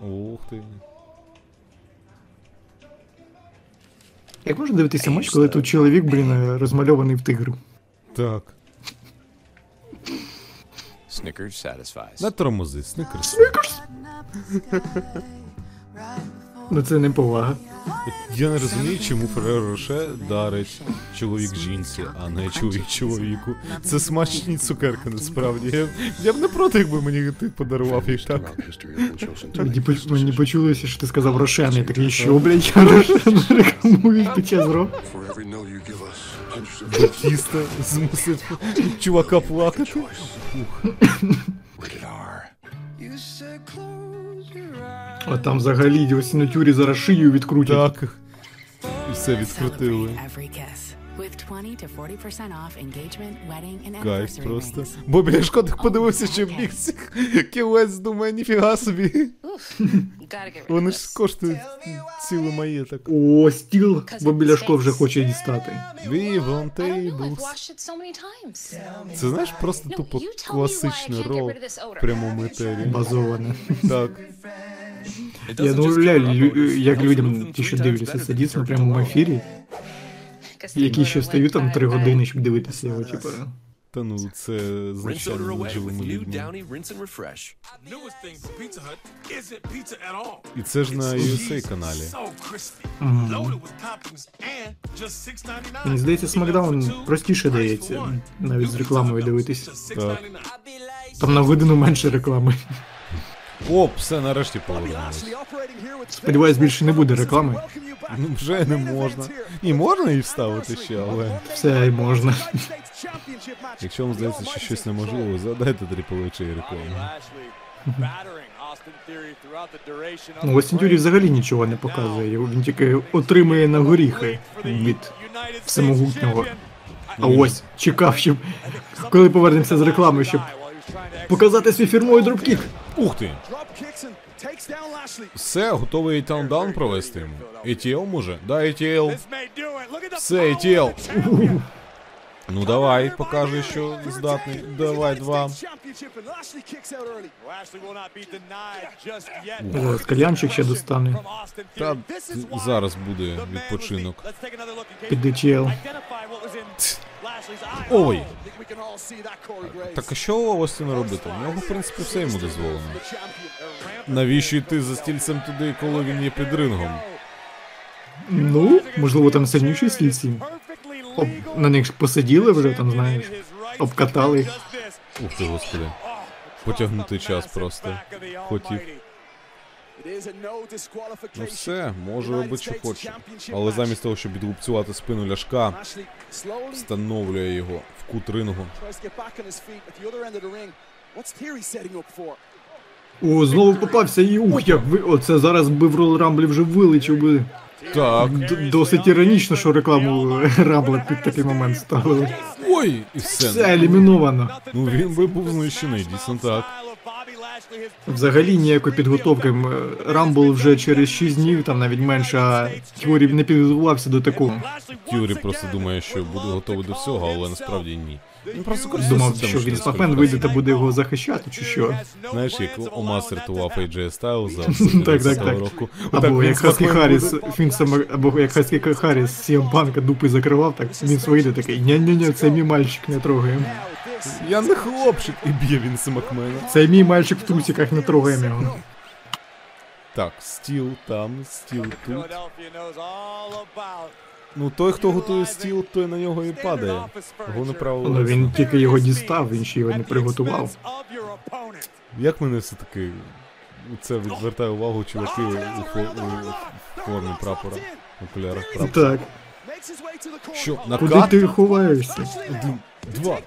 [SPEAKER 1] Ух ти.
[SPEAKER 2] Як можна дивитися матч, коли тут чоловік, блін, розмальований в тигру?
[SPEAKER 1] Так.
[SPEAKER 13] Snickers satisfies.
[SPEAKER 1] Не тормози, сникерс.
[SPEAKER 2] Ну це не повага.
[SPEAKER 1] Я не розумію, чому Ферреро Роше дарить чоловік жінці, а не чоловік чоловіку. Це смачні цукерки насправді. Я, я б не проти, якби мені ти подарував їх так.
[SPEAKER 2] Мені, поч- мені почулося, що ти сказав Рошен. Я такий, що, блядь, Рошен рекламують під час ро.
[SPEAKER 1] Батіста змусив чувака плакати. Ух.
[SPEAKER 2] А там взагалі ось на зараз шию відкрутять.
[SPEAKER 1] Так. І все відкрутили.
[SPEAKER 9] Every kiss. With 20 to 40% off engagement, wedding, and
[SPEAKER 1] Кайф просто. Бобі Ляшко так подивився, що біг цих кілець, думає, ніфіга собі. Вони ж коштують цілий маєток.
[SPEAKER 2] О, стіл, бо біляшко вже хоче дістати.
[SPEAKER 1] Вівон
[SPEAKER 11] I've
[SPEAKER 1] Tables. Це знаєш просто тупо класичне ро в прямому етері.
[SPEAKER 2] Базоване.
[SPEAKER 1] Так.
[SPEAKER 2] Я не уявляю, як людям, ті, що дивляться, сидіти на прямому ефірі, які ще встають там три години, щоб дивитися його, типу.
[SPEAKER 1] Та ну, це звичайно живими людьми. І це ж на USA каналі.
[SPEAKER 14] So crispy,
[SPEAKER 2] Мгм.
[SPEAKER 14] loaded with toppings, and just $6.99.
[SPEAKER 2] Мені здається, Смакдаун простіше дається, навіть з рекламою дивитись. Там на годину менше реклами.
[SPEAKER 1] О, все, нарешті повернулось.
[SPEAKER 2] Сподіваюсь, більше не буде реклами.
[SPEAKER 1] Ну вже не можна. І можна її вставити ще, але.
[SPEAKER 2] Все і можна.
[SPEAKER 1] Якщо вам здається, що щось неможливо, Triple H рекламу.
[SPEAKER 2] Ну, Остін Тюрі взагалі нічого не показує, його він тільки отримує на горіхи від всемогутнього. А ось чекав, щоб коли повернемося з реклами, щоб показати свій фірмовий дропкік.
[SPEAKER 1] Ух ти! Все, готовий таундаун провести йому. ATL може? Да, ATL. Все, ATL. Ну давай, покажи, що здатний. Давай, два.
[SPEAKER 2] Зараз кальянчик ще достане.
[SPEAKER 1] Та зараз буде відпочинок.
[SPEAKER 2] Під DTL.
[SPEAKER 1] Ой! Так а що Остіну робити? У нього, в принципі, все йому дозволено. Навіщо йти за стільцем туди, коли він є під рингом?
[SPEAKER 2] Ну, можливо, там сильніші стільці. Об, на них посиділи вже, там, знаєш, обкатали.
[SPEAKER 1] Ух ти, господи. Потягнути час просто. Хотів. Ну все, може робити, що хоче. Але замість того, щоб відгубцювати спину ляшка, встановлює його в кут рингу.
[SPEAKER 2] О, знову попався і ух, як ви. Оце зараз би в ролрамблі вже вилечив би.
[SPEAKER 1] Так.
[SPEAKER 2] Д- досить іронічно, що рекламу Рамбла під такий момент ставили.
[SPEAKER 1] Ой, і все.
[SPEAKER 2] Все еліміновано.
[SPEAKER 1] Ну він би був знищений, дійсно так.
[SPEAKER 2] Взагалі ніякої підготовки. М, Рамбл вже через 6 днів, там навіть менше, а Тьорі не підготувався до такого.
[SPEAKER 1] Тюрі просто думає, що буде готовий до всього, але насправді ні. Він просто
[SPEAKER 2] Думав,
[SPEAKER 1] користується
[SPEAKER 2] що він
[SPEAKER 1] що
[SPEAKER 2] вийде та буде його захищати, чи що.
[SPEAKER 1] Знаєш, як Омас рятував AJ Styles
[SPEAKER 2] Так,
[SPEAKER 1] за
[SPEAKER 2] так, так.
[SPEAKER 1] року.
[SPEAKER 2] Або як
[SPEAKER 1] Смакмен
[SPEAKER 2] Харріс, саме, або як Хаскі Харріс Сіам Панка дупи закривав, так він вийде такий, ні-ні-ні, це мій мальчик, не трогаємо.
[SPEAKER 1] Я не хлопчик, і б'є він Смакмена.
[SPEAKER 2] Це мій мальчик в трусиках, не трогаємо його.
[SPEAKER 1] Так, стіл там, стіл тут. Ну той, хто готує стіл, той на нього і падає. Головне правило.
[SPEAKER 2] Ну він тільки його дістав, він ще його не приготував.
[SPEAKER 1] Як мене все-таки це відвертає увагу чуваки у, фо- у формі прапора, окулярах прапора.
[SPEAKER 2] Так.
[SPEAKER 1] Що,
[SPEAKER 2] Куди
[SPEAKER 1] накат?
[SPEAKER 2] ти ховаєшся?
[SPEAKER 1] Один, два.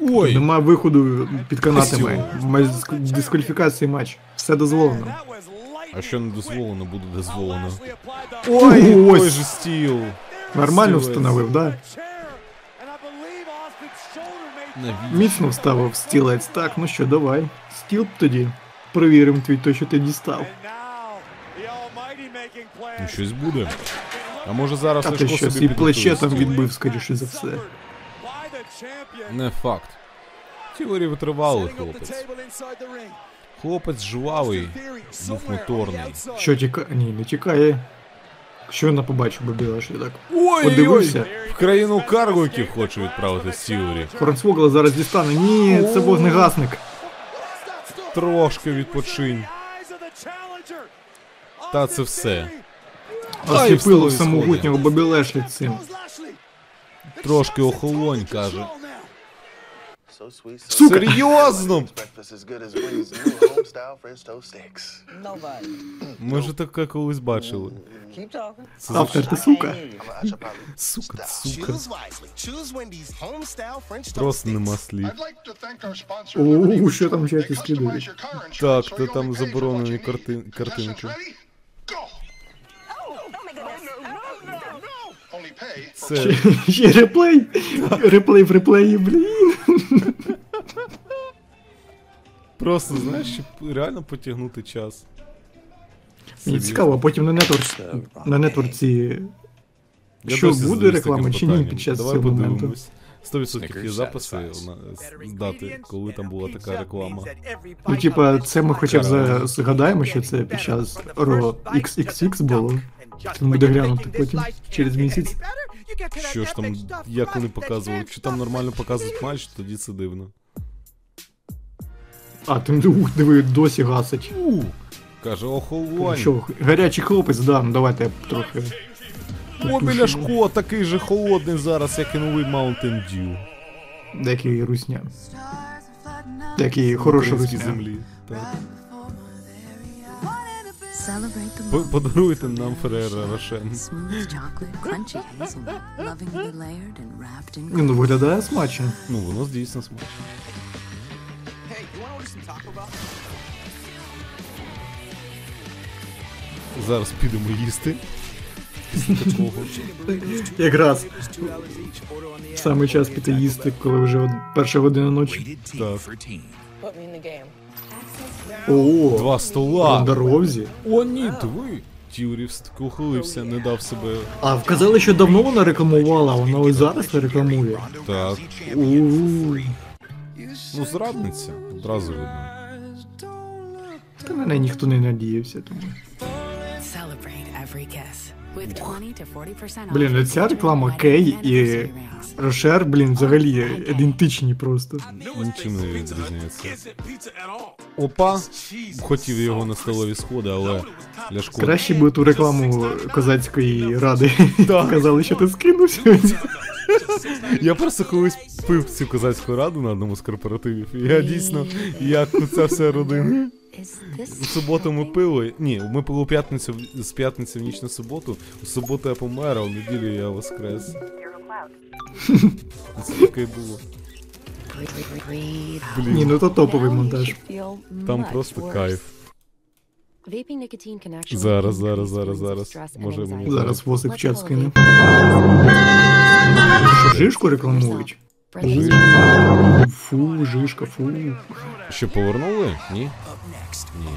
[SPEAKER 2] Ой. Нема виходу під канатами. Дискваліфікації матч. Все дозволено.
[SPEAKER 1] А що не дозволено, буде дозволено.
[SPEAKER 2] Ой,
[SPEAKER 1] Ой,
[SPEAKER 2] ось.
[SPEAKER 1] же стіл.
[SPEAKER 2] Нормально
[SPEAKER 1] Стілець.
[SPEAKER 2] встановив, да?
[SPEAKER 1] Навіщо?
[SPEAKER 2] Міцно вставив стілець. Так, ну що, давай. Стіл тоді. Провіримо твій той, що ти дістав.
[SPEAKER 1] Ну щось буде. А може зараз
[SPEAKER 2] А ти
[SPEAKER 1] Сашко
[SPEAKER 2] що,
[SPEAKER 1] собі
[SPEAKER 2] і плече
[SPEAKER 1] підготує
[SPEAKER 2] там
[SPEAKER 1] стіл?
[SPEAKER 2] відбив, скоріше за все.
[SPEAKER 1] Не факт. Тіорі витривалий хлопець. Хлопець жвавий, був моторний.
[SPEAKER 2] Що тікає? Ні, не тікає. Що вона побачив, бо що так.
[SPEAKER 1] Ой,
[SPEAKER 2] Подивився.
[SPEAKER 1] ой, в країну каргоків хоче відправити Сіорі.
[SPEAKER 2] Хорнсвогла зараз дістане. Ні, це вогнегасник.
[SPEAKER 1] Трошки відпочинь. Та це все.
[SPEAKER 2] Осліпило самогутнього Бобі Лешлі цим.
[SPEAKER 1] Трошки охолонь, каже.
[SPEAKER 2] Сука!
[SPEAKER 1] Серйозно? Ми ж таке колись бачили. Це
[SPEAKER 2] Автор, ти сука.
[SPEAKER 1] Сука, сука.
[SPEAKER 3] Choose wisely. Choose Wendy's home-style French toast
[SPEAKER 1] Просто нема
[SPEAKER 3] sticks.
[SPEAKER 1] слів.
[SPEAKER 2] О, що там в чаті слідують?
[SPEAKER 1] Так, то там заборонені карти... картинки. Це
[SPEAKER 2] Ще реплей. Реплей в реплеї, блін.
[SPEAKER 1] просто, знаєш, щоб реально потягнути час.
[SPEAKER 2] Мені цікаво, а потім на нетворці, на нетворці що буде реклама чи ні під час
[SPEAKER 1] Давай
[SPEAKER 2] цього моменту.
[SPEAKER 1] подивимось. 100% є записи з дати, коли там була така реклама.
[SPEAKER 2] Ну, типа, це ми хоча б за- згадаємо, що це під час Ро XXX було. Це буде глянути потім через місяць.
[SPEAKER 1] Що ж там, як вони показували? Чи там нормально показують матч, тоді це дивно.
[SPEAKER 2] А, ти ух, диви, досі гасить.
[SPEAKER 1] У, каже, охолонь.
[SPEAKER 2] Що, гарячий хлопець, да, ну давайте я трохи.
[SPEAKER 1] О, Біляшко, такий же холодний зараз, як і новий Mountain Dew.
[SPEAKER 2] Деякий русня. Деякий хороший русня.
[SPEAKER 1] землі. Так. Подаруйте нам Ферера Рошен.
[SPEAKER 9] Smooth chocolate, crunchy hazelnut, lovingly layered and wrapped in
[SPEAKER 2] Ні, ну виглядає смачно.
[SPEAKER 1] Ну, воно дійсно смачно. Зараз підемо їсти.
[SPEAKER 2] Якраз саме час піти їсти, коли вже перша година ночі.
[SPEAKER 1] Так.
[SPEAKER 2] О,
[SPEAKER 1] Два стола.
[SPEAKER 2] на дорозі.
[SPEAKER 1] О, ні, диви. Тюрів ухилився, не дав себе.
[SPEAKER 2] А вказали, що давно вона рекламувала, а вона ось зараз не рекламує.
[SPEAKER 1] Так.
[SPEAKER 2] У,
[SPEAKER 1] Ну, зрадниця. Одразу видно.
[SPEAKER 2] Та на неї ніхто не надіявся, тому.
[SPEAKER 9] Celebrate every kiss. With 20 to 40% off
[SPEAKER 2] Блін, ця реклама Кей і. Рошер, блін, взагалі ідентичні просто.
[SPEAKER 1] Нічим не відрізняється. Опа! Хотів його на столові сходи, але Ляшко.
[SPEAKER 2] Краще би ту рекламу козацької ради показали, що ти скинув сьогодні.
[SPEAKER 1] Я просто колись пив цю козацьку раду на одному з корпоративів. І я дійсно, як ця вся родина. В суботу ми пили. Ні, ми пили у п'ятницю з п'ятниці в ніч на суботу. У суботу я помер, а в неділю я воскрес. Це таке було.
[SPEAKER 2] Ні,
[SPEAKER 1] Блін,
[SPEAKER 2] ну то топовий монтаж.
[SPEAKER 1] там просто кайф. Зараз, зараз, зараз, зараз. Може мені
[SPEAKER 2] Зараз восик в чат скине. жишку рекламують? Фу, жишка, фу.
[SPEAKER 1] Що повернули? Ні? Ні.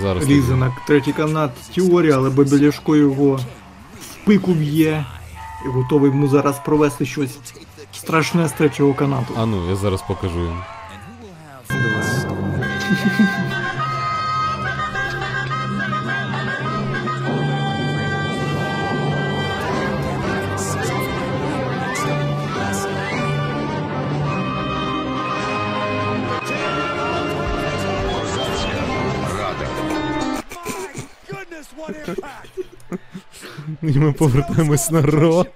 [SPEAKER 1] Зараз.
[SPEAKER 2] На третій канат теорія, але Бабіляшко його в пику б'є. І готовий йому зараз провести щось страшне з третього канату.
[SPEAKER 1] А ну, я зараз покажу їм.
[SPEAKER 10] Goodness,
[SPEAKER 1] І ми повертаємось на Ро.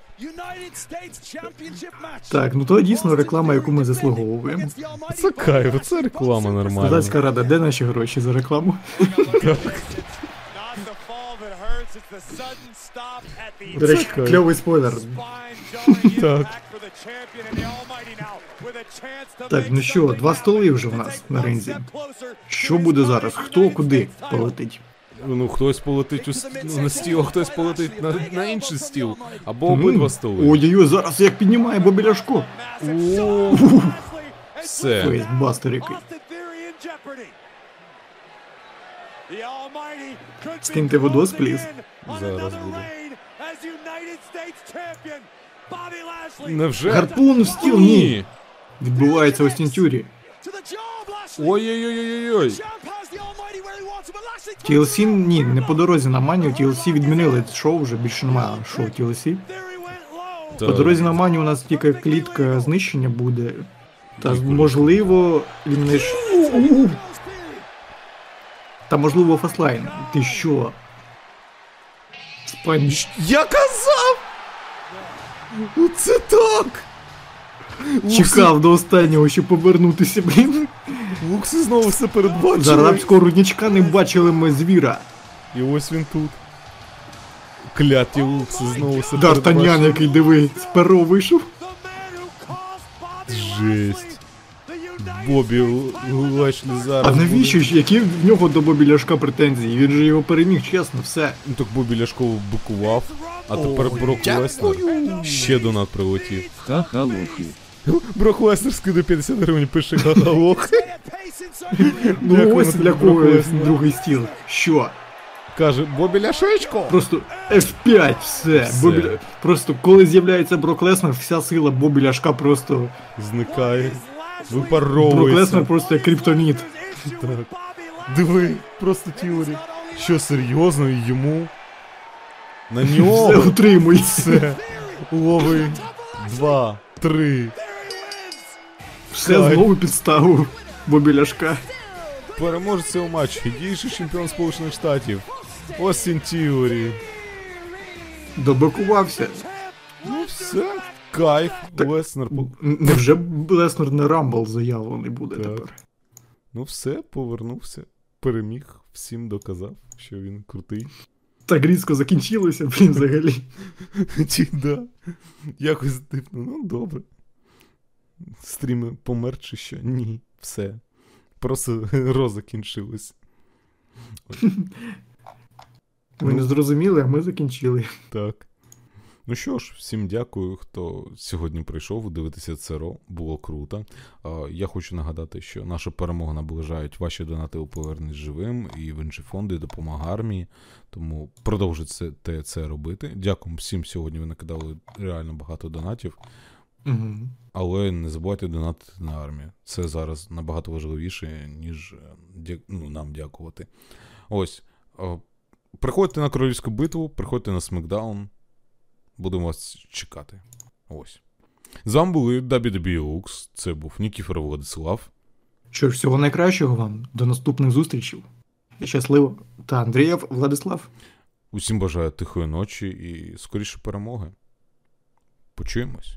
[SPEAKER 2] Так, ну то дійсно реклама, яку ми заслуговуємо.
[SPEAKER 1] Це кайф, це реклама нормальна.
[SPEAKER 2] Козацька рада, де наші гроші за рекламу? До речі, кльовий спойлер.
[SPEAKER 1] Так.
[SPEAKER 2] Так, ну що, два столи вже в нас на ринзі. Що буде зараз? Хто куди полетить?
[SPEAKER 1] Ну, хтось полетить у с- ну, на стіл, а хтось полетить на, на інший стіл. Або обидва столи.
[SPEAKER 2] Ой-ой-ой, зараз як піднімає Бобіляшко.
[SPEAKER 1] О, Все.
[SPEAKER 2] Фейсбастер який.
[SPEAKER 10] Austin Theory in jeopardy. The Almighty could be
[SPEAKER 2] Скиньте водос, пліз.
[SPEAKER 1] Зараз
[SPEAKER 10] Lashley
[SPEAKER 1] Невже?
[SPEAKER 2] Гарпун в стіл, ні. Відбувається у.
[SPEAKER 10] Lashley
[SPEAKER 1] Ой-ой-ой-ой-ой.
[SPEAKER 2] TLC, ні, не по дорозі на Манію, TLC відмінили шоу, вже більше немає шоу TLC. По дорозі на Манію у нас тільки клітка знищення буде. Та можливо. У-у-у. Та можливо фаслайн. Ти що? Спайн...
[SPEAKER 1] Я казав! Ну Це так!
[SPEAKER 2] Чекав до останнього, щоб повернутися, блін.
[SPEAKER 1] Лукси знову все передбачили.
[SPEAKER 2] За арабського рудничка не бачили ми звіра.
[SPEAKER 1] І ось він тут. Кляті лукси знову все
[SPEAKER 2] Д'Артаньян,
[SPEAKER 1] передбачили.
[SPEAKER 2] який диви, з перо вийшов.
[SPEAKER 1] Жесть. Бобі Лешлі зараз.
[SPEAKER 2] А навіщо ж, які в нього до Бобі Ляшка претензії? Він же його переміг, чесно, все.
[SPEAKER 1] Ну так Бобі Ляшко бикував, а тепер Брок. Леснер. Ще донат прилетів.
[SPEAKER 5] Ха-ха лохи.
[SPEAKER 1] Брок Леснер скине 50 гривень, пише ха-ха-лох.
[SPEAKER 2] Ну ось для кого другий стіл. Що?
[SPEAKER 1] Каже, Бобі Ляшечко.
[SPEAKER 2] Просто F5, все.
[SPEAKER 1] Все.
[SPEAKER 2] Бобі... Просто коли з'являється Брок Леснер, вся сила Бобі Ляшка просто.
[SPEAKER 1] Зникає.
[SPEAKER 2] Брок
[SPEAKER 1] Випаровується.
[SPEAKER 2] Леснер просто як криптоніт.
[SPEAKER 1] Так. Диви, просто Тіорі. Що серйозно йому? На нього.
[SPEAKER 2] Все утримуй.
[SPEAKER 1] Все. Лови. Два, три.
[SPEAKER 2] Все знову підставив Бобі Ляшка.
[SPEAKER 1] Переможець цього матчу. Діючий чемпіон Сполучених Штатів. Остін Тіорі.
[SPEAKER 2] Добакувався.
[SPEAKER 1] Ну все. Кайф. Леснер. по-
[SPEAKER 2] Н- Невже Леснер на Рамбл заявлений буде
[SPEAKER 1] Так.
[SPEAKER 2] тепер?
[SPEAKER 1] Ну все, повернувся. Переміг. Всім доказав, що він крутий.
[SPEAKER 2] Так різко закінчилося, блін, взагалі.
[SPEAKER 1] Ті, да. Якось дивно, ну добре. Стріми помер чи що? Ні, все. Просто ро закінчилось.
[SPEAKER 2] Ви не зрозуміли, а ми закінчили.
[SPEAKER 1] Так. Ну що ж, всім дякую, хто сьогодні прийшов дивитися це ро. Було круто. Я хочу нагадати, що наша перемога наближають ваші донати у повернення живим і в інші фонди, допомога армії. Тому продовжуйте це, це робити. Дякую всім сьогодні. Ви накидали реально багато донатів.
[SPEAKER 2] Угу.
[SPEAKER 1] Але не забувайте донатити на армію. Це зараз набагато важливіше, ніж е, ну, нам дякувати. Ось. Приходьте на королівську битву, приходьте на смакдаун. Будемо вас чекати. Ось. З вами були WWE Lux. Це був Нікіфор Владислав.
[SPEAKER 2] Що ж, всього найкращого вам. До наступних зустрічей. Щасливо. Та Андрієв Владислав.
[SPEAKER 1] Усім бажаю тихої ночі і скоріше перемоги. Почуємось.